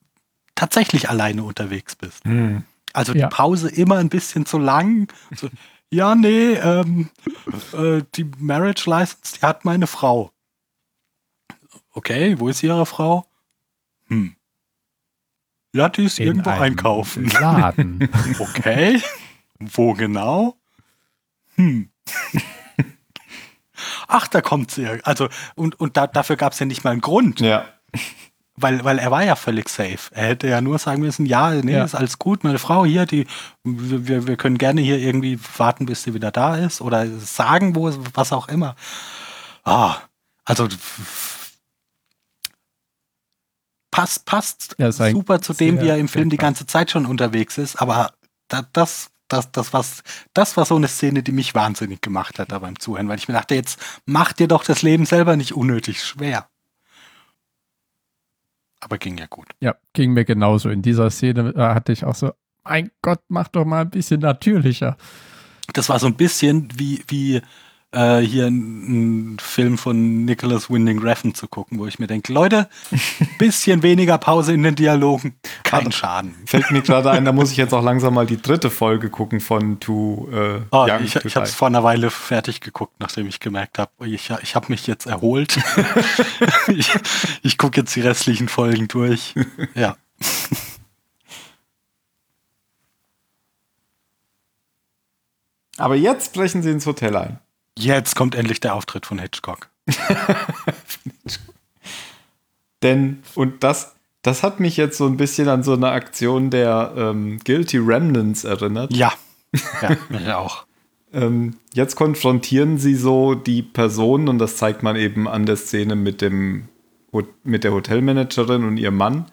S3: tatsächlich alleine unterwegs bist. Hm. Also ja. die Pause immer ein bisschen zu lang. So, ja, nee, ähm, äh, die Marriage License, die hat meine Frau. Okay, wo ist ihre Frau? Hm. Ja, die ist In irgendwo einkaufen.
S2: Laden. (laughs)
S3: okay. Wo genau? Hm. Ach, da kommt sie. Also, und, und da, dafür gab es ja nicht mal einen Grund.
S1: Ja
S3: weil, weil er war ja völlig safe. Er hätte ja nur sagen müssen, ja, nee, ja. ist alles gut, meine Frau hier, die, wir, wir können gerne hier irgendwie warten, bis sie wieder da ist oder sagen, wo, was auch immer. Ah, also passt, passt ja, super zu dem, wie er im Film die ganze Zeit schon unterwegs ist, aber das, das, das, was, das war so eine Szene, die mich wahnsinnig gemacht hat da beim Zuhören, weil ich mir dachte, jetzt mach dir doch das Leben selber nicht unnötig schwer. Aber ging ja gut.
S2: Ja, ging mir genauso. In dieser Szene äh, hatte ich auch so, mein Gott, mach doch mal ein bisschen natürlicher.
S3: Das war so ein bisschen wie, wie äh, hier ein, ein, Film von Nicholas Winding Refn zu gucken, wo ich mir denke, Leute, (laughs) bisschen weniger Pause in den Dialogen, kein also, Schaden.
S1: Fällt mir gerade ein, da muss ich jetzt auch (laughs) langsam mal die dritte Folge gucken von Too
S3: äh, oh, Young Ich, ich habe es vor einer Weile fertig geguckt, nachdem ich gemerkt habe, ich, ich habe mich jetzt erholt. (laughs) ich ich gucke jetzt die restlichen Folgen durch. Ja.
S1: Aber jetzt brechen sie ins Hotel ein.
S3: Jetzt kommt endlich der Auftritt von Hitchcock. (laughs)
S1: Denn, und das, das hat mich jetzt so ein bisschen an so eine Aktion der ähm, Guilty Remnants erinnert.
S3: Ja, (laughs) ja mich auch.
S1: ähm, jetzt konfrontieren sie so die Personen und das zeigt man eben an der Szene mit, dem, mit der Hotelmanagerin und ihrem Mann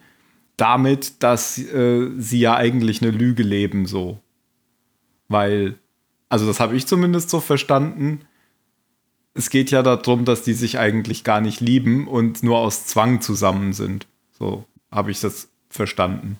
S1: damit, dass äh, sie ja eigentlich eine Lüge leben, so. Weil, also das habe ich zumindest so verstanden, es geht ja darum, dass die sich eigentlich gar nicht lieben und nur aus Zwang zusammen sind. So habe ich das verstanden.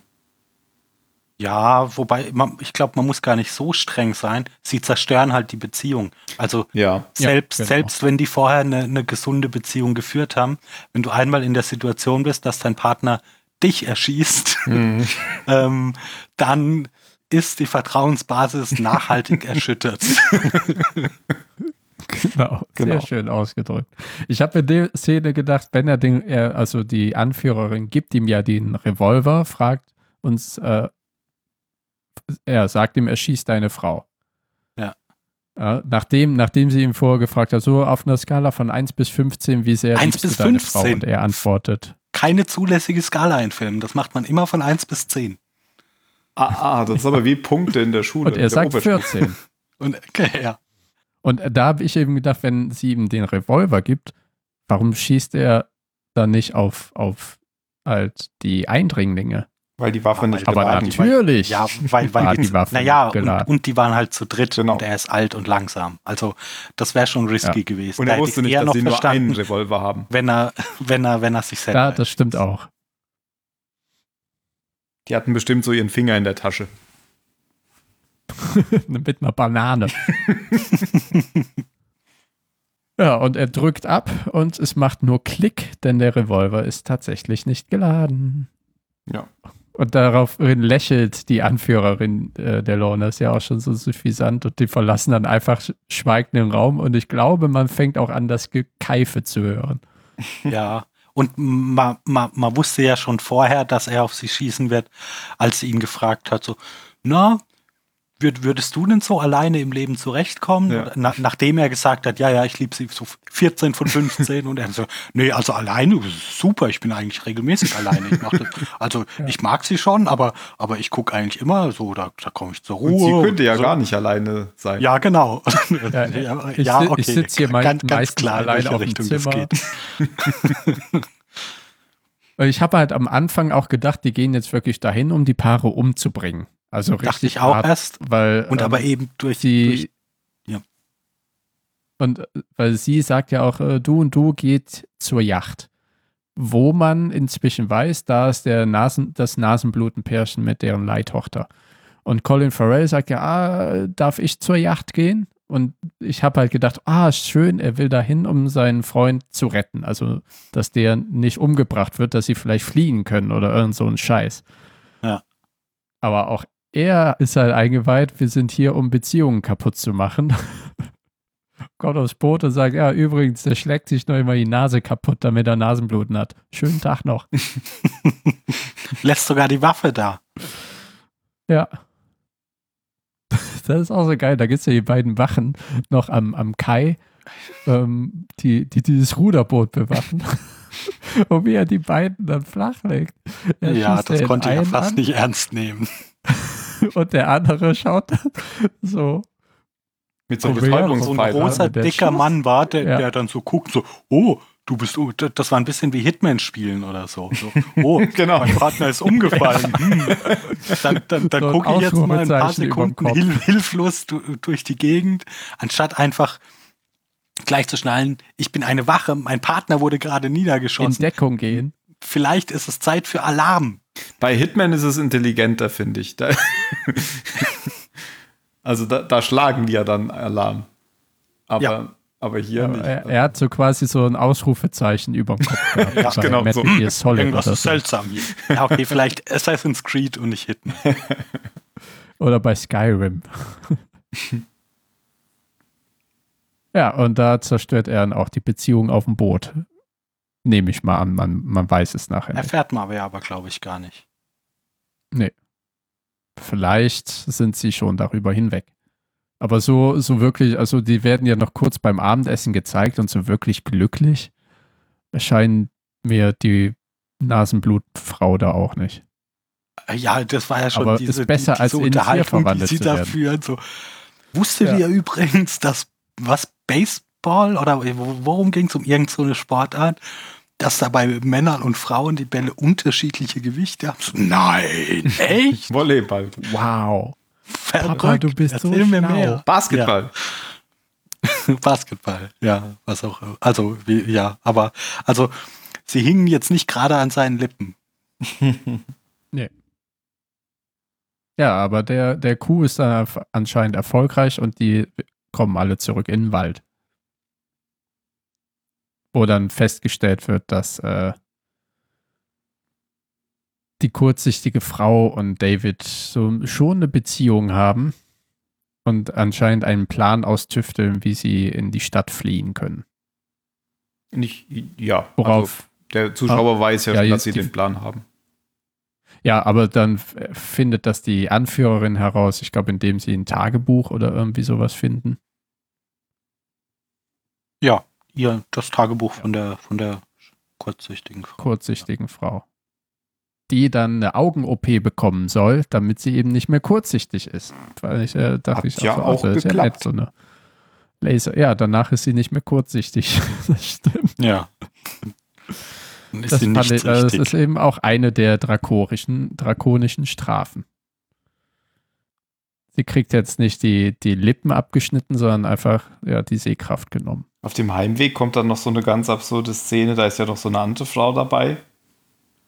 S3: Ja, wobei, man, ich glaube, man muss gar nicht so streng sein. Sie zerstören halt die Beziehung. Also
S1: ja.
S3: selbst, ja, genau. selbst wenn die vorher eine, eine gesunde Beziehung geführt haben, wenn du einmal in der Situation bist, dass dein Partner dich erschießt, mhm. (laughs) ähm, dann ist die Vertrauensbasis (laughs) nachhaltig erschüttert. (laughs)
S2: Genau, (laughs) genau, sehr schön ausgedrückt. Ich habe in der Szene gedacht, wenn er den, er, also die Anführerin gibt ihm ja den Revolver, fragt uns, äh, er sagt ihm, er schießt deine Frau.
S3: Ja.
S2: ja. nachdem, nachdem sie ihn vorher gefragt hat, so auf einer Skala von 1 bis 15, wie sehr
S3: 1 bis 15. Frau?
S2: Und er antwortet.
S3: Keine zulässige Skala in Filmen. Das macht man immer von 1 bis 10.
S1: Ah, ah, das ist aber wie Punkte in der (laughs) Schule.
S2: Und er sagt 14. (laughs)
S3: Und, okay, ja.
S2: Und da habe ich eben gedacht, wenn sie ihm den Revolver gibt, warum schießt er dann nicht auf, auf halt die Eindringlinge?
S1: Weil die Waffe nicht
S2: Aber
S1: geladen
S2: natürlich.
S3: Ja, weil, weil (laughs) die,
S2: die Waffe
S3: naja,
S2: geladen.
S3: und, und die waren halt zu dritt
S1: Genau.
S3: und er ist alt und langsam. Also das wäre schon risky
S2: Ja.
S3: gewesen.
S1: Und
S3: Da
S1: er
S3: hätte
S1: wusste
S3: ich
S1: nicht, dass
S3: noch
S1: sie nur einen Revolver haben.
S3: wenn er, wenn er, wenn er sich selber.
S2: Ja, das stimmt auch.
S1: Die hatten bestimmt so ihren Finger in der Tasche. (laughs)
S2: Mit einer Banane. (laughs) ja, und er drückt ab und es macht nur Klick, denn der Revolver ist tatsächlich nicht geladen.
S1: Ja.
S2: Und daraufhin lächelt die Anführerin äh, der Lorna, ist ja auch schon so suffisant und die verlassen dann einfach sch- schweigend den Raum und ich glaube, man fängt auch an, das Gekeife zu hören. (laughs)
S3: Ja. Und man, man, man wusste ja schon vorher, dass er auf sie schießen wird, als sie ihn gefragt hat, so, na, würdest du denn so alleine im Leben zurechtkommen?
S1: Ja.
S3: Na, nachdem er gesagt hat, ja, ja, ich liebe sie so 14 von 15 und er so, nee, also alleine, super, ich bin eigentlich regelmäßig alleine. Ich das, also ich mag sie schon, aber, aber ich gucke eigentlich immer so, da, da komme ich zur Ruhe.
S1: Und sie könnte ja
S3: so.
S1: gar nicht alleine sein.
S3: Ja, genau.
S2: Ja,
S3: ja,
S2: ich
S3: ja, okay.
S2: ich sitz hier mei-
S3: ganz, klar, in
S2: allein
S3: welche
S2: auf
S3: Richtung das
S2: Zimmer.
S3: geht. (laughs)
S2: Ich habe halt am Anfang auch gedacht, die gehen jetzt wirklich dahin, um die Paare umzubringen. Also richtig
S3: Dachte ich auch
S2: hart,
S3: erst.
S2: weil
S3: Und
S2: ähm,
S3: aber eben durch,
S2: die
S3: durch ja.
S2: und äh, weil sie sagt ja auch, äh, du und du geht zur Yacht, wo man inzwischen weiß, da ist der Nasen, das Nasenblutenpärchen mit deren Leihtochter. Und Colin Farrell sagt ja, ah, darf ich zur Yacht gehen? Und ich habe halt gedacht, ah, schön, er will dahin, um seinen Freund zu retten. Also, dass der nicht umgebracht wird, dass sie vielleicht fliehen können oder irgend so ein Scheiß.
S3: Ja.
S2: Aber auch er ist halt eingeweiht, wir sind hier, um Beziehungen kaputt zu machen. (laughs) Kommt aufs Boot und sagt, ja, übrigens, der schlägt sich noch immer die Nase kaputt, damit er Nasenbluten hat. Schönen Tag noch. (laughs)
S3: lässt sogar die Waffe da.
S2: Ja. Das ist auch so geil. Da gibt es ja die beiden Wachen noch am, am Kai, ähm, die, die dieses Ruderboot bewachen. (laughs) Und wie er die beiden dann flachlegt. Er
S3: ja, das konnte ich ja fast
S2: an
S3: nicht ernst nehmen. (laughs)
S2: Und der andere schaut dann so.
S1: Mit so einem?
S3: So ein.
S2: Großer-
S3: dicker? Mann war, der,
S2: Ja.
S3: der dann so guckt, so, oh, du bist, oh, das war ein bisschen wie Hitman spielen oder so. so oh, (laughs)
S1: Genau.
S3: mein Partner ist umgefallen. (laughs) Hm. Dann, dann, dann
S2: So
S3: gucke ich jetzt mal ein paar Sekunden
S2: Kopf.
S3: hil hilflos du, durch die Gegend, anstatt einfach gleich zu schnallen, ich bin eine Wache, mein Partner wurde gerade
S2: In
S3: niedergeschossen.
S2: Deckung gehen.
S3: Vielleicht ist es Zeit für Alarm.
S1: Bei Hitman ist es intelligenter, finde ich. Da (laughs) also da, da schlagen die ja dann Alarm. Aber,
S3: Ja.
S1: aber hier
S2: Aber
S1: nicht.
S2: er, er hat so quasi so ein Ausrufezeichen über dem Kopf gehabt.
S3: Ja,
S1: genau,
S2: Metal
S1: so.
S2: Gear Solid
S3: Irgendwas
S2: oder
S3: ist
S2: so.
S3: seltsam hier. Ja, okay, vielleicht Assassin's Creed und nicht Hitman. (laughs)
S2: Oder bei Skyrim. (laughs) ja, und da zerstört er dann auch die Beziehung auf dem Boot. Nehme ich mal an, man, man weiß es nachher.
S3: Erfährt man aber ja aber, glaube ich, gar nicht.
S2: Vielleicht sind sie schon darüber hinweg. Aber so, so wirklich, also die werden ja noch kurz beim Abendessen gezeigt und so wirklich glücklich erscheinen mir die Nasenblutfrau da auch nicht.
S3: Ja, das war ja schon
S2: Aber
S3: diese,
S2: ist besser,
S3: die,
S2: als
S3: diese
S2: in Tier
S3: Unterhaltung, die
S2: verwandelt
S3: sie
S2: zu
S3: da
S2: werden.
S3: führen. So. Wusstet
S2: Ja.
S3: ihr übrigens, dass was Baseball oder wo- worum ging es um irgendeine so eine Sportart, dass da bei Männern und Frauen die Bälle unterschiedliche Gewichte haben? So, nein, (laughs) echt?
S1: Volleyball.
S2: Wow.
S3: Verrückt.
S2: Papa, du bist so
S3: Erzähl mir
S2: schlau.
S3: mehr.
S1: Basketball.
S3: Ja. (laughs) Basketball, ja, was auch. Also, wie, ja, aber, also, sie hingen jetzt nicht gerade an seinen Lippen. (laughs)
S2: Ja, aber der, der Kuh ist dann anscheinend erfolgreich und die kommen alle zurück in den Wald. Wo dann festgestellt wird, dass äh, die kurzsichtige Frau und David so schon eine Beziehung haben und anscheinend einen Plan austüfteln, wie sie in die Stadt fliehen können.
S1: Nicht, ja.
S2: Worauf
S1: Also, der Zuschauer weiß ja,
S2: Ja,
S1: schon, dass sie
S2: die-
S1: den Plan haben.
S2: Ja, aber dann findet das die Anführerin heraus, ich glaube, indem sie ein Tagebuch oder irgendwie sowas finden.
S3: Ja, ihr, das Tagebuch von der, von der kurzsichtigen Frau.
S2: kurzsichtigen Frau. Die dann eine Augen-OP bekommen soll, damit sie eben nicht mehr kurzsichtig ist. Weil ich äh, dachte
S1: Hat
S2: ich
S1: ja
S2: so,
S1: auch
S2: das ist ja
S1: geklappt.
S2: nett, so eine Laser. Ja, danach ist sie nicht mehr kurzsichtig. (laughs) das stimmt.
S3: Ja.
S2: Ist das, fand ich, das ist eben auch eine der drakonischen, drakonischen Strafen. Sie kriegt jetzt nicht die, die Lippen abgeschnitten, sondern einfach ja, die Sehkraft genommen.
S1: Auf dem Heimweg kommt dann noch so eine ganz absurde Szene, da ist ja doch so eine andere Frau dabei.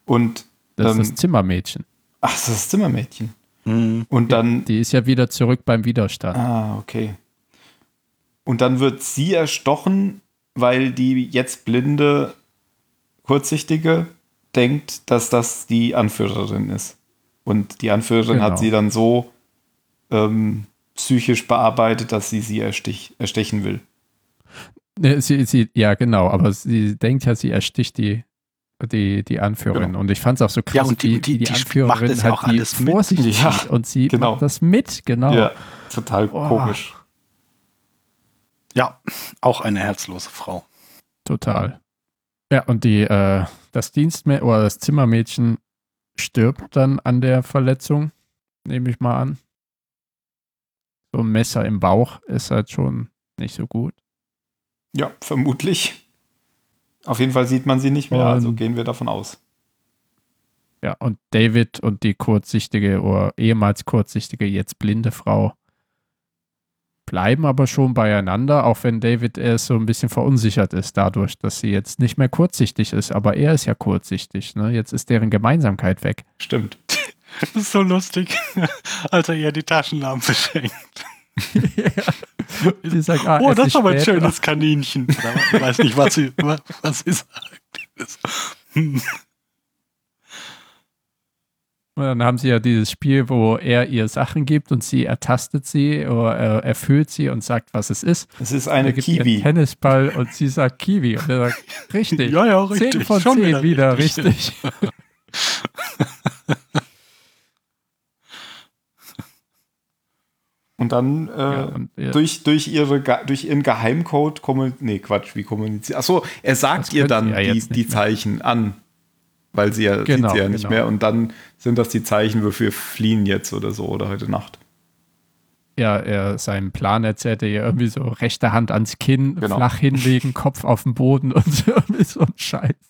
S1: Und
S2: das ähm, ist das Zimmermädchen.
S1: Ach, das ist das Zimmermädchen.
S2: Mhm. Und dann. Die ist ja wieder zurück beim Widerstand.
S1: Ah, okay. Und dann wird sie erstochen, weil die jetzt blinde, kurzsichtige denkt, dass das die Anführerin ist. Und die Anführerin genau. hat sie dann so ähm, psychisch bearbeitet, dass sie sie erstich, erstechen will.
S2: Sie, sie, ja, genau, aber sie denkt ja, sie ersticht die die, die Anführerin. Genau. Und ich fand es auch so krass, ja,
S3: und die, die, die, die Anführerin macht halt auch alles vorsichtig
S2: ja, und sie genau. macht das mit, genau. Ja,
S1: total oh. komisch.
S3: Ja, auch eine herzlose Frau.
S2: Total. Ja, und die, äh, das Dienstmädchen oder das Zimmermädchen stirbt dann an der Verletzung, nehme ich mal an. So ein Messer im Bauch ist halt schon nicht so gut.
S1: Ja, vermutlich. Auf jeden Fall sieht man sie nicht mehr, also gehen wir davon aus.
S2: Ja, und David und die kurzsichtige oder ehemals kurzsichtige, jetzt blinde Frau bleiben aber schon beieinander, auch wenn David erst so ein bisschen verunsichert ist dadurch, dass sie jetzt nicht mehr kurzsichtig ist. Aber er ist ja kurzsichtig. Ne? Jetzt ist deren Gemeinsamkeit weg.
S1: Stimmt. (laughs)
S3: Das ist so lustig, (laughs) als er ihr die Taschenlampe schenkt. (laughs) ja. sagt, ah, oh, das ist aber ein schönes Kaninchen. (laughs) Ich weiß nicht, was sie, was sie sagt. Hm.
S2: Und dann haben sie ja dieses Spiel, wo er ihr Sachen gibt und sie ertastet sie oder er erfüllt sie und sagt, was es ist.
S1: Es ist eine Kiwi.
S2: Tennisball und sie sagt Kiwi. Und er sagt, (laughs) richtig.
S3: ja, ja, richtig.
S2: Zehn von Schon zehn wieder, richtig. richtig.
S1: Und dann äh, ja, und, ja. durch, durch, ihre, durch ihren Geheimcode kommuniziert. Nee, Quatsch, wie kommuniziert. Achso, er sagt das ihr dann die, die Zeichen an. Weil sie ja, genau, sieht sie ja nicht genau. mehr. Und dann sind das die Zeichen, wofür fliehen jetzt oder so oder heute Nacht.
S2: Ja, er seinen Plan erzählte ja irgendwie so rechte Hand ans Kinn, genau. flach hinlegen, Kopf auf den Boden und (laughs) so, irgendwie so ein Scheiß.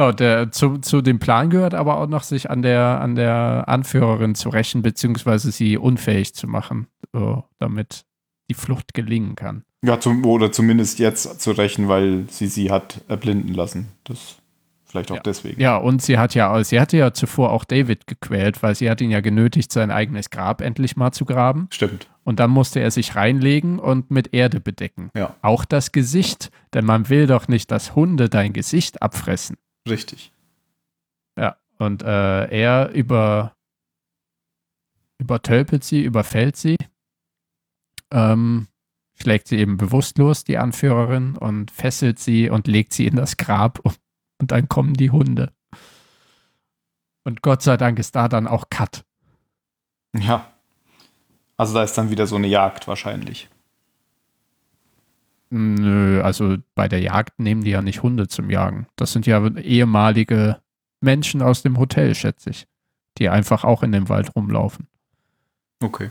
S2: Genau, der, zu, zu dem Plan gehört aber auch noch, sich an der, an der Anführerin zu rächen, beziehungsweise sie unfähig zu machen, so, damit die Flucht gelingen kann.
S1: Ja, zum, oder zumindest jetzt zu rächen, weil sie sie hat erblinden lassen. Das vielleicht auch
S2: ja.
S1: deswegen.
S2: Ja, und sie hat ja, sie hatte ja zuvor auch David gequält, weil sie hat ihn ja genötigt, sein eigenes Grab endlich mal zu graben.
S1: Stimmt.
S2: Und dann musste er sich reinlegen und mit Erde bedecken.
S1: Ja.
S2: Auch das Gesicht, denn man will doch nicht, dass Hunde dein Gesicht abfressen.
S1: Richtig.
S2: Ja, und äh, er über, übertölpelt sie, überfällt sie, ähm, schlägt sie eben bewusstlos, die Anführerin, und fesselt sie und legt sie in das Grab und, und dann kommen die Hunde. Und Gott sei Dank ist da dann auch Cut.
S1: Ja. Also da ist dann wieder so eine Jagd wahrscheinlich.
S2: Nö, also bei der Jagd nehmen die ja nicht Hunde zum Jagen. Das sind ja ehemalige Menschen aus dem Hotel, schätze ich, die einfach auch in dem Wald rumlaufen.
S1: Okay.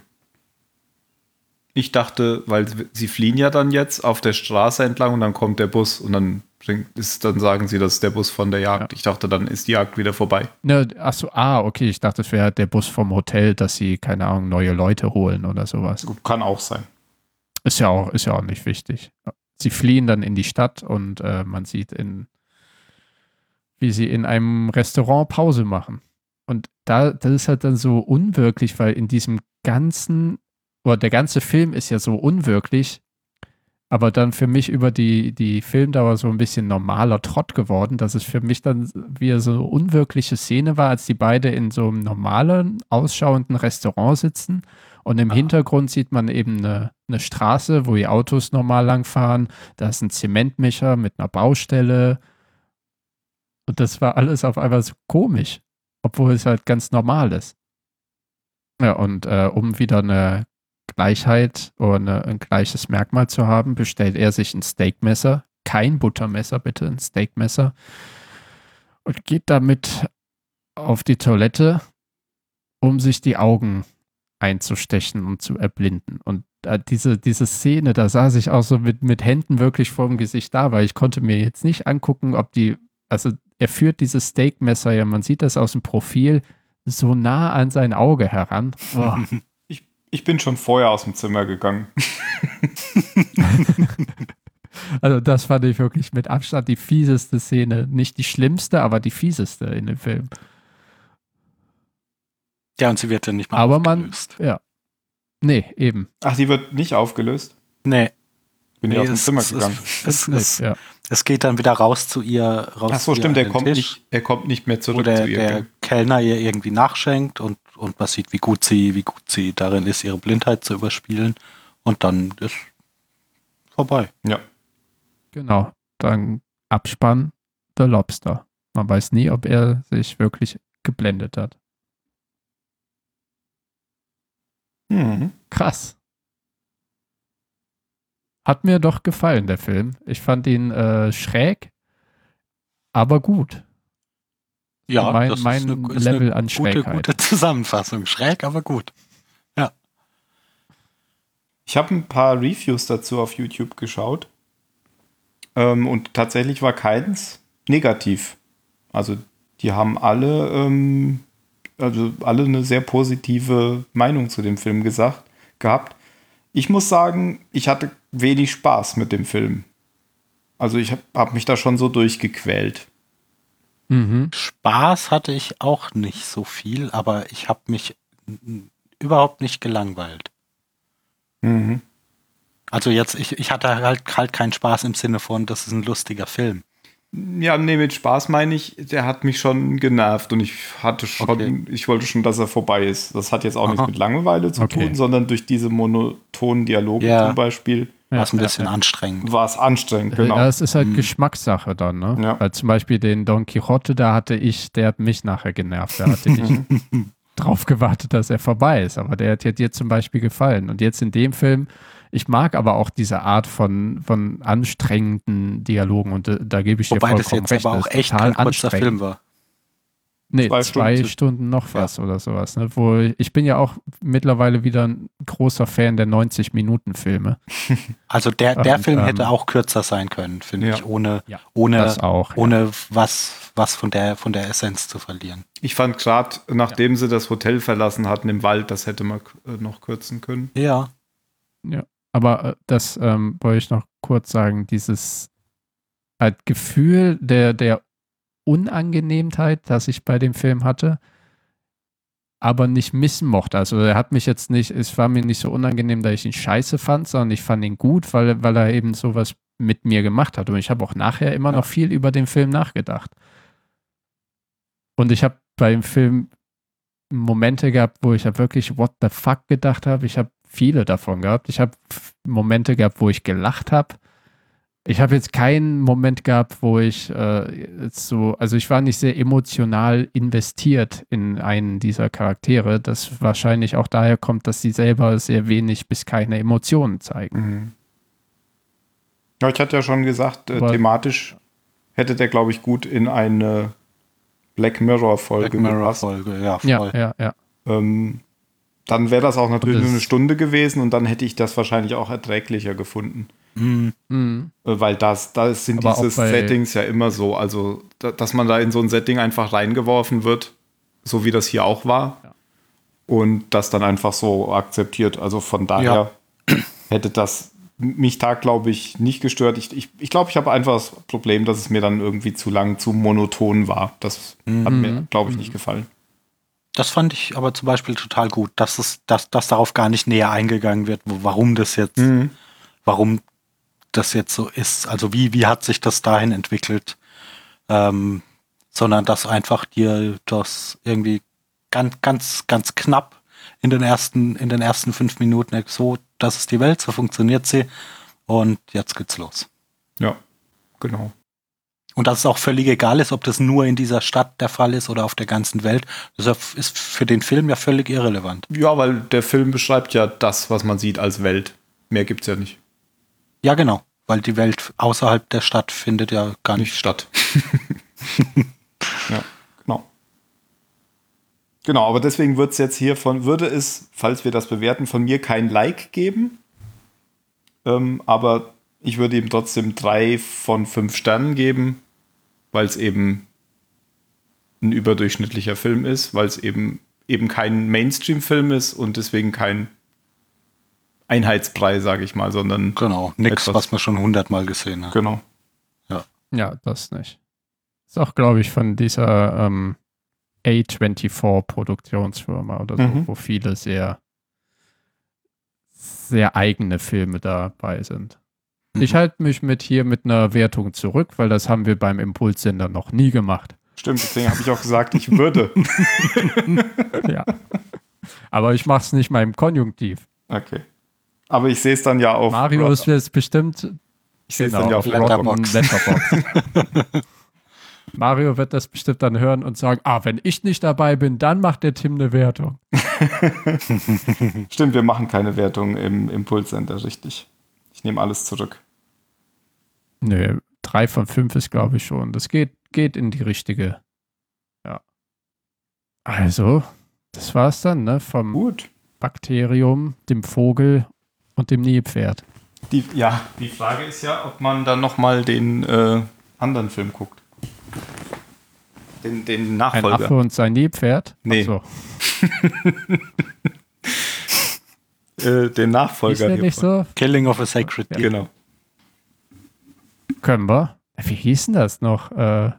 S1: Ich dachte, weil sie fliehen ja dann jetzt auf der Straße entlang und dann kommt der Bus und dann ist, dann sagen sie, das ist der Bus von der Jagd. Ja. Ich dachte, dann ist die Jagd wieder vorbei.
S2: Ne, achso, ah, okay, ich dachte, es wäre der Bus vom Hotel, dass sie, keine Ahnung, neue Leute holen oder sowas.
S1: Kann auch sein.
S2: Ist ja auch, ist ja auch nicht wichtig. Sie fliehen dann in die Stadt und äh, man sieht in, wie sie in einem Restaurant Pause machen. Und da, das ist halt dann so unwirklich, weil in diesem ganzen, oder der ganze Film ist ja so unwirklich, aber dann für mich über die, die Filmdauer so ein bisschen normaler Trott geworden, dass es für mich dann wieder so eine unwirkliche Szene war, als die beide in so einem normalen, ausschauenden Restaurant sitzen und im ah. Hintergrund sieht man eben eine, eine Straße, wo die Autos normal langfahren. Da ist ein Zementmischer mit einer Baustelle. Und das war alles auf einmal so komisch, obwohl es halt ganz normal ist. Ja, und äh, um wieder eine Gleichheit oder ein gleiches Merkmal zu haben, bestellt er sich ein Steakmesser. Kein Buttermesser, bitte, ein Steakmesser. Und geht damit auf die Toilette, um sich die Augen einzustechen und zu erblinden. Und äh, diese, diese Szene, da saß ich auch so mit, mit Händen wirklich vorm Gesicht da, weil ich konnte mir jetzt nicht angucken, ob die, also er führt dieses Steakmesser ja, man sieht das aus dem Profil, so nah an sein Auge heran. Oh. (laughs)
S1: Ich, ich bin schon vorher aus dem Zimmer gegangen. (laughs)
S2: also das fand ich wirklich mit Abstand die fieseste Szene. Nicht die schlimmste, aber die fieseste in dem Film.
S3: Ja, und sie wird ja nicht mal
S2: aber aufgelöst. Aber man, ja. Nee, eben.
S1: Ach, die wird nicht aufgelöst?
S3: Nee.
S1: Bin
S3: nee,
S1: ich aus dem Zimmer gegangen.
S3: Es, es, ja. es, geht dann wieder raus zu ihr. Raus
S1: Ach so, stimmt, er kommt, nicht, er kommt nicht mehr zurück
S3: der,
S1: zu ihr.
S3: Der Kellner ihr irgendwie nachschenkt und, und man sieht, wie gut sie, wie gut sie darin ist, ihre Blindheit zu überspielen. Und dann ist vorbei.
S1: Ja.
S2: Genau. Dann Abspann The Lobster. Man weiß nie, ob er sich wirklich geblendet hat.
S1: Mhm.
S2: Krass. Hat mir doch gefallen, der Film. Ich fand ihn äh, schräg, aber gut.
S3: Ja,
S2: mein, das mein ist eine, ist Level an
S3: Schrägheit. Gute, gute Zusammenfassung. Schräg, aber gut. Ja.
S1: Ich habe ein paar Reviews dazu auf YouTube geschaut. Ähm, und tatsächlich war keins negativ. Also die haben alle ähm, also alle eine sehr positive Meinung zu dem Film gesagt, gehabt. Ich muss sagen, ich hatte wenig Spaß mit dem Film. Also ich habe hab mich da schon so durchgequält.
S3: Mhm. Spaß hatte ich auch nicht so viel, aber ich habe mich überhaupt nicht gelangweilt.
S1: Mhm.
S3: Also jetzt, ich, ich hatte halt, halt keinen Spaß im Sinne von, das ist ein lustiger Film.
S1: Ja, nee, mit Spaß meine ich, der hat mich schon genervt und ich hatte schon, okay. ich wollte schon, dass er vorbei ist. Das hat jetzt auch Aha. nichts mit Langeweile zu okay. tun, sondern durch diese monotonen Dialoge
S3: ja.
S1: zum Beispiel.
S3: War es ein bisschen ja. anstrengend.
S1: War es anstrengend, genau.
S2: Ja, es ist halt hm. Geschmackssache dann, ne? Ja. Weil zum Beispiel den Don Quixote, da hatte ich, der hat mich nachher genervt. Da hatte ich drauf gewartet, dass er vorbei ist. Aber der hat ja dir zum Beispiel gefallen. Und jetzt in dem Film ich mag aber auch diese Art von, von anstrengenden Dialogen und da, äh, da gebe ich
S3: Wobei
S2: dir vollkommen
S3: das jetzt
S2: recht.
S3: aber auch echt kein kurzer Film war.
S2: Nee, zwei, zwei Stunden, Stunden, noch was ja. oder sowas. Ne? Wo ich bin ja auch mittlerweile wieder ein großer Fan der 90-Minuten-Filme. (laughs)
S3: Also der, der Und, Film ähm, hätte auch kürzer sein können, finde ja. ich, ohne,
S2: ja,
S3: ohne,
S2: auch,
S3: ohne was, was von der, von der Essenz zu verlieren.
S1: Ich fand gerade, nachdem sie das Hotel verlassen hatten im Wald, das hätte man äh, noch kürzen können.
S3: Ja.
S2: Ja. Aber äh, das ähm, wollte ich noch kurz sagen, dieses halt Gefühl der, der Unangenehmtheit, das ich bei dem Film hatte, aber nicht missen mochte. Also er hat mich jetzt nicht, es war mir nicht so unangenehm, dass ich ihn scheiße fand, sondern ich fand ihn gut, weil, weil er eben sowas mit mir gemacht hat. Und ich habe auch nachher immer ja. noch viel über den Film nachgedacht. Und ich habe beim Film Momente gehabt, wo ich ja wirklich what the fuck gedacht habe. Ich habe viele davon gehabt. Ich habe Momente gehabt, wo ich gelacht habe. Ich habe jetzt keinen Moment gehabt, wo ich äh, so, also ich war nicht sehr emotional investiert in einen dieser Charaktere, das wahrscheinlich auch daher kommt, dass sie selber sehr wenig bis keine Emotionen zeigen. Mhm.
S1: Ja, ich hatte ja schon gesagt, äh, thematisch hätte der, glaube ich, gut in eine Black Mirror-Folge
S3: Black Mirror-Folge, ja,
S2: voll. Ja, ja, ja.
S1: Ähm, dann wäre das auch natürlich das nur eine Stunde gewesen und dann hätte ich das wahrscheinlich auch erträglicher gefunden.
S3: Mhm.
S1: Äh, weil das, das sind Aber diese Settings ja immer so, also dass man da in so ein Setting einfach reingeworfen wird, so wie das hier auch war. Ja. Und das dann einfach so akzeptiert. Also von daher ja. hätte das mich da, glaube ich, nicht gestört. Ich glaube, ich, ich, glaub, ich habe einfach das Problem, dass es mir dann irgendwie zu lang, zu monoton war. Das mhm. hat mir, glaube ich, nicht gefallen.
S3: Das fand ich aber zum Beispiel total gut, dass es, dass, dass darauf gar nicht näher eingegangen wird, warum das jetzt, mhm. warum das jetzt so ist. Also wie, wie hat sich das dahin entwickelt? Ähm, sondern dass einfach dir das irgendwie ganz, ganz, ganz knapp in den ersten, in den ersten fünf Minuten so, das ist die Welt, so funktioniert sie und jetzt geht's los.
S1: Ja, genau.
S3: Und dass es auch völlig egal ist, ob das nur in dieser Stadt der Fall ist oder auf der ganzen Welt. Das ist für den Film ja völlig irrelevant.
S1: Ja, weil der Film beschreibt ja das, was man sieht als Welt. Mehr gibt es ja nicht.
S3: Ja, genau. Weil die Welt außerhalb der Stadt findet ja gar nicht, nicht
S1: statt. (laughs) ja, genau. Genau, aber deswegen wird es jetzt hier von, würde es, falls wir das bewerten, von mir kein Like geben. Ähm, aber ich würde ihm trotzdem drei von fünf Sternen geben, weil es eben ein überdurchschnittlicher Film ist, weil es eben eben kein Mainstream-Film ist und deswegen kein Einheitsbrei, sage ich mal, sondern
S3: genau nichts, was man schon hundertmal gesehen hat.
S1: Genau.
S2: Ja. Ja, das nicht. Ist auch, glaube ich, von dieser ähm, A24-Produktionsfirma oder so, mhm. wo viele sehr, sehr eigene Filme dabei sind. Mhm. Ich halte mich mit hier mit einer Wertung zurück, weil das haben wir beim Impulssender noch nie gemacht.
S1: Stimmt, deswegen habe ich auch gesagt, ich würde. (laughs)
S2: ja. Aber ich mache es nicht mal im Konjunktiv.
S1: Okay. Aber ich sehe es dann ja auf.
S2: Mario ist es bestimmt.
S1: Ich sehe es dann ja auf Letterboxd.
S2: Letterboxd. (laughs) Mario wird das bestimmt dann hören und sagen, ah, wenn ich nicht dabei bin, dann macht der Tim eine Wertung. (laughs)
S1: Stimmt, wir machen keine Wertung im Impulscenter, richtig. Ich nehme alles zurück.
S2: Nö, drei von fünf ist, glaube ich, schon. Das geht, geht in die richtige. Ja. Also, das war's dann, ne? Vom
S1: Gut.
S2: Bakterium, dem Vogel und dem Nilpferd.
S1: Die, ja, die Frage ist ja, ob man dann nochmal den äh, anderen Film guckt. Den, den Nachfolger.
S2: Ein Affe und sein Nilpferd?
S1: Nee. So. (laughs) äh, den Nachfolger.
S2: Der nicht so?
S3: Killing of a Sacred
S1: Deer. Genau.
S2: Können wir. Wie hieß denn das noch? Äh,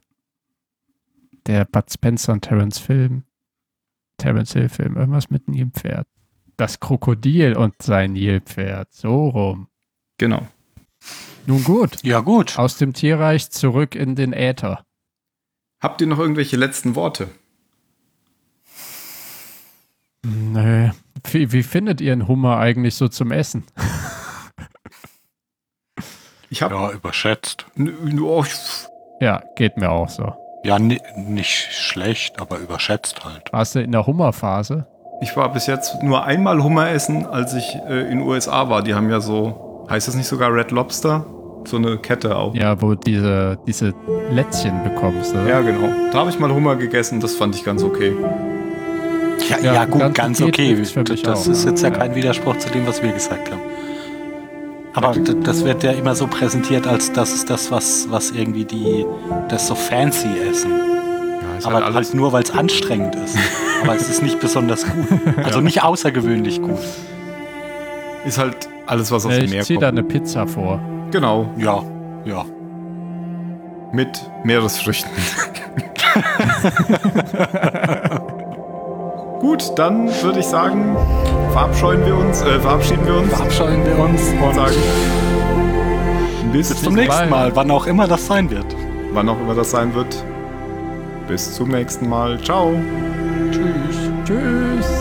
S2: der Bud Spencer und Terence Film. Terence Hill Film. Irgendwas mit Nilpferd. Das Krokodil und sein Nilpferd. So rum.
S1: Genau.
S2: Nun gut.
S3: Ja, gut.
S2: Aus dem Tierreich zurück in den Äther.
S1: Habt ihr noch irgendwelche letzten Worte?
S2: Nö. Wie, wie findet ihr einen Hummer eigentlich so zum Essen?
S3: Ich habe ja überschätzt.
S2: Ja, geht mir auch so.
S3: Ja, nicht schlecht, aber überschätzt halt.
S2: Warst du in der Hummerphase?
S1: Ich war bis jetzt nur einmal Hummer essen, als ich äh, in den USA war. Die haben ja so, heißt das nicht sogar Red Lobster? So eine Kette auch.
S2: Ja, wo diese, diese Lätzchen bekommst. Oder?
S1: Ja, genau. Da habe ich mal Hummer gegessen, das fand ich ganz okay.
S3: Ja, ja, ja gut, ganz, ganz okay. Das ist jetzt ja kein Widerspruch zu dem, was wir gesagt haben. Aber das wird ja immer so präsentiert, als das ist das, was, was irgendwie die, das so fancy essen. Ja, aber halt, halt nur, weil es anstrengend ist. (laughs) aber es ist nicht besonders gut. Also ja. nicht außergewöhnlich gut.
S1: Ist halt alles, was aus
S2: dem
S1: Meer kommt.
S2: Ich ziehe da eine Pizza vor.
S1: Genau.
S3: Ja, ja.
S1: Mit Meeresfrüchten. (laughs) Gut, dann würde ich sagen, verabscheuen wir uns, äh, verabschieden wir uns.
S3: Verabscheuen wir uns
S1: und sagen
S3: bis, bis zum nächsten Mal. Mal, wann auch immer das sein wird.
S1: Wann auch immer das sein wird. Bis zum nächsten Mal. Ciao.
S2: Tschüss. Tschüss.